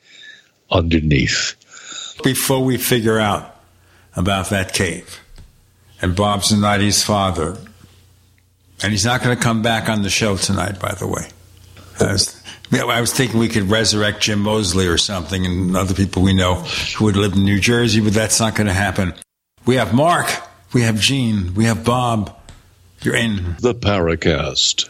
underneath. Before we figure out about that cave and bob's Bob Zanotti's father, and he's not going to come back on the show tonight, by the way. I was, I was thinking we could resurrect Jim Moseley or something and other people we know who would live in New Jersey, but that's not going to happen. We have Mark, we have Gene, we have Bob. You're in the Paracast.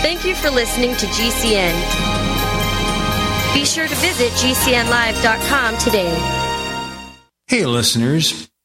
Thank you for listening to GCN. Be sure to visit GCNlive.com today. Hey, listeners.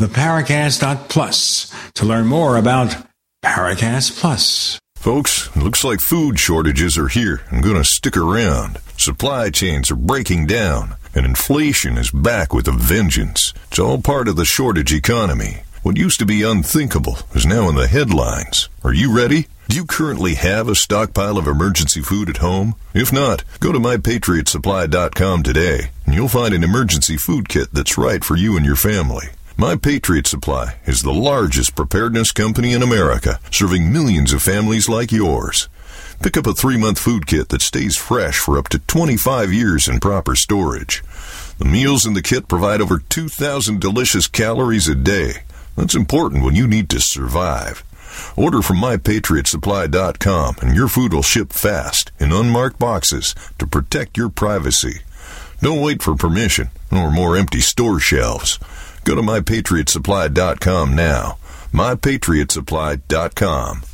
theparacast.plus to learn more about Paracast Plus. Folks, it looks like food shortages are here and going to stick around. Supply chains are breaking down, and inflation is back with a vengeance. It's all part of the shortage economy. What used to be unthinkable is now in the headlines. Are you ready? Do you currently have a stockpile of emergency food at home? If not, go to mypatriotsupply.com today and you'll find an emergency food kit that's right for you and your family. My Patriot Supply is the largest preparedness company in America, serving millions of families like yours. Pick up a three month food kit that stays fresh for up to 25 years in proper storage. The meals in the kit provide over 2,000 delicious calories a day. That's important when you need to survive. Order from mypatriotsupply.com and your food will ship fast in unmarked boxes to protect your privacy. Don't wait for permission or more empty store shelves. Go to mypatriotsupply.com now. mypatriotsupply.com.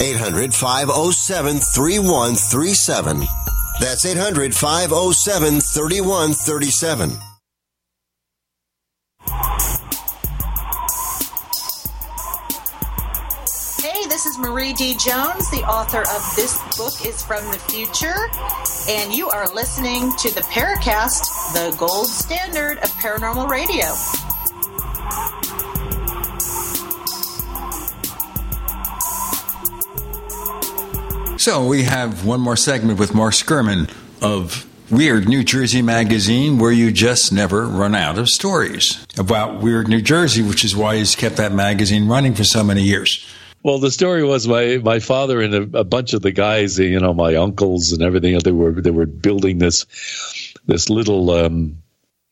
800 507 3137. That's 800 507 3137. Hey, this is Marie D. Jones, the author of This Book is from the Future, and you are listening to the Paracast, the gold standard of paranormal radio. So we have one more segment with Mark Sceurman of Weird New Jersey Magazine, where you just never run out of stories about Weird New Jersey, which is why he's kept that magazine running for so many years. Well, the story was my my father and a, a bunch of the guys, you know, my uncles and everything. They were they were building this this little um,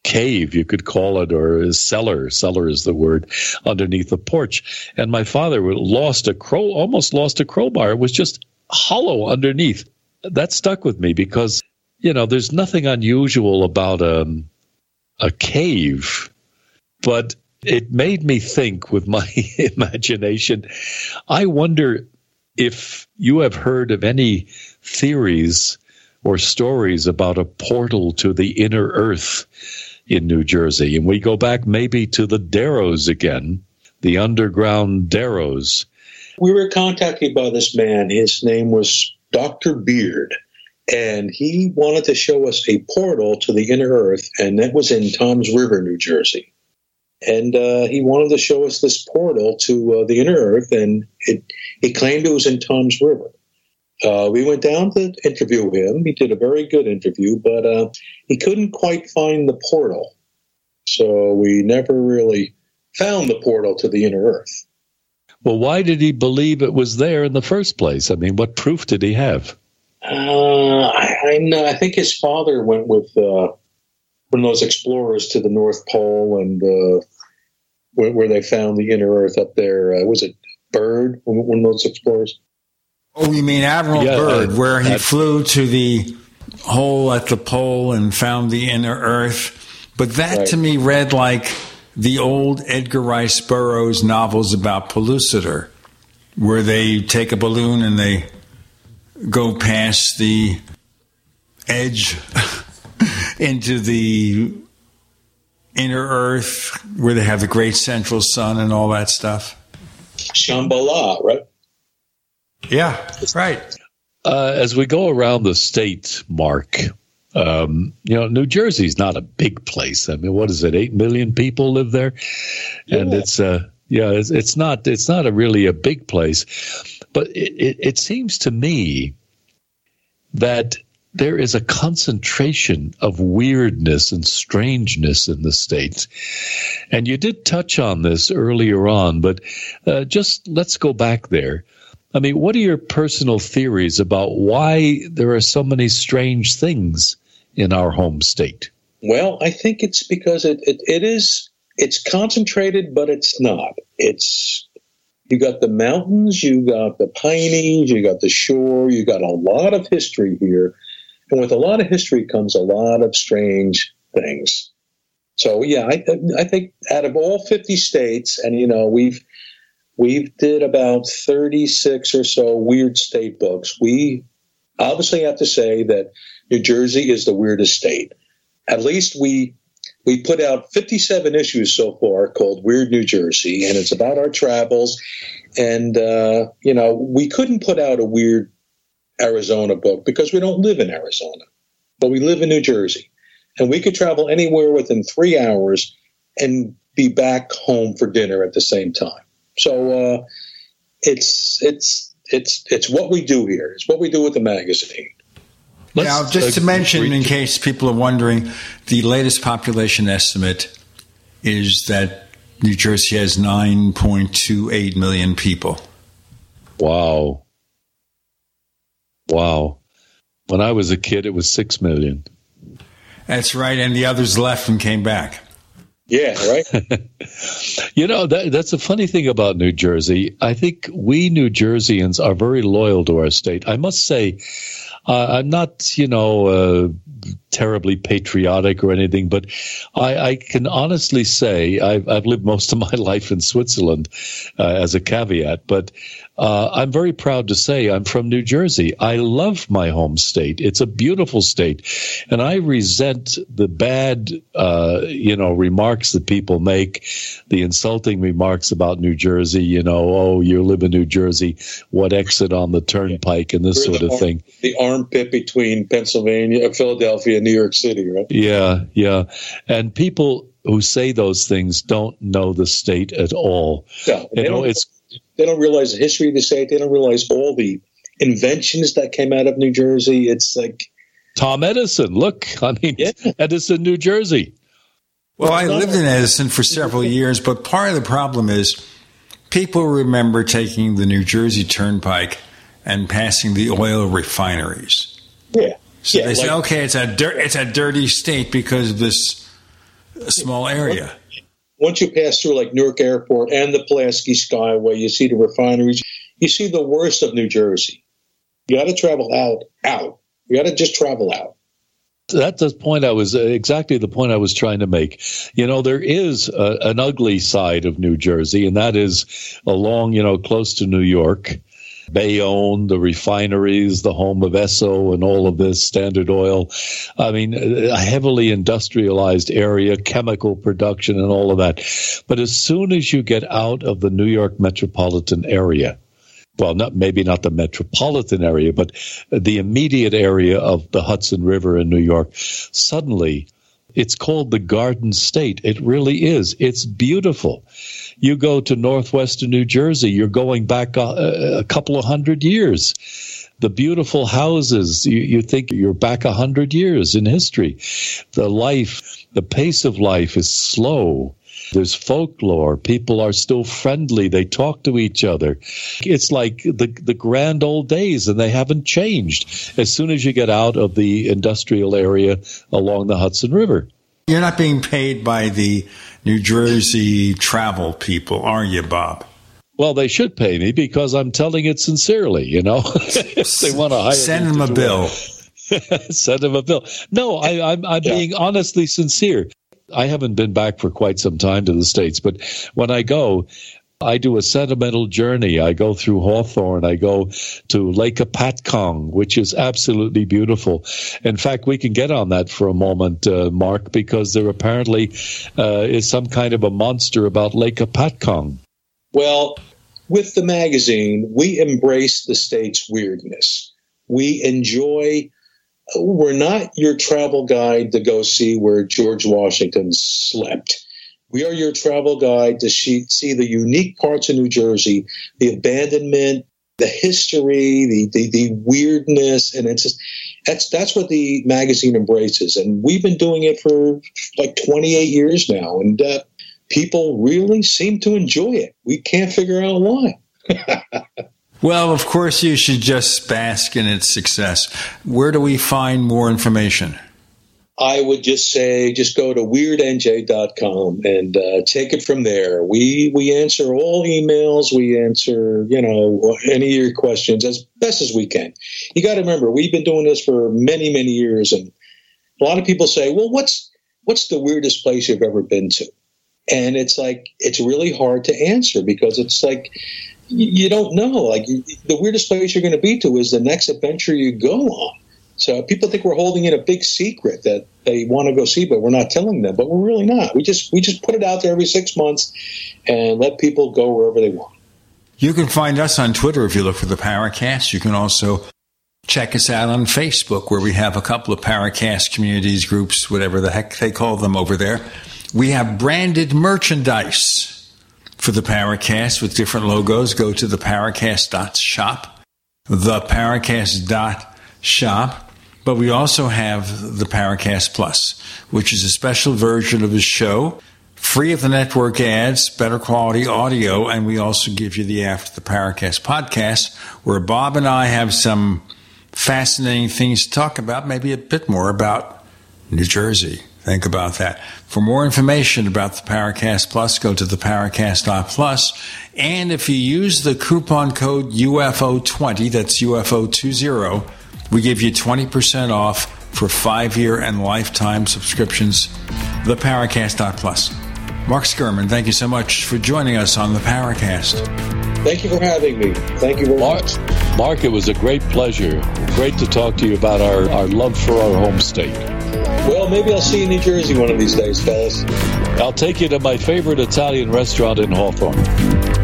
cave, you could call it, or a cellar. Cellar is the word underneath the porch. And my father lost a crow, almost lost a crowbar. It was just hollow underneath. That stuck with me because you know, there's nothing unusual about a, um, a cave, but it made me think with my <laughs> imagination. I wonder if you have heard of any theories or stories about a portal to the inner earth in New Jersey. And we go back maybe to the Deros again, the underground Deros. We were contacted by this man. His name was Dr. Beard and he wanted to show us a portal to the inner earth, and that was in Toms River, New Jersey. And uh, he wanted to show us this portal to uh, the inner earth, and it, he claimed it was in Toms River. Uh, we went down to interview him. He did a very good interview, but uh, he couldn't quite find the portal. So we never really found the portal to the inner earth. Well, why did he believe it was there in the first place? I mean, what proof did he have? Uh, I, I, know. I think his father went with uh, one of those explorers to the North Pole and uh, where, where, they found the inner Earth up there. Uh, was it Byrd? One of those explorers. Oh, you mean Admiral yeah, Byrd, where he flew to the hole at the pole and found the inner Earth? But that right. to me read like the old Edgar Rice Burroughs novels about Pellucidar, where they take a balloon and they go past the edge <laughs> into the inner earth where they have the great central sun and all that stuff. Shambhala, right? Yeah, right. Uh, as we go around the state, Mark, um, you know, New Jersey's not a big place. I mean, what is it? Eight million people live there, and yeah. it's uh, yeah, it's, it's not it's not a really a big place, but it, it, it seems to me that there is a concentration of weirdness and strangeness in the states. And you did touch on this earlier on, but uh, just let's go back there. I mean, what are your personal theories about why there are so many strange things in our home state? Well, I think it's because it, it, it is it's concentrated, but it's not. It's you got the mountains, you got the pineys, you got the shore, you got a lot of history here. And with a lot of history comes a lot of strange things. So yeah, I, I think out of all 50 states, and you know, we've we've did about 36 or so weird state books. We obviously have to say that New Jersey is the weirdest state. At least we we put out 57 issues so far called Weird New Jersey, and it's about our travels. And, uh, you know, we couldn't put out a weird Arizona book because we don't live in Arizona, but we live in New Jersey. And we could travel anywhere within three hours and be back home for dinner at the same time. So uh, it's it's it's it's what we do here. It's what we do with the magazine. Let's, now, just uh, to mention, in case people are wondering, the latest population estimate is that New Jersey has 9.28 million people. Wow. Wow. When I was a kid, it was 6 million. That's right. And the others left and came back. Yeah, right. <laughs> you know, that, that's a funny thing about New Jersey. I think we New Jerseyans are very loyal to our state. I must say, uh, I'm not, you know, uh, terribly patriotic or anything, but I, I can honestly say I've, I've, lived most of <laughs> my life in Switzerland uh, as a caveat, but uh, I'm very proud to say I'm from New Jersey. I love my home state. It's a beautiful state, and I resent the bad, uh, you know, remarks that people make, the insulting remarks about New Jersey. You know, oh, you live in New Jersey. What exit on the turnpike and this We're sort of arm, thing. The armpit between Pennsylvania, Philadelphia, and New York City, right? Yeah, yeah, and people who say those things don't know the state at all. No, you know, it's they don't realize the history of the state. They don't realize all the inventions that came out of New Jersey. It's like Tom Edison. Look, I mean, yeah. Edison, New Jersey. Well, I lived in Edison for several years, but part of the problem is people remember taking the New Jersey Turnpike and passing the oil refineries. Yeah. So yeah, they like, say, okay, it's a dir- it's a dirty state because of this small area once you pass through like Newark Airport and the Pulaski Skyway, you see the refineries. You see the worst of New Jersey. You got to travel out, out. You got to just travel out. That's the point I was exactly the point I was trying to make. You know, there is a, an ugly side of New Jersey, and that is along, you know, close to New York. Bayonne, the refineries, the home of Esso, and all of this, Standard Oil. I mean, a heavily industrialized area, chemical production, and all of that. But as soon as you get out of the New York metropolitan area, well, not maybe not the metropolitan area, but the immediate area of the Hudson River in New York, suddenly it's called the Garden State. It really is. It's beautiful. You go to northwestern New Jersey, you're going back a, a couple of hundred years. The beautiful houses, you, you think you're back a hundred years in history. The life, the pace of life is slow. There's folklore. People are still friendly. They talk to each other. It's like the the grand old days, and they haven't changed. As soon as you get out of the industrial area along the Hudson River, you're not being paid by the New Jersey travel people, are you, Bob? Well, they should pay me because I'm telling it sincerely. You know, <laughs> if they want to hire, send them a bill. <laughs> send them a bill. No, I, am I'm, I'm yeah. being honestly sincere. I haven't been back for quite some time to the States, but when I go, I do a sentimental journey. I go through Hawthorne. I go to Lake Hopatcong, which is absolutely beautiful. In fact, we can get on that for a moment, uh, Mark, because there apparently uh, is some kind of a monster about Lake Hopatcong. Well, with the magazine, we embrace the state's weirdness. We enjoy we're not your travel guide to go see where George Washington slept. We are your travel guide to see, see the unique parts of New Jersey, the abandonment, the history, the, the, the weirdness, and it's just, that's that's what the magazine embraces. And we've been doing it for like 28 years now, and uh, people really seem to enjoy it. We can't figure out why. <laughs> Well, of course, you should just bask in its success. Where do we find more information? I would just say just go to weirdnj.com and uh, take it from there. We we answer all emails. We answer you know any of your questions as best as we can. You got to remember we've been doing this for many many years, and a lot of people say, "Well, what's what's the weirdest place you've ever been to?" And it's like it's really hard to answer because it's like you don't know. Like the weirdest place you're going to be to is the next adventure you go on. So people think we're holding in a big secret that they want to go see, but we're not telling them. But we're really not. We just we just put it out there every six months and let people go wherever they want. You can find us on Twitter if you look for the Paracast. You can also check us out on Facebook, where we have a couple of Paracast communities groups, whatever the heck they call them over there. We have branded merchandise for the Paracast with different logos, go to the Paracast.shop, the Paracast.shop. But we also have the Paracast Plus, which is a special version of the show, free of the network ads, better quality audio, and we also give you the After the Paracast podcast, where Bob and I have some fascinating things to talk about, maybe a bit more about New Jersey. Think about that. For more information about the Paracast Plus, go to the Paracast.plus. And if you use the coupon code UFO20, that's UFO20, we give you 20% off for five year and lifetime subscriptions. The Paracast Plus. Mark Sceurman, thank you so much for joining us on the Paracast. Thank you for having me. Thank you very Mark, much. Mark, it was a great pleasure. Great to talk to you about our, our love for our home state. Well, maybe I'll see you in New Jersey one of these days, fellas. I'll take you to my favorite Italian restaurant in Hawthorne.